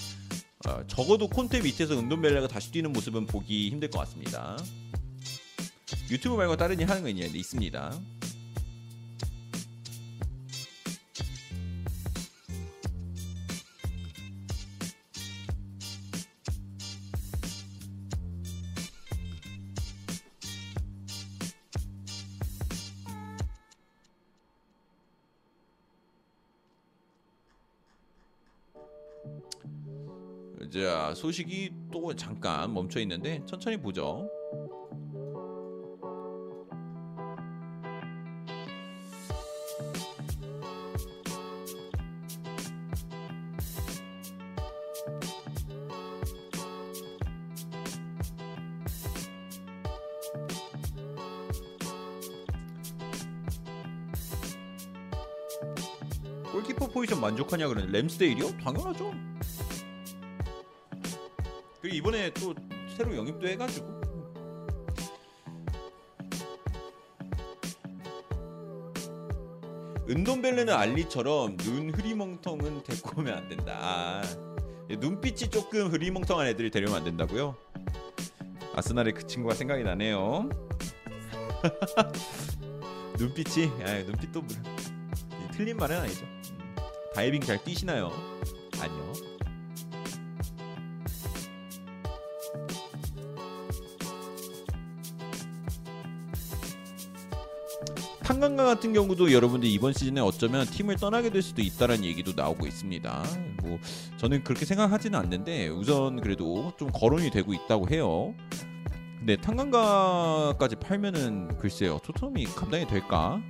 어, 적어도 콘테 밑에서 은돈벨레가 다시 뛰는 모습은 보기 힘들 것 같습니다. 유튜브 말고 다른 일 하는 거 있냐? 네, 있습니다. 자 소식이 또 잠깐 멈춰 있는데 천천히 보죠. 골키퍼 포지션 만족하냐 그러는데 램스데일이요? 당연하죠. 그리고 이번에 또 새로 영입도 해가지고 은돈벨레는 알리처럼 눈 흐리멍텅은 데리고 오면 안 된다. 아, 눈빛이 조금 흐리멍텅한 애들을 데려오면 안 된다고요? 아스날의 그 친구가 생각이 나네요. 눈빛이, 아, 눈빛도 뭐, 틀린 말은 아니죠. 음, 다이빙 잘 뛰시나요? 아니요. 탄강가 같은 경우도 여러분들 이번 시즌에 어쩌면 팀을 떠나게 될 수도 있다라는 얘기도 나오고 있습니다. 뭐 저는 그렇게 생각하지는 않는데 우선 그래도 좀 거론이 되고 있다고 해요. 근데 탄강가까지 팔면은 글쎄요 토트넘이 감당이 될까?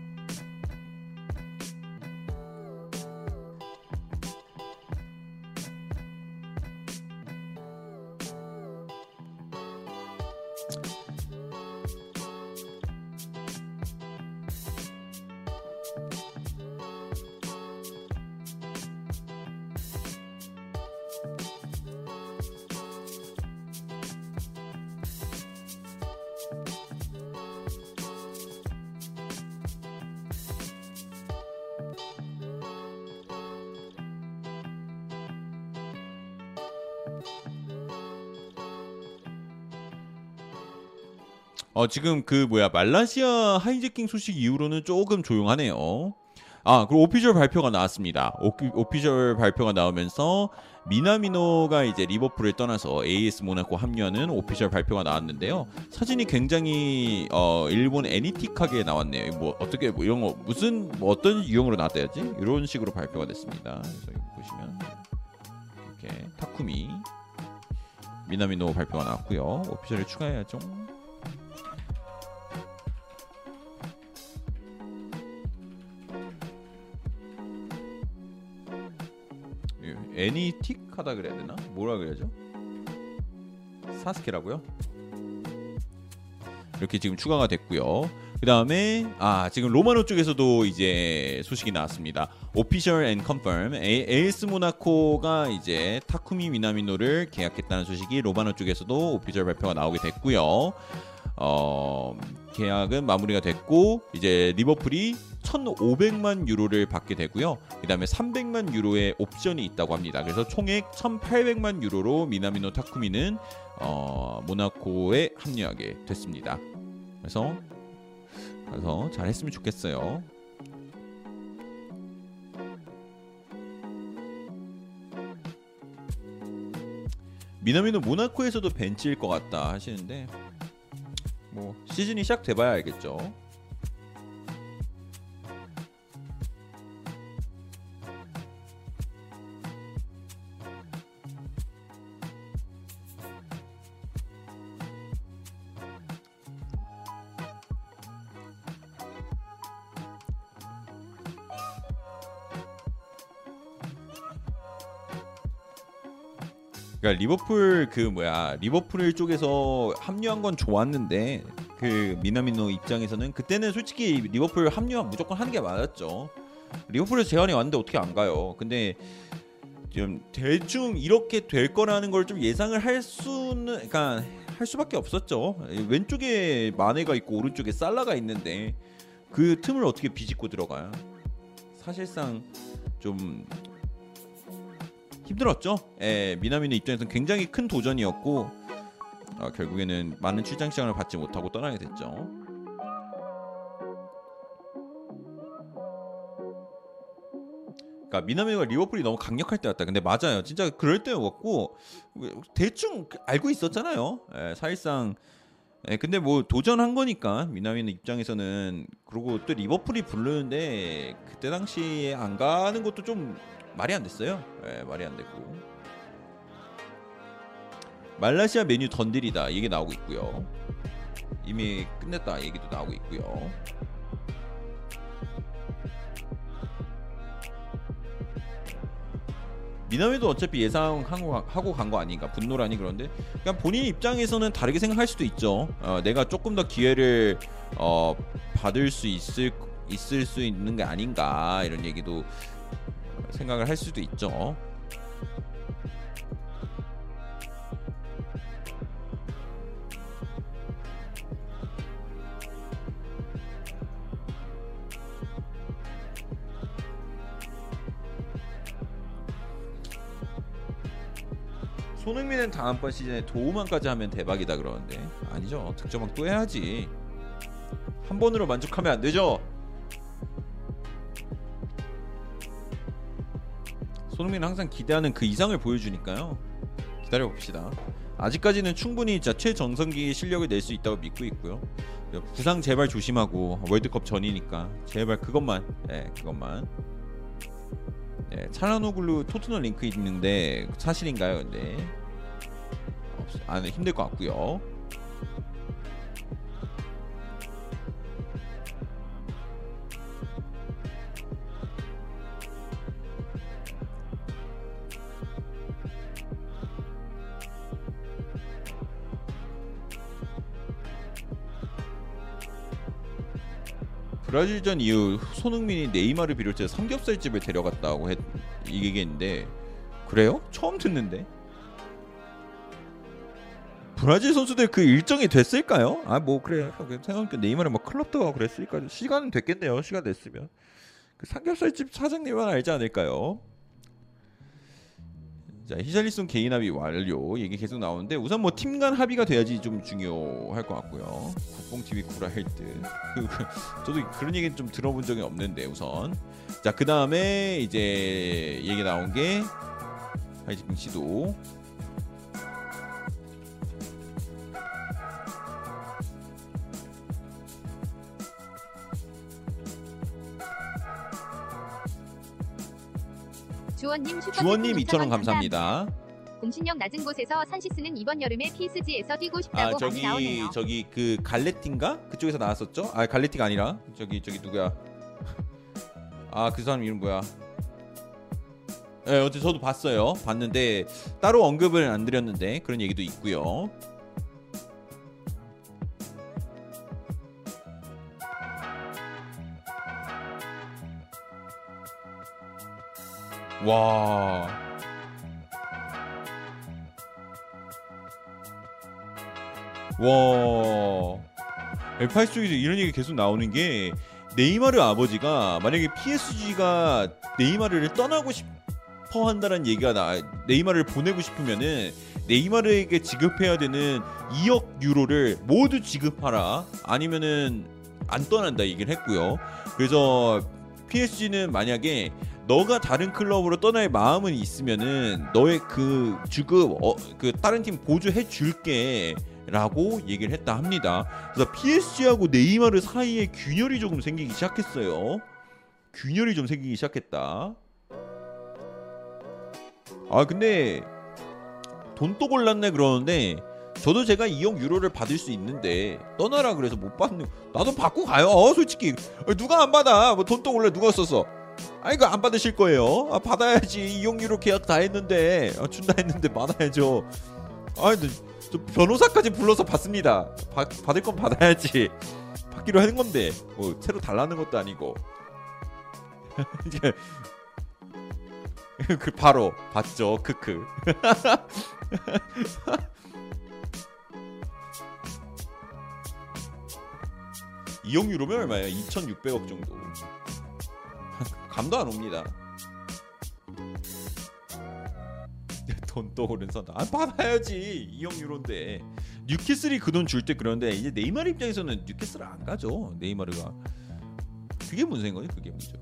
어 지금 그 뭐야 말라시아 하이제킹 소식 이후로는 조금 조용하네요. 아 그리고 오피셜 발표가 나왔습니다. 오피, 오피셜 발표가 나오면서 미나미노가 이제 리버풀을 떠나서 AS 모나코 합류하는 오피셜 발표가 나왔는데요. 사진이 굉장히 어 일본 애니틱하게 나왔네요. 뭐 어떻게 뭐 이런 거 무슨 뭐 어떤 유형으로 나왔다야지 이런 식으로 발표가 됐습니다. 그래서 보시면 이렇게 타쿠미 미나미노 발표가 나왔고요. official을 추가해야죠. 애니틱하다 그래야 되나? 뭐라 그래야죠? 사스케라고요? 이렇게 지금 추가가 됐고요. 그 다음에 아 지금 로마노 쪽에서도 이제 소식이 나왔습니다. official and confirm AS 모나코가 이제 타쿠미 미나미노를 계약했다는 소식이 로마노 쪽에서도 official 발표가 나오게 됐고요. 어 계약은 마무리가 됐고 이제 리버풀이 1,500만 유로를 받게 되고요. 그다음에 300만 유로의 옵션이 있다고 합니다. 그래서 총액 1,800만 유로로 미나미노 타쿠미는 어, 모나코에 합류하게 됐습니다. 그래서 그래서 잘했으면 좋겠어요. 미나미노 모나코에서도 벤치일 것 같다 하시는데 뭐 시즌이 시작돼봐야 알겠죠. 그러니까 리버풀 그 뭐야 리버풀 쪽에서 합류한 건 좋았는데 그 미나미노 입장에서는 그때는 솔직히 리버풀 합류한 무조건 하는 게 맞았죠. 리버풀에서 제안이 왔는데 어떻게 안 가요? 근데 좀 대충 이렇게 될 거라는 걸 좀 예상을 할 수는 그러니까 할 수밖에 없었죠. 왼쪽에 마네가 있고 오른쪽에 살라가 있는데 그 틈을 어떻게 비집고 들어가요? 사실상 좀 힘들었죠. 예, 미나미는 입장에서는 굉장히 큰 도전이었고 어, 결국에는 많은 출장 시간을 받지 못하고 떠나게 됐죠. 그러니까 미나미가 리버풀이 너무 강력할 때였다. 근데 맞아요. 진짜 그럴 때였고 대충 알고 있었잖아요. 예, 사실상 예, 근데 뭐 도전한 거니까 미나미는 입장에서는 그리고 또 리버풀이 부르는데 그때 당시에 안 가는 것도 좀 말이 안 됐어요. 예, 말이 안 됐고 말라시아 메뉴 던들이다 얘기 나오고 있고요. 이미 끝냈다 얘기도 나오고 있고요. 미나미도 어차피 예상하고 간 거 아닌가 분노라니 그런데 그냥 본인 입장에서는 다르게 생각할 수도 있죠. 어, 내가 조금 더 기회를 어, 받을 수 있을 있을 수 있는 게 아닌가 이런 얘기도 생각을 할 수도 있죠. 손흥민은 다음번 시즌에 도움만까지 하면 대박이다 그러는데. 아니죠. 득점왕 또 해야지. 한 번으로 만족하면 안 되죠 손흥민은 항상 기대하는 그 이상을 보여주니까요 기다려 봅시다 아직까지는 충분히 진짜 최전성기의 실력을 낼 수 있다고 믿고 있고요 부상 제발 조심하고 월드컵 전이니까 제발 그것만 예 그것만 예, 차라노글루 토트넘 링크 있는데 사실인가요? 근데 아, 네, 힘들 것 같고요. 브라질전 이후 손흥민이 네이마를 비롯해 삼겹살집을 데려갔다고 했, 얘기했는데 그래요? 처음 듣는데 브라질 선수들 그 일정이 됐을까요? 아 뭐 그래 생각해보니까 네이마를 뭐 클럽도 가고 그랬으니까 시간은 됐겠네요 시간 됐으면 그 삼겹살집 사장님은 알지 않을까요? 자 히샬리송 개인 합의 완료 얘기 계속 나오는데 우선 뭐 팀 간 합의가 돼야지 좀 중요할 것 같고요. 국뽕 TV 구라 헬드. 그, 저도 그런 얘기는 좀 들어본 적이 없는데 우선 자 그 다음에 이제 얘기 나온 게 하이징 씨도 주원님 슈퍼 주원님 2,000원 감사합니다. 공신력 낮은 곳에서 산시스는 이번 여름에 PSG에서 뛰고 아 싶다고 저기 많이 나오네요. 저기 그 갈레티인가 그쪽에서 나왔었죠? 아 갈레티가 아니라 저기 저기 누구야? 아 그 사람 이름 뭐야? 예, 네, 어제 저도 봤어요. 봤는데 따로 언급을 안 드렸는데 그런 얘기도 있고요. 와. 와. F8 쪽에서 이런 얘기 계속 나오는 게 네이마르 아버지가 만약에 PSG가 네이마르를 떠나고 싶어 한다는 얘기가 나 네이마르를 보내고 싶으면은 네이마르에게 지급해야 되는 2억 유로를 모두 지급하라 아니면은 안 떠난다 얘기를 했고요. 그래서 PSG는 만약에 너가 다른 클럽으로 떠날 마음은 있으면은 너의 그 주급 어, 그 다른 팀 보조해 줄게 라고 얘기를 했다 합니다. 그래서 PSG하고 네이마르 사이에 균열이 조금 생기기 시작했어요. 균열이 좀 생기기 시작했다. 아 근데 돈 또 골랐네 그러는데 저도 제가 2억 유로를 받을 수 있는데 떠나라 그래서 못 받는 나도 받고 가요 어, 솔직히 누가 안 받아 뭐 돈 또 골래 누가 썼어 아 이거 안 받으실 거예요. 아 받아야지. 2억 유로 계약 다 했는데. 아, 준다 했는데 받아야죠. 아 근데 저 변호사까지 불러서 받습니다. 받, 받을 건 받아야지. 받기로 하는 건데. 뭐 새로 달라는 것도 아니고. 이게 그 바로 봤죠. 크크. 2억 유로면 얼마예요? 2,600억 정도. 감도 안 옵니다. 돈 떠오른 선다. 아 받아야지 2억 유로인데 뉴캐슬이 그 돈 줄 때 그런데 이제 네이마르 입장에서는 뉴캐슬을 안 가죠. 네이마르가 그게 문제인 거지. 그게 문제.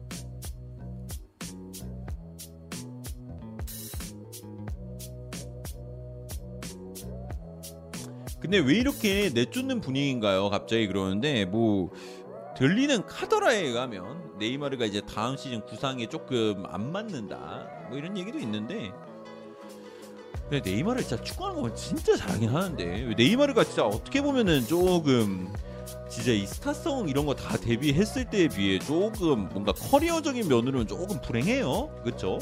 근데 왜 이렇게 내쫓는 분위기인가요? 갑자기 그러는데 뭐 들리는 카더라에 의하면 네이마르가 이제 다음 시즌 구상에 조금 안 맞는다. 뭐 이런 얘기도 있는데. 근데 네이마르 진짜 축구하는 거 진짜 잘하긴 하는데. 네이마르가 진짜 어떻게 보면은 조금 진짜 이 스타성 이런 거다 데뷔했을 때에 비해 조금 뭔가 커리어적인 면으로는 조금 불행해요. 그렇죠?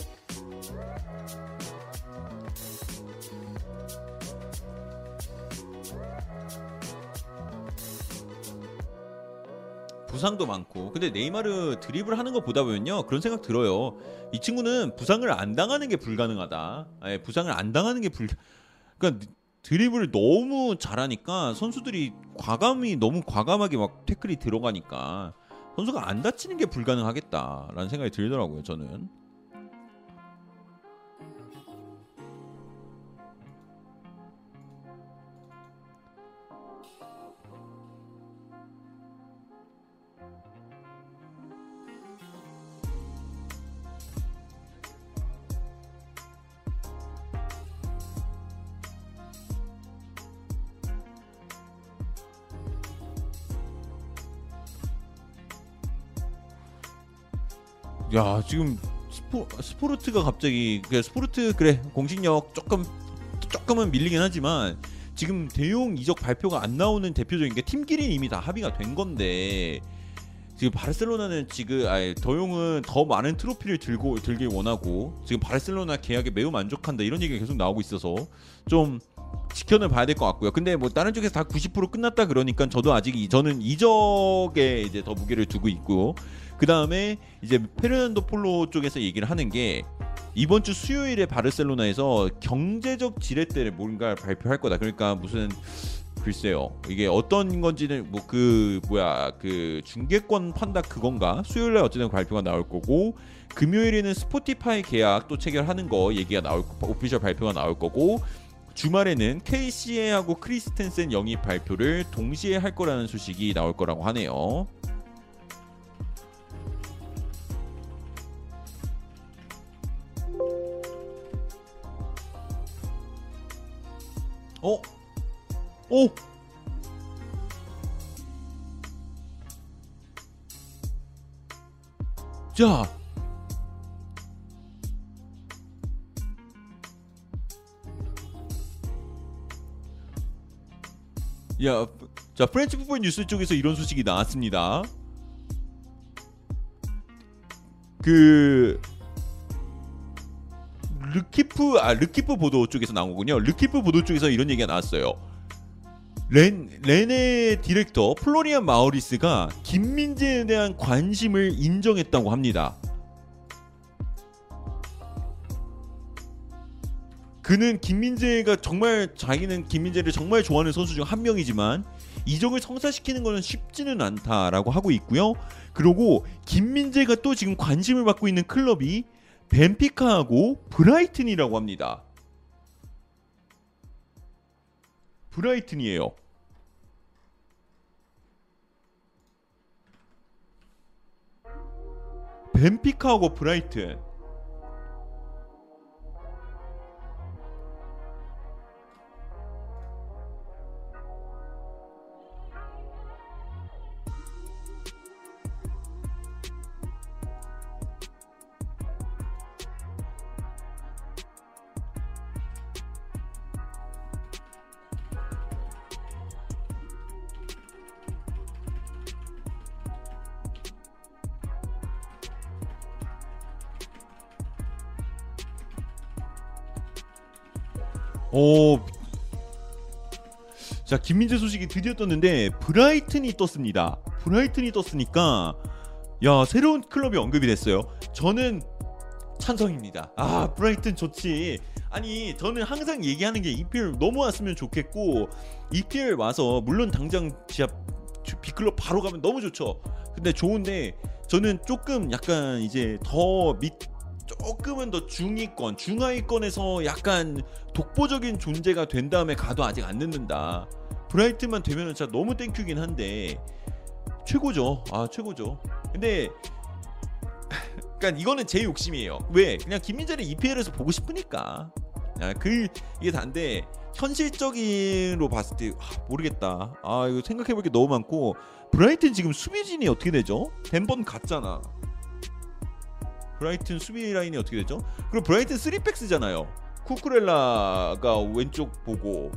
부상도 많고 근데 네이마르 드리블 하는 거 보다 보면요 그런 생각 들어요. 이 친구는 부상을 안 당하는 게 불가능하다. 아니, 부상을 안 당하는 게 불 그러니까 드리블을 너무 잘하니까 선수들이 과감히 너무 과감하게 막 태클이 들어가니까 선수가 안 다치는 게 불가능하겠다라는 생각이 들더라고요 저는 야 지금 스포, 스포르트가 갑자기 그래 스포르트 그래 공식력 조금 조금은 밀리긴 하지만 지금 대용 이적 발표가 안 나오는 대표적인 게 팀끼리 이미 다 합의가 된 건데 지금 바르셀로나는 지금 아니 더용은 더 많은 트로피를 들고 들길 원하고 지금 바르셀로나 계약에 매우 만족한다 이런 얘기가 계속 나오고 있어서 좀 지켜는 봐야 될 것 같고요. 근데 뭐 다른 쪽에서 다 90% 끝났다 그러니까 저도 아직 이- 저는 이적에 이제 더 무게를 두고 있고 그 다음에 이제 페르난도 폴로 쪽에서 얘기를 하는 게 이번 주 수요일에 바르셀로나에서 경제적 지렛대를 뭔가 발표할 거다. 그러니까 무슨 글쎄요 이게 어떤 건지는 뭐 그 뭐야 그 중계권 판다 그건가 수요일에 어쨌든 발표가 나올 거고 금요일에는 스포티파이 계약 또 체결하는 거 얘기가 나올 거 오피셜 발표가 나올 거고 주말에는 KCA하고 크리스텐센 영입 발표를 동시에 할 거라는 소식이 나올 거라고 하네요. 어? 오! 자, 야, 자 프렌치 풋볼 뉴스 쪽에서 이런 소식이 나왔습니다. 그 르키프 아 르키프 보도 쪽에서 나온 거군요. 르키프 보도 쪽에서 이런 얘기가 나왔어요. 렌 렌의 디렉터 플로리안 마우리스가 김민재에 대한 관심을 인정했다고 합니다. 그는 김민재가 정말 자기는 김민재를 정말 좋아하는 선수 중 한 명이지만 이적을 성사시키는 것은 쉽지는 않다라고 하고 있고요. 그리고 김민재가 또 지금 관심을 받고 있는 클럽이 벤피카하고 브라이튼이라고 합니다. 브라이튼이에요. 벤피카하고 브라이튼. 자, 김민재 소식이 드디어 떴는데 브라이튼이 떴습니다. 브라이튼이 떴으니까 야, 새로운 클럽이 언급이 됐어요. 저는 찬성입니다. 아, 브라이튼 좋지. 아니, 저는 항상 얘기하는 게 EPL 너무 왔으면 좋겠고 EPL 와서 물론 당장 지하 B클럽 바로 가면 너무 좋죠. 근데 좋은데 저는 조금 약간 이제 더 밑 조금은 더 중위권, 중하위권에서 약간 독보적인 존재가 된 다음에 가도 아직 안 늦는다. 브라이트만 되면은 진짜 너무 땡큐긴 한데 최고죠. 아 최고죠. 근데 그러니까 이거는 제 욕심이에요. 왜? 그냥 김민재를 EPL에서 보고 싶으니까. 아, 그 이게 단데 현실적으로 봤을 때 아, 모르겠다. 아 이거 생각해볼 게 너무 많고 브라이튼 지금 수비진이 어떻게 되죠? 덴번 갔잖아. 브라이튼 수비 라인이 어떻게 되죠? 그리고 브라이튼 3백 쓰잖아요. 쿠쿠렐라가 왼쪽 보고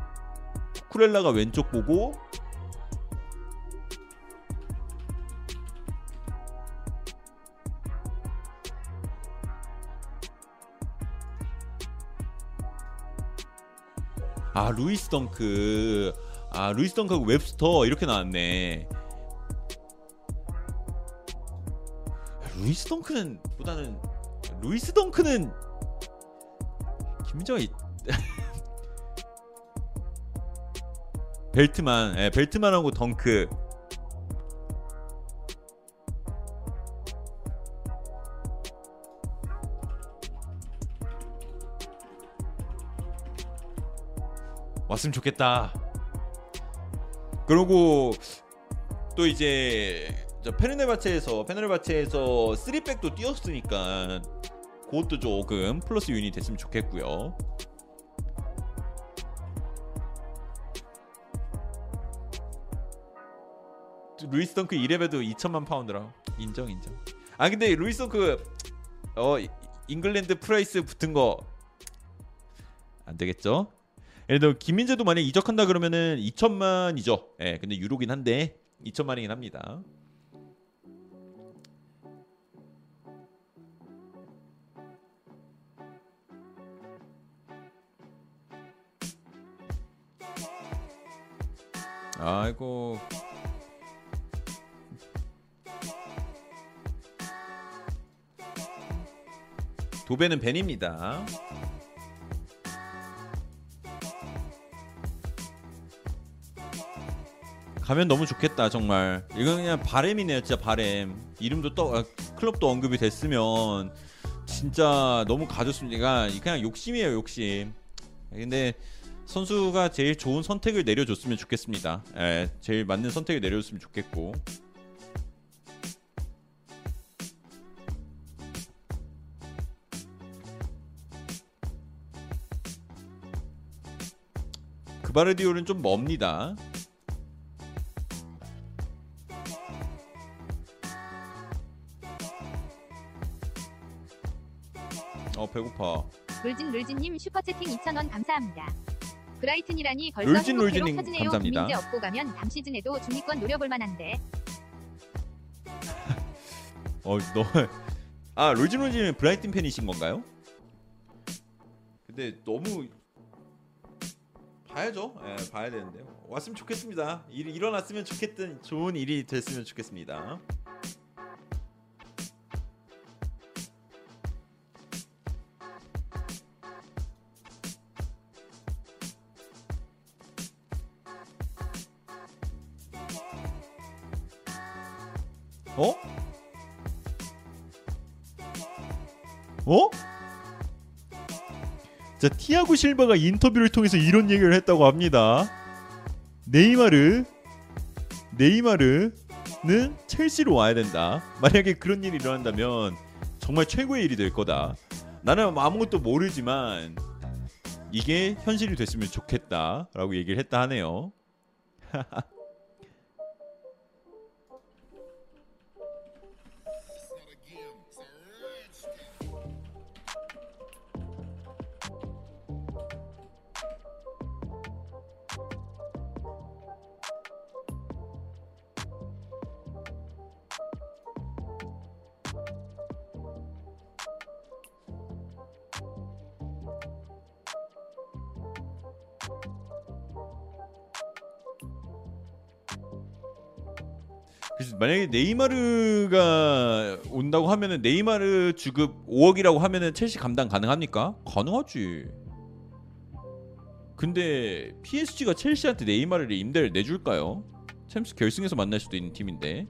쿠쿠렐라가 왼쪽 보고 아 루이스 덩크 아 루이스 덩크하고 웹스터 이렇게 나왔네 루이스 덩크는 보다는 루이스 덩크는 김민정이 벨트만 예, 벨트만 하고 덩크 왔으면 좋겠다. 그리고 또 이제 저 페네르바체에서 페네르바체에서 3백도 뛰었으니까 그것도 조금 플러스 요인이 됐으면 좋겠고요. 루이스 덩크 2렙에도 2천만 파운드라 인정 인정. 아 근데 루이스 덩크 어 잉글랜드 price 붙은 거 안 되겠죠? 예를 들어 김민재도 만약 이적한다 그러면은 2천만이죠. 예, 근데 유로긴 한데 2천만이긴 합니다. 아이고 도배는 벤입니다. 가면 너무 좋겠다 정말. 이건 그냥 바램이네요, 진짜 바램. 이름도 또 아, 클럽도 언급이 됐으면 진짜 너무 가졌습니다. 그냥 욕심이에요, 욕심. 근데 선수가 제일 좋은 선택을 내려줬으면 좋겠습니다. 예, 제일 맞는 선택을 내려줬으면 좋겠고. 그바르디올은 좀 멉니다. 어 배고파. 롤진 롤진님 슈퍼채팅 2,000원 감사합니다. 브라이튼이라니 벌써 롤진 홍보회로 롤진님 터지네요. 감사합니다. 김민재 업고 가면 다음 시즌에도 중위권 노려볼 만한데. 어, 너. 아, 롤진 롤진은 브라이튼 팬이신 건가요? 근데 너무 봐야죠. 예, 봐야 되는데. 왔으면 좋겠습니다. 일이 일어났으면 좋겠던 좋은 일이 됐으면 좋겠습니다. 어? 어? 자, 티아고 실바가 인터뷰를 통해서 이런 얘기를 했다고 합니다. 네이마르 네이마르는 첼시로 와야 된다. 만약에 그런 일이 일어난다면 정말 최고의 일이 될 거다. 나는 아무것도 모르지만 이게 현실이 됐으면 좋겠다라고 얘기를 했다 하네요. 만약에 네이마르가 온다고 하면은 네이마르 주급 5억이라고 하면은 첼시 감당 가능합니까? 가능하지. 근데 PSG가 첼시한테 네이마르를 임대를 내줄까요? 챔스 결승에서 만날 수도 있는 팀인데.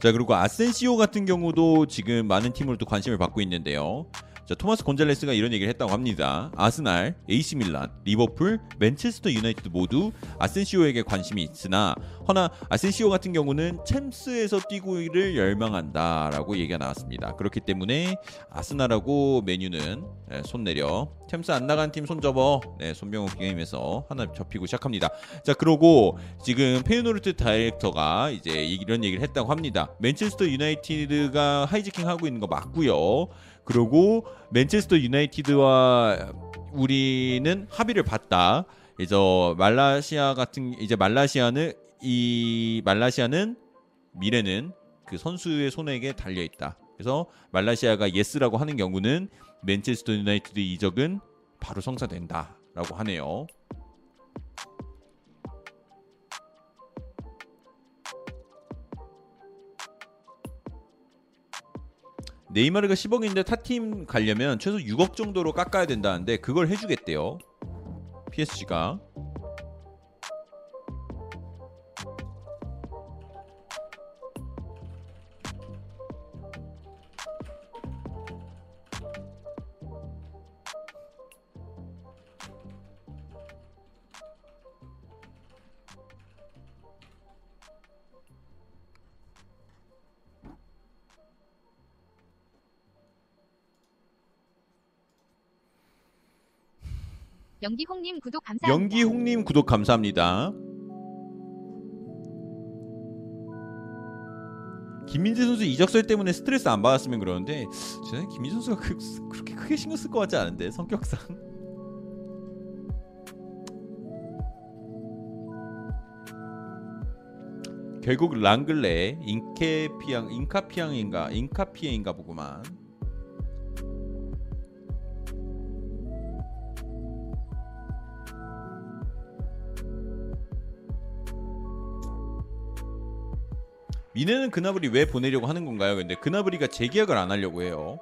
자 그리고 아센시오 같은 경우도 지금 많은 팀으로 또 관심을 받고 있는데요. 자, 토마스 곤잘레스가 이런 얘기를 했다고 합니다. 아스날, AC 밀란, 리버풀, 맨체스터 유나이티드 모두 아센시오에게 관심이 있으나 허나 아센시오 같은 경우는 챔스에서 뛰기를 열망한다라고 얘기가 나왔습니다. 그렇기 때문에 아스날하고 맨유는 네, 손 내려 챔스 안 나간 팀 손 접어 네, 손병호 게임에서 하나 접히고 시작합니다. 자 그러고 지금 페이노르트 다이렉터가 이제 이런 얘기를 했다고 합니다. 맨체스터 유나이티드가 hijacking 하고 있는 거 맞고요. 그리고 맨체스터 유나이티드와 우리는 합의를 봤다. 이제 말라시아 같은 이제 말라시아는 이 말라시아는 미래는 그 선수의 손에게 달려 있다. 그래서 말라시아가 yes라고 하는 경우는 맨체스터 유나이티드 이적은 바로 성사된다라고 하네요. 네이마르가 10억인데 타팀 가려면 최소 6억 정도로 깎아야 된다는데 그걸 해주겠대요. PSG가. 연기홍님 구독 감사합니다. 연기홍님 구독 감사합니다. 김민재 선수 이적설 때문에 스트레스 안 받았으면 그러는데 저는 김민재 선수가 그, 그렇게 크게 신경 쓸 것 같지 않은데 성격상 결국 랑글레 인케피앙 인카피앙인가 인카피에인가 보구만 미네는 그나브리 왜 보내려고 하는 건가요? 근데 그나브리가 재계약을 안 하려고 해요.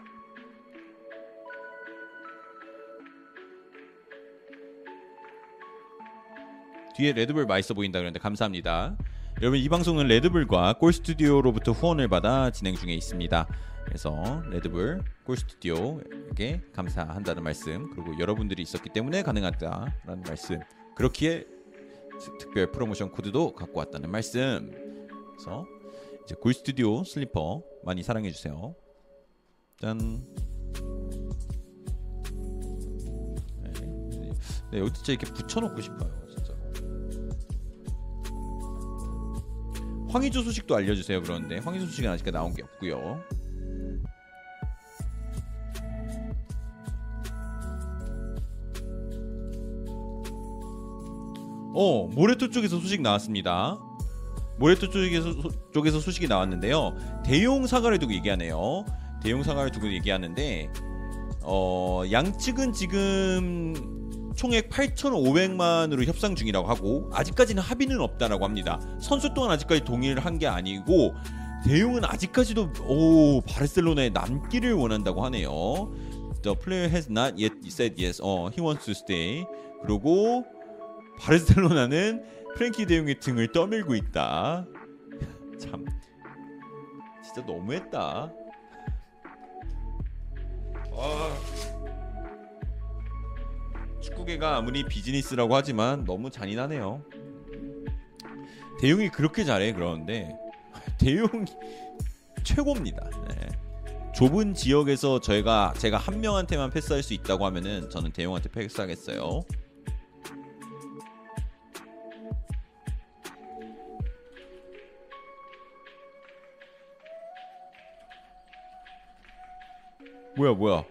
뒤에 레드불 맛있어 보인다 그러는데 감사합니다. 여러분 이 방송은 레드불과 꼴스튜디오로부터 후원을 받아 진행 중에 있습니다. 그래서 레드불 꼴스튜디오에게 감사한다는 말씀 그리고 여러분들이 있었기 때문에 가능하다라는 말씀 그렇기에 특별 프로모션 코드도 갖고 왔다는 말씀 그래서 이제 골 스튜디오 슬리퍼 많이 사랑해 주세요. 짠. 네. 네, 여기 진짜 이렇게 붙여놓고 싶어요, 진짜. 황희조 소식도 알려주세요. 그런데 황희조 소식은 아직 나온 게 없고요. 어, 모레토 쪽에서 소식 나왔습니다. 모레토 쪽에서, 쪽에서 소식이 나왔는데요. 대용 사과를 두고 얘기하네요. 대용 사과를 두고 얘기하는데 어, 양측은 지금 총액 8,500만으로 협상 중이라고 하고 아직까지는 합의는 없다라고 합니다. 선수 또한 아직까지 동의를 한 게 아니고 대용은 아직까지도 오 바르셀로나에 남기를 원한다고 하네요. The player has not yet said yes. 어, he wants to stay. 그리고 바르셀로나는 프랭키 대용의 등을 떠밀고 있다. 참 진짜 너무했다. 아, 축구계가 아무리 비즈니스라고 하지만 너무 잔인하네요. 대용이 그렇게 잘해 그러는데 대용이 최고입니다. 네. 좁은 지역에서 저희가 제가 한 명한테만 패스할 수 있다고 하면은 저는 대용한테 패스하겠어요. 뭐야 뭐야.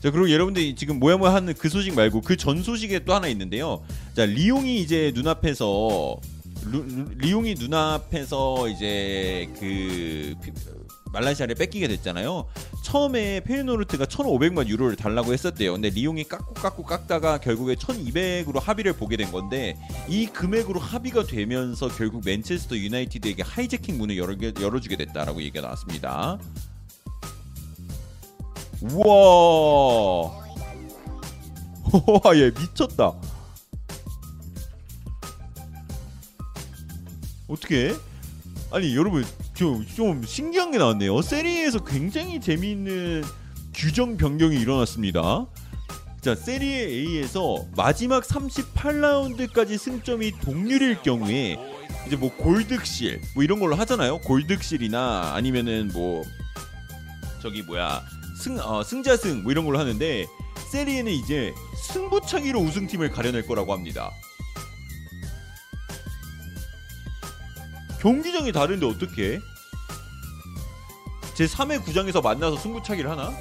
자 그리고 여러분들이 지금 뭐야 뭐야 하는 그 소식 말고 그 전 소식에 또 하나 있는데요. 자 리용이 이제 눈앞에서 루, 루- 리용이 눈앞에서 이제 그 피- 말라시아를 뺏기게 됐잖아요. 처음에 페이노르트가 1,500만 유로를 달라고 했었대요. 근데 리용이 깎고 깎고 깎다가 결국에 1,200으로 합의를 보게 된 건데 이 금액으로 합의가 되면서 결국 맨체스터 유나이티드에게 하이제킹 문을 열어, 열어주게 됐다라고 얘기가 나왔습니다. 우와. 와, 얘 미쳤다. 어떻게? 아니 여러분 좀, 좀 신기한 게 나왔네요. 세리에서 굉장히 재미있는 규정 변경이 일어났습니다. 자 세리에 A에서 마지막 38라운드까지 승점이 동률일 경우에 이제 뭐 골득실 뭐 이런 걸로 하잖아요. 골득실이나 아니면은 뭐 저기 뭐야 승 어, 승자승 뭐 이런 걸로 하는데 세리에는 이제 승부차기로 우승팀을 가려낼 거라고 합니다. 경기장이 다른데 어떻게? 제 3회 구장에서 만나서 승부차기를 하나?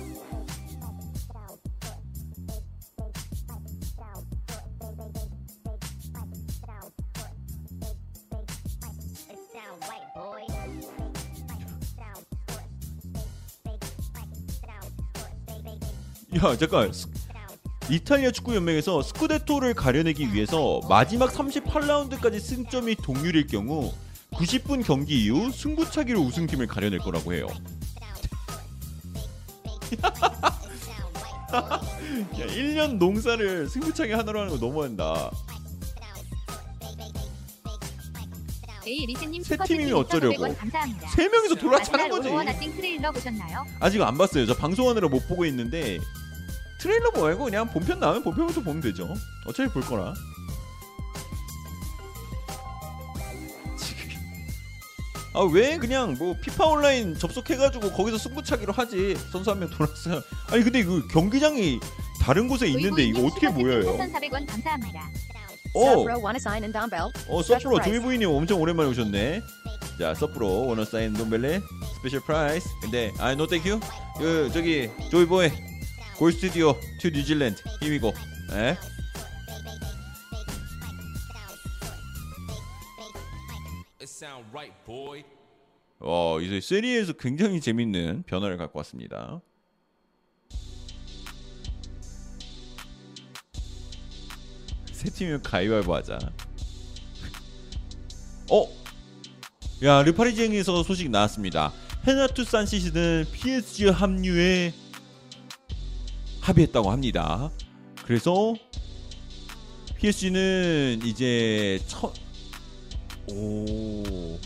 야 잠깐 스- 이탈리아 축구 연맹에서 스쿠데토를 가려내기 위해서 마지막 38라운드까지 승점이 동률일 경우 90분 경기 이후 승부차기로 우승팀을 가려낼 거라고 해요. 야 1년 농사를 승부차기 하나로 하는 거 너무한다. 슈퍼채팅 팀이면 어쩌려고. 2,500원 감사합니다. 세 명이서 돌아차는 거지. 아직 안 봤어요. 저 방송하느라 못 보고 있는데 트레일러 말고 그냥 본편 나오면 본편부터 보면 되죠. 어차피 볼 거라. 아 왜 그냥 뭐 피파 온라인 접속해가지고 거기서 승부차기로 하지 선수 한 명 돌았어요. 아니 근데 그 경기장이 다른 곳에 있는데 이거 어떻게 모여요? 4,400원 감사합니다. 어, dumbbell? 어 서프로 조이부이님 엄청 오랜만에 오셨네. 자 서프로 원어 사인 돈벨레 스페셜 프라이스. 근데 아노 땡큐. 그 저기 조이보이 골 스튜디오 투 뉴질랜드 힘이고. 에? 어 이제 세리에서 굉장히 재밌는 변화를 갖고 왔습니다. 세 팀이면 가위바위보 하자. 어? 야 르파리지행에서 소식 나왔습니다. 헤나투 산시스는 PSG 합류에 합의했다고 합니다. 그래서 PSG는 이제 첫 오.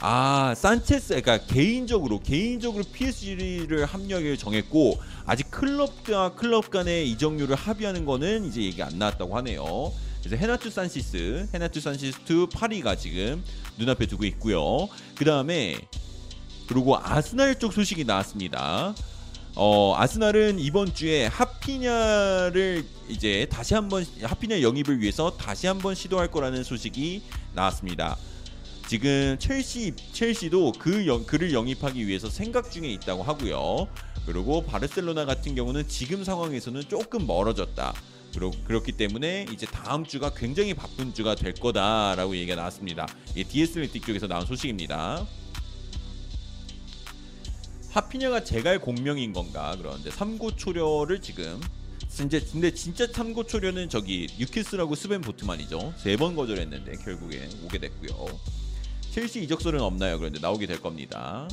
아 산체스 그러니까 개인적으로 개인적으로 PSG를 합류하기를 정했고 아직 클럽과 클럽 간의 이적료를 합의하는 거는 이제 얘기 안 나왔다고 하네요. 그래서 헤나투 산체스, 헤나투 산체스 to 파리가 지금 눈앞에 두고 있고요. 그 다음에 그리고 아스날 쪽 소식이 나왔습니다. 어 아스날은 이번 주에 하피냐를 이제 다시 한번 하피냐 영입을 위해서 다시 한번 시도할 거라는 소식이 나왔습니다. 지금 첼시 첼시도 그 영, 그를 영입하기 위해서 생각 중에 있다고 하고요. 그리고 바르셀로나 같은 경우는 지금 상황에서는 조금 멀어졌다. 그렇, 그렇기 때문에 이제 다음 주가 굉장히 바쁜 주가 될 거다라고 얘기가 나왔습니다. 이게 디에스레틱 쪽에서 나온 소식입니다. 하피냐가 제갈 공명인 건가? 그런데 삼고초려를 지금 진짜 근데 진짜 삼고초려는 저기 뉴캐슬하고 스벤 보트만이죠. 세 번 거절했는데 결국에 오게 됐고요. 첼시 이적설은 없나요? 그런데 나오게 될 겁니다.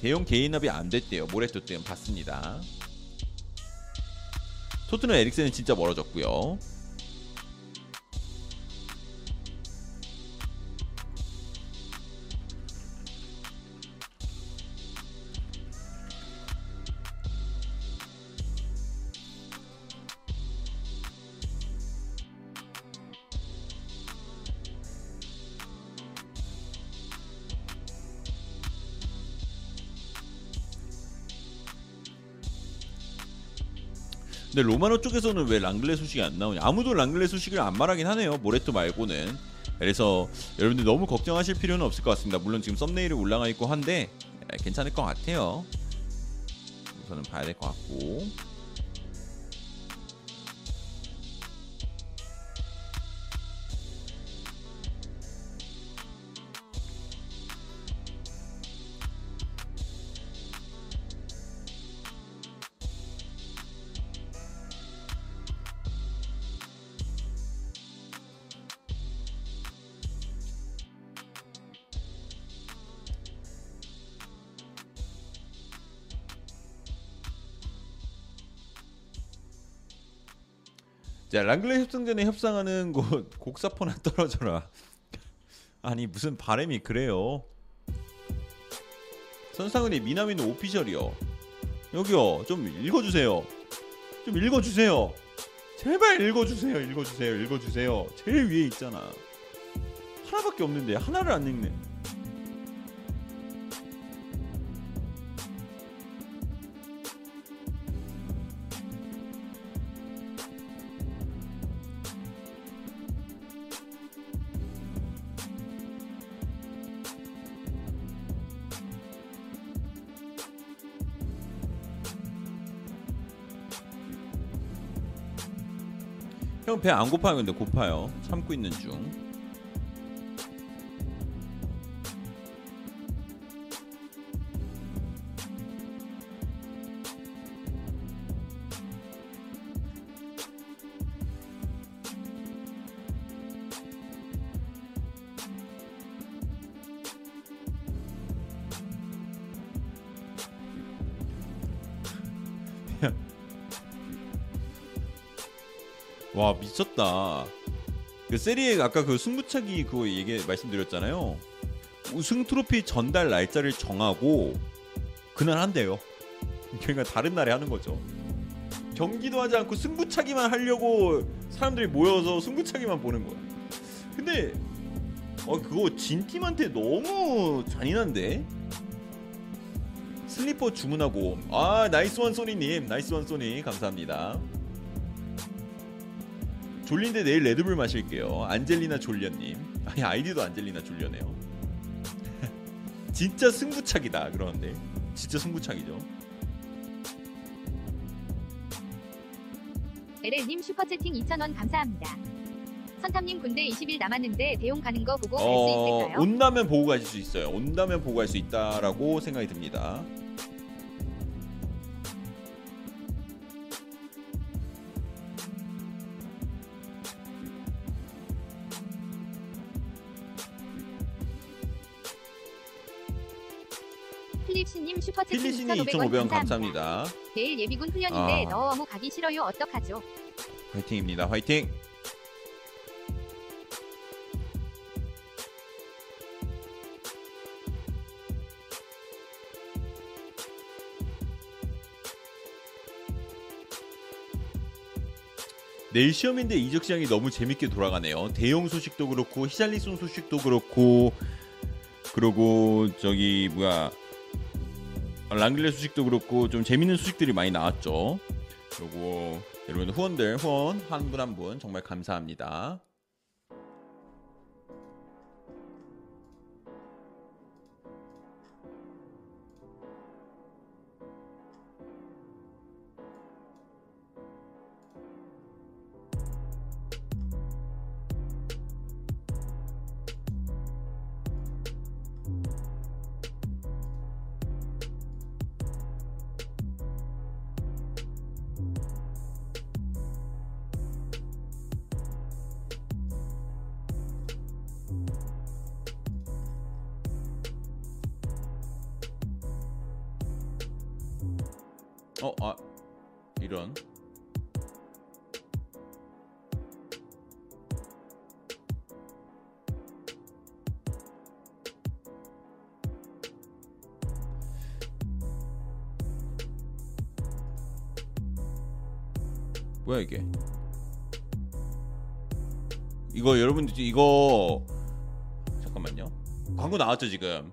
대형 개인합이 안 됐대요. 모레토 때는 봤습니다. 토트넘 에릭센은 진짜 멀어졌고요 근데 로마노 쪽에서는 왜 랑글레 소식이 안 나오냐? 아무도 랑글레 소식을 안 말하긴 하네요. 모레토 말고는 그래서 여러분들 너무 걱정하실 필요는 없을 것 같습니다. 물론 지금 썸네일이 올라가 있고 한데 에, 괜찮을 것 같아요. 우선은 봐야 될 것 같고. 자 랑글레 협상전에 협상하는 곳 곡사포나 떨어져라. 아니 무슨 바람이 그래요? 선상은의 미나미는 오피셜이요. 여기요 좀 읽어주세요. 좀 읽어주세요. 제발 읽어주세요. 읽어주세요. 읽어주세요. 제일 위에 있잖아. 하나밖에 없는데 하나를 안 읽네. 배 안 고파요 근데 고파요. 참고 있는 중 미쳤다. 그 세리에 아까 그 승부차기 그거 얘기 말씀드렸잖아요. 우승 트로피 전달 날짜를 정하고 그날 한대요. 그러니까 다른 날에 하는 거죠. 경기도 하지 않고 승부차기만 하려고 사람들이 모여서 승부차기만 보는 거야. 근데 어 그거 진 팀한테 너무 잔인한데. 슬리퍼 주문하고 아 nice one Sonny님 nice one Sonny 감사합니다. 졸린데 내일 레드불 마실게요. 안젤리나 졸려님. 아니 아이디도 안젤리나 졸려네요. 진짜 승부차기다 그러는데 진짜 승부차기죠. LL님 슈퍼채팅 2,000원 감사합니다. 선탐님 군대 20일 남았는데 대용 가는 거 보고 갈 수 어, 있을까요? 온다면 보고 가실 수 있어요. 온다면 보고 갈 수 있다라고 생각이 듭니다. 2,500원 2,500원 감사합니다. 감사합니다. 내일 예비군 훈련인데 아. 너무 가기 싫어요. 어떡하죠? 화이팅입니다. 화이팅. 내일 시험인데 이적 시장이 너무 재밌게 돌아가네요. 대형 소식도 그렇고 히샬리송 소식도 그렇고 그리고 저기 뭐야 랑글레 소식도 그렇고 좀 재밌는 소식들이 많이 나왔죠. 그리고 여러분 후원들 후원 한 분 한 분 정말 감사합니다. 여러분들 이거 잠깐만요. 광고 나왔죠 지금.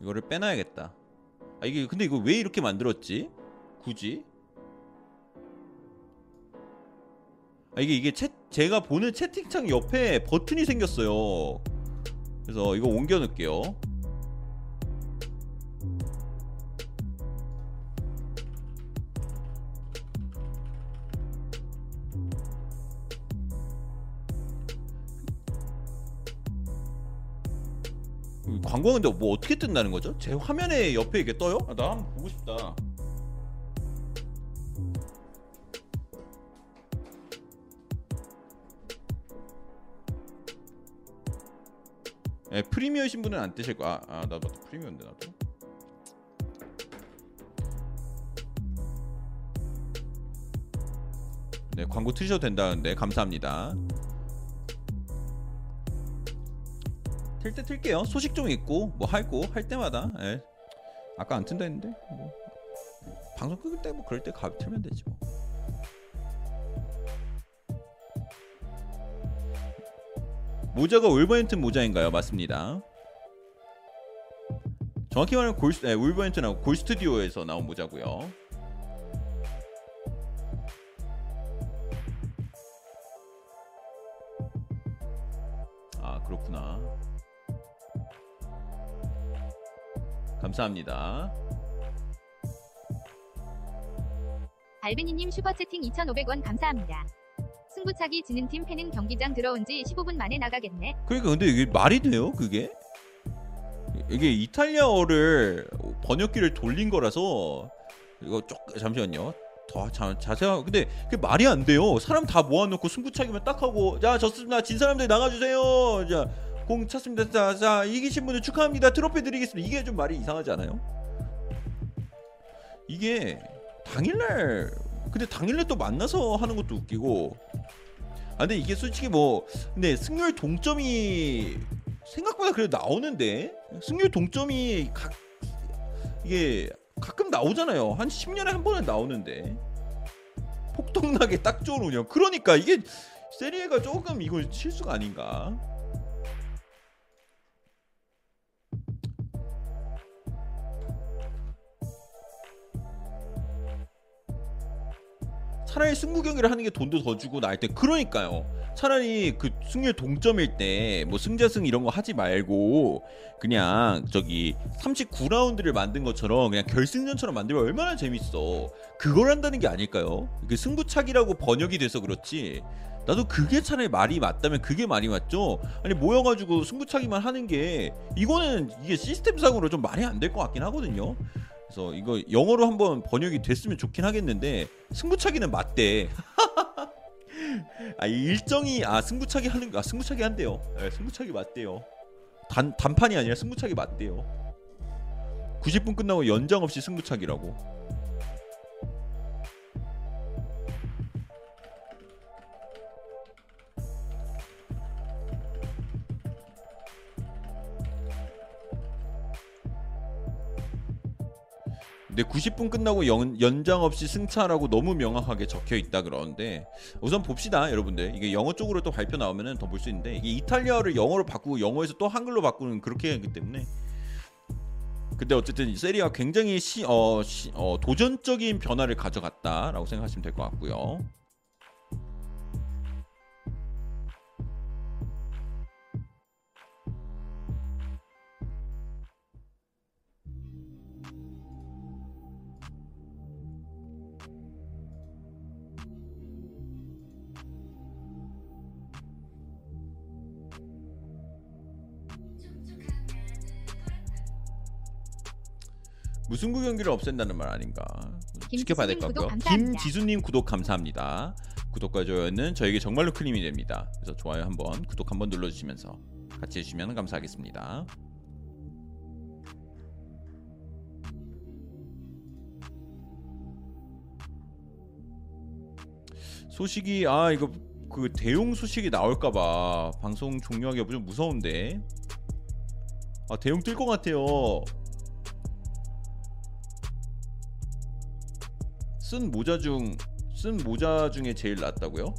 이거를 빼놔야겠다. 아 이게 근데 이거 왜 이렇게 만들었지? 굳이? 아 이게 이게 채 제가 보는 채팅창 옆에 버튼이 생겼어요. 그래서 이거 옮겨 놓을게요. 광고가 근데 뭐 어떻게 뜬다는 거죠? 제 화면에 옆에 이게 떠요? 아, 나 한번 보고 싶다. 예, 프리미어신 분은 안 뜨실 거야. 아, 아 나도 프리미어인데 나도. 네, 광고 틀셔도 된다는데 감사합니다. 틀 때 틀게요. 소식 좀 있고 뭐 할고 할 때마다. 예. 아까 안 튼다 했는데 뭐 방송 끄을 때뭐 그럴 때 가, 틀면 되지 뭐. 모자가 울버햄튼 모자인가요? 맞습니다. 정확히 말하면 골 네, 울버햄튼하고 골 스튜디오에서 나온 모자고요. 아 그렇구나. 감사합니다. 알베니님 슈퍼채팅 2,500원 감사합니다. 승부차기 지는 팀 팬은 경기장 들어온 지 15분 만에 나가겠네. 그러니까 근데 이게 말이 돼요? 그게? 이게 이탈리아어를 번역기를 돌린 거라서 이거 쪽 잠시만요. 더 자, 자세하 근데 그게 말이 안 돼요. 사람 다 모아놓고 승부차기만 딱 하고 자 졌습니다. 진 사람들 나가주세요. 자 공 찼습니다. 자, 자 이기신 분들 축하합니다. 트로피 드리겠습니다. 이게 좀 말이 이상하지 않아요? 이게 당일날 근데 당일날 또 만나서 하는 것도 웃기고 아 근데 이게 솔직히 뭐 근데 승률 동점이 생각보다 그래도 나오는데 승률 동점이 각 이게 가끔 나오잖아요 한 10년에 한 번은 나오는데 폭동나게 딱 좋은 운영 그러니까 이게 세리에가 조금 이거 실수가 아닌가 차라리 승부 경기를 하는 게 돈도 더 주고 나을 때 그러니까요. 차라리 그 승률 동점일 때 뭐 승자승 이런 거 하지 말고 그냥 저기 39라운드를 만든 것처럼 그냥 결승전처럼 만들면 얼마나 재밌어. 그걸 한다는 게 아닐까요? 그 승부차기라고 번역이 돼서 그렇지. 나도 그게 차라리 말이 맞다면 그게 말이 맞죠. 아니 모여가지고 승부차기만 하는 게 이거는 이게 시스템상으로 좀 말이 안 될 것 같긴 하거든요. 그래서 이거 영어로 한번 번역이 됐으면 좋긴 하겠는데 승부차기는 맞대. 아이 일정이 아 승부차기 하는 아 승부차기 한대요. 네, 승부차기 맞대요. 단 단판이 아니라 승부차기 맞대요. 90분 끝나고 연장 없이 승부차기라고. 근데 90분 끝나고 연, 연장 없이 승차라고 너무 명확하게 적혀 있다 그러는데 우선 봅시다 여러분들 이게 영어 쪽으로 또 발표 나오면은 더 볼 수 있는데 이게 이탈리아어를 영어로 바꾸고 영어에서 또 한글로 바꾸는 그렇게 하기 때문에 근데 어쨌든 이 세리아 굉장히 시, 어, 시, 어, 도전적인 변화를 가져갔다라고 생각하시면 될 것 같고요. 무승부 경기를 없앤다는 말 아닌가 지켜봐야 될 것 같고요. 김지수님 구독 감사합니다. 구독과 좋아요는 저에게 정말로 큰 힘이 됩니다. 그래서 좋아요 한번 구독 한번 눌러주시면서 같이 해주시면 감사하겠습니다. 소식이 아 이거 그 대용 소식이 나올까봐 방송 종료하기가 좀 무서운데 아 대용 뜰 것 같아요. 쓴 모자 중 쓴 모자 중에 제일 낫다고요?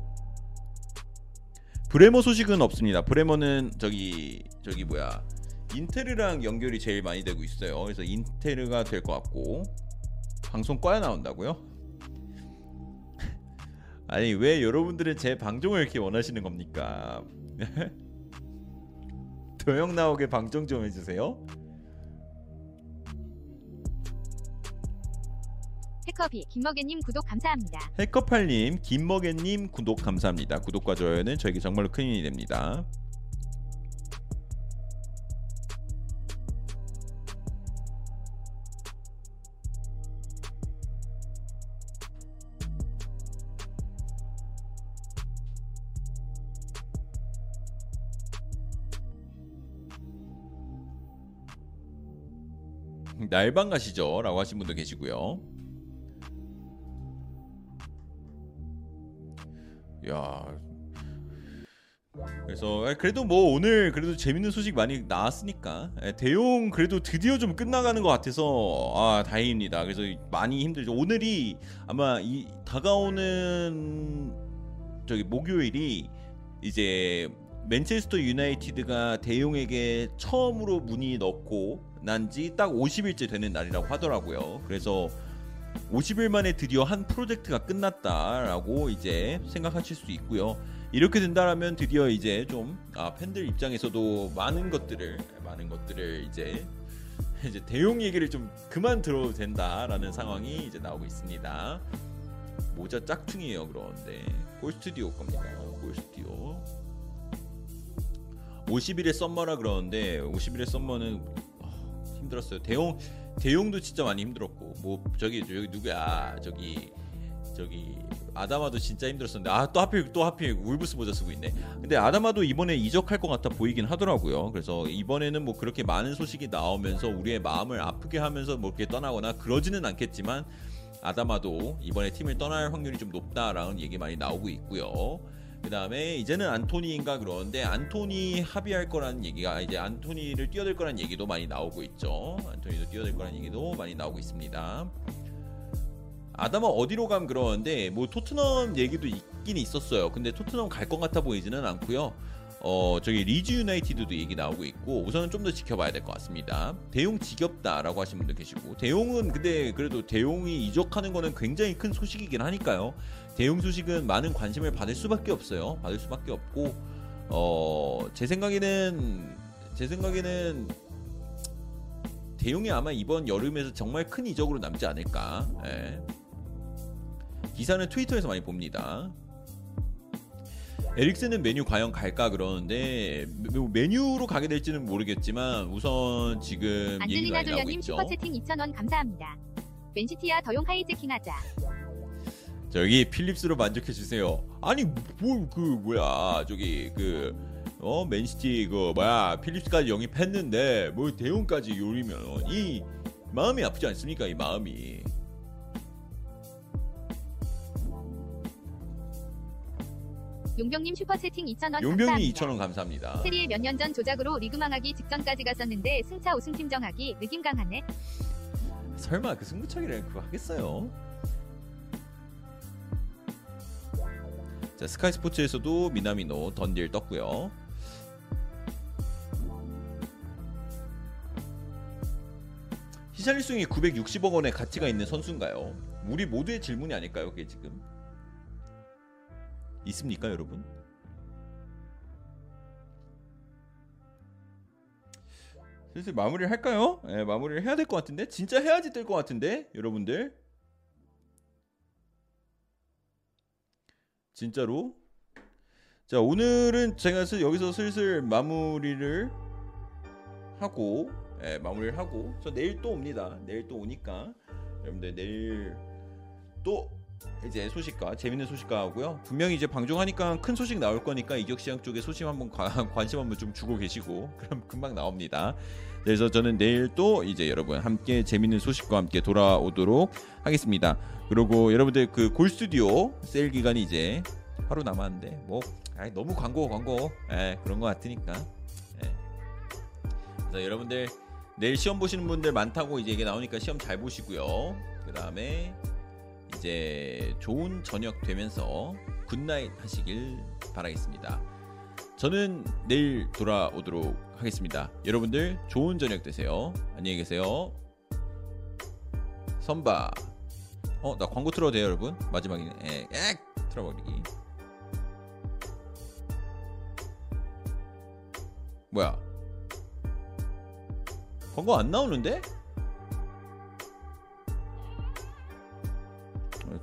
브레머 소식은 없습니다. 브레머는 저기 저기 뭐야 인테르랑 연결이 제일 많이 되고 있어요. 그래서 인테르가 될 것 같고 방송 꺼야 나온다고요? 아니 왜 여러분들은 제 방종을 이렇게 원하시는 겁니까? 도영 나오게 방종 좀 해주세요. 해커비 김먹개님 구독 감사합니다. 해커팔님, 김먹애님 구독 감사합니다. 구독과 좋아요는 저에게 정말로 큰 힘이 됩니다. 날방 가시죠? 라고 하신 분도 계시고요. 야. 그래서 아, 그래도 뭐 오늘 그래도 재밌는 소식 많이 나왔으니까 예, 대용 그래도 드디어 좀 끝나가는 것 같아서 아 다행입니다. 그래서 많이 힘들죠. 오늘이 아마 이 다가오는 저기 목요일이 이제 맨체스터 유나이티드가 대용에게 처음으로 문의 넣고 난 지 딱 50일째 되는 날이라고 하더라고요. 그래서 50일 만에 드디어 한 프로젝트가 끝났다라고 이제 생각하실 수 있고요. 이렇게 된다라면 드디어 이제 좀 아, 팬들 입장에서도 많은 것들을 많은 것들을 이제 이제 대용 얘기를 좀 그만 들어도 된다라는 상황이 이제 나오고 있습니다. 모자 짝퉁이에요 그런데 골 스튜디오 겁니다. 골 스튜디오. 50일의 썸머라 그러는데 50일의 썸머는 아, 힘들었어요. 대용 대용도 진짜 많이 힘들었고 뭐 저기 저기 누구야 저기 저기 아다마도 진짜 힘들었었는데 아 또 하필 또 하필 울브스 모자 쓰고 있네. 근데 아다마도 이번에 이적할 것 같아 보이긴 하더라고요. 그래서 이번에는 뭐 그렇게 많은 소식이 나오면서 우리의 마음을 아프게 하면서 뭐 이렇게 떠나거나 그러지는 않겠지만 아다마도 이번에 팀을 떠날 확률이 좀 높다라는 얘기 많이 나오고 있고요. 그 다음에 이제는 안토니인가 그러는데 안토니 합의할 거라는 얘기가 이제 안토니를 뛰어들 거라는 얘기도 많이 나오고 있죠. 안토니도 뛰어들 거라는 얘기도 많이 나오고 있습니다. 아담아 어디로 감 그러는데 뭐 토트넘 얘기도 있긴 있었어요. 근데 토트넘 갈 것 같아 보이지는 않고요. 어 저기 리즈 유나이티드도 얘기 나오고 있고 우선은 좀 더 지켜봐야 될 것 같습니다. 대용 지겹다라고 하신 분도 계시고 대용은 근데 그래도 대용이 이적하는 거는 굉장히 큰 소식이긴 하니까요. 대용 소식은 많은 관심을 받을 수밖에 없어요. 받을 수밖에 없고 어 제 생각에는 제 생각에는 대용이 아마 이번 여름에서 정말 큰 이적으로 남지 않을까. 예. 기사는 트위터에서 많이 봅니다. 에릭슨은 메뉴 과연 갈까 그러는데 뭐 메뉴로 가게 될지는 모르겠지만 우선 지금 안젤리나 있죠. 슈퍼채팅 2,000원 감사합니다. 맨시티야 더용 하이제킹하자. 자, 여기 필립스로 만족해 주세요. 아니 뭘 그 뭐야 저기 그 어 맨시티 그 뭐야 필립스까지 영입했는데 뭐 대용까지 요리면 이 마음이 아프지 않습니까 이 마음이. 용병님 슈퍼채팅 2,000원 용병이 감사합니다. 2,000원 감사합니다. 세리에 몇 년 전 조작으로 리그 망하기 직전까지 갔었는데 승차 우승팀 정하기 느낌 강하네. 설마 그 승부차기를 그거 하겠어요? 자 스카이 스포츠에서도 미나미노 던딜 떴고요. 히샬리송이 960억 원의 가치가 있는 선수인가요? 우리 모두의 질문이 아닐까요? 그게 지금 있습니까, 여러분? 슬슬 마무리를 할까요? 네, 마무리를 해야 될 것 같은데 진짜 해야지 될 것 같은데 여러분들 진짜로? 자 오늘은 제가 슬- 여기서 슬슬 마무리를 하고 예, 마무리를 하고 저 내일 또 옵니다. 내일 또 오니까. 여러분들 내일 또 이제 소식과 재밌는 소식과 하고요. 분명히 이제 방송하니까 큰 소식 나올 거니까 이적 시장 쪽에 소식 한번 관- 관심 한번 좀 주고 계시고 그럼 금방 나옵니다 그래서 저는 내일 또 이제 여러분 함께 재밌는 소식과 함께 돌아오도록 하겠습니다. 그리고 여러분들 그 골 스튜디오 세일 기간이 이제 하루 남았는데 뭐 아이, 너무 광고 광고 예, 그런 것 같으니까. 예. 그래서 여러분들 내일 시험 보시는 분들 많다고 이제 이게 나오니까 시험 잘 보시고요. 그 다음에 이제 좋은 저녁 되면서 good night 하시길 바라겠습니다. 저는 내일 돌아오도록 하겠습니다. 여러분들 좋은 저녁 되세요. 안녕히 계세요. 선바. 어, 나 광고 틀어도 돼요, 여러분? 마지막에 액! 틀어버리기. 뭐야? 광고 안 나오는데?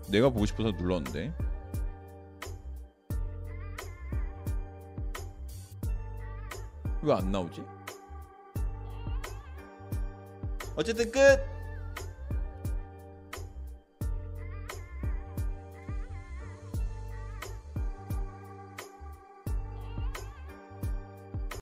내가 보고 싶어서 눌렀는데. 왜 안 나오지? 어쨌든 끝!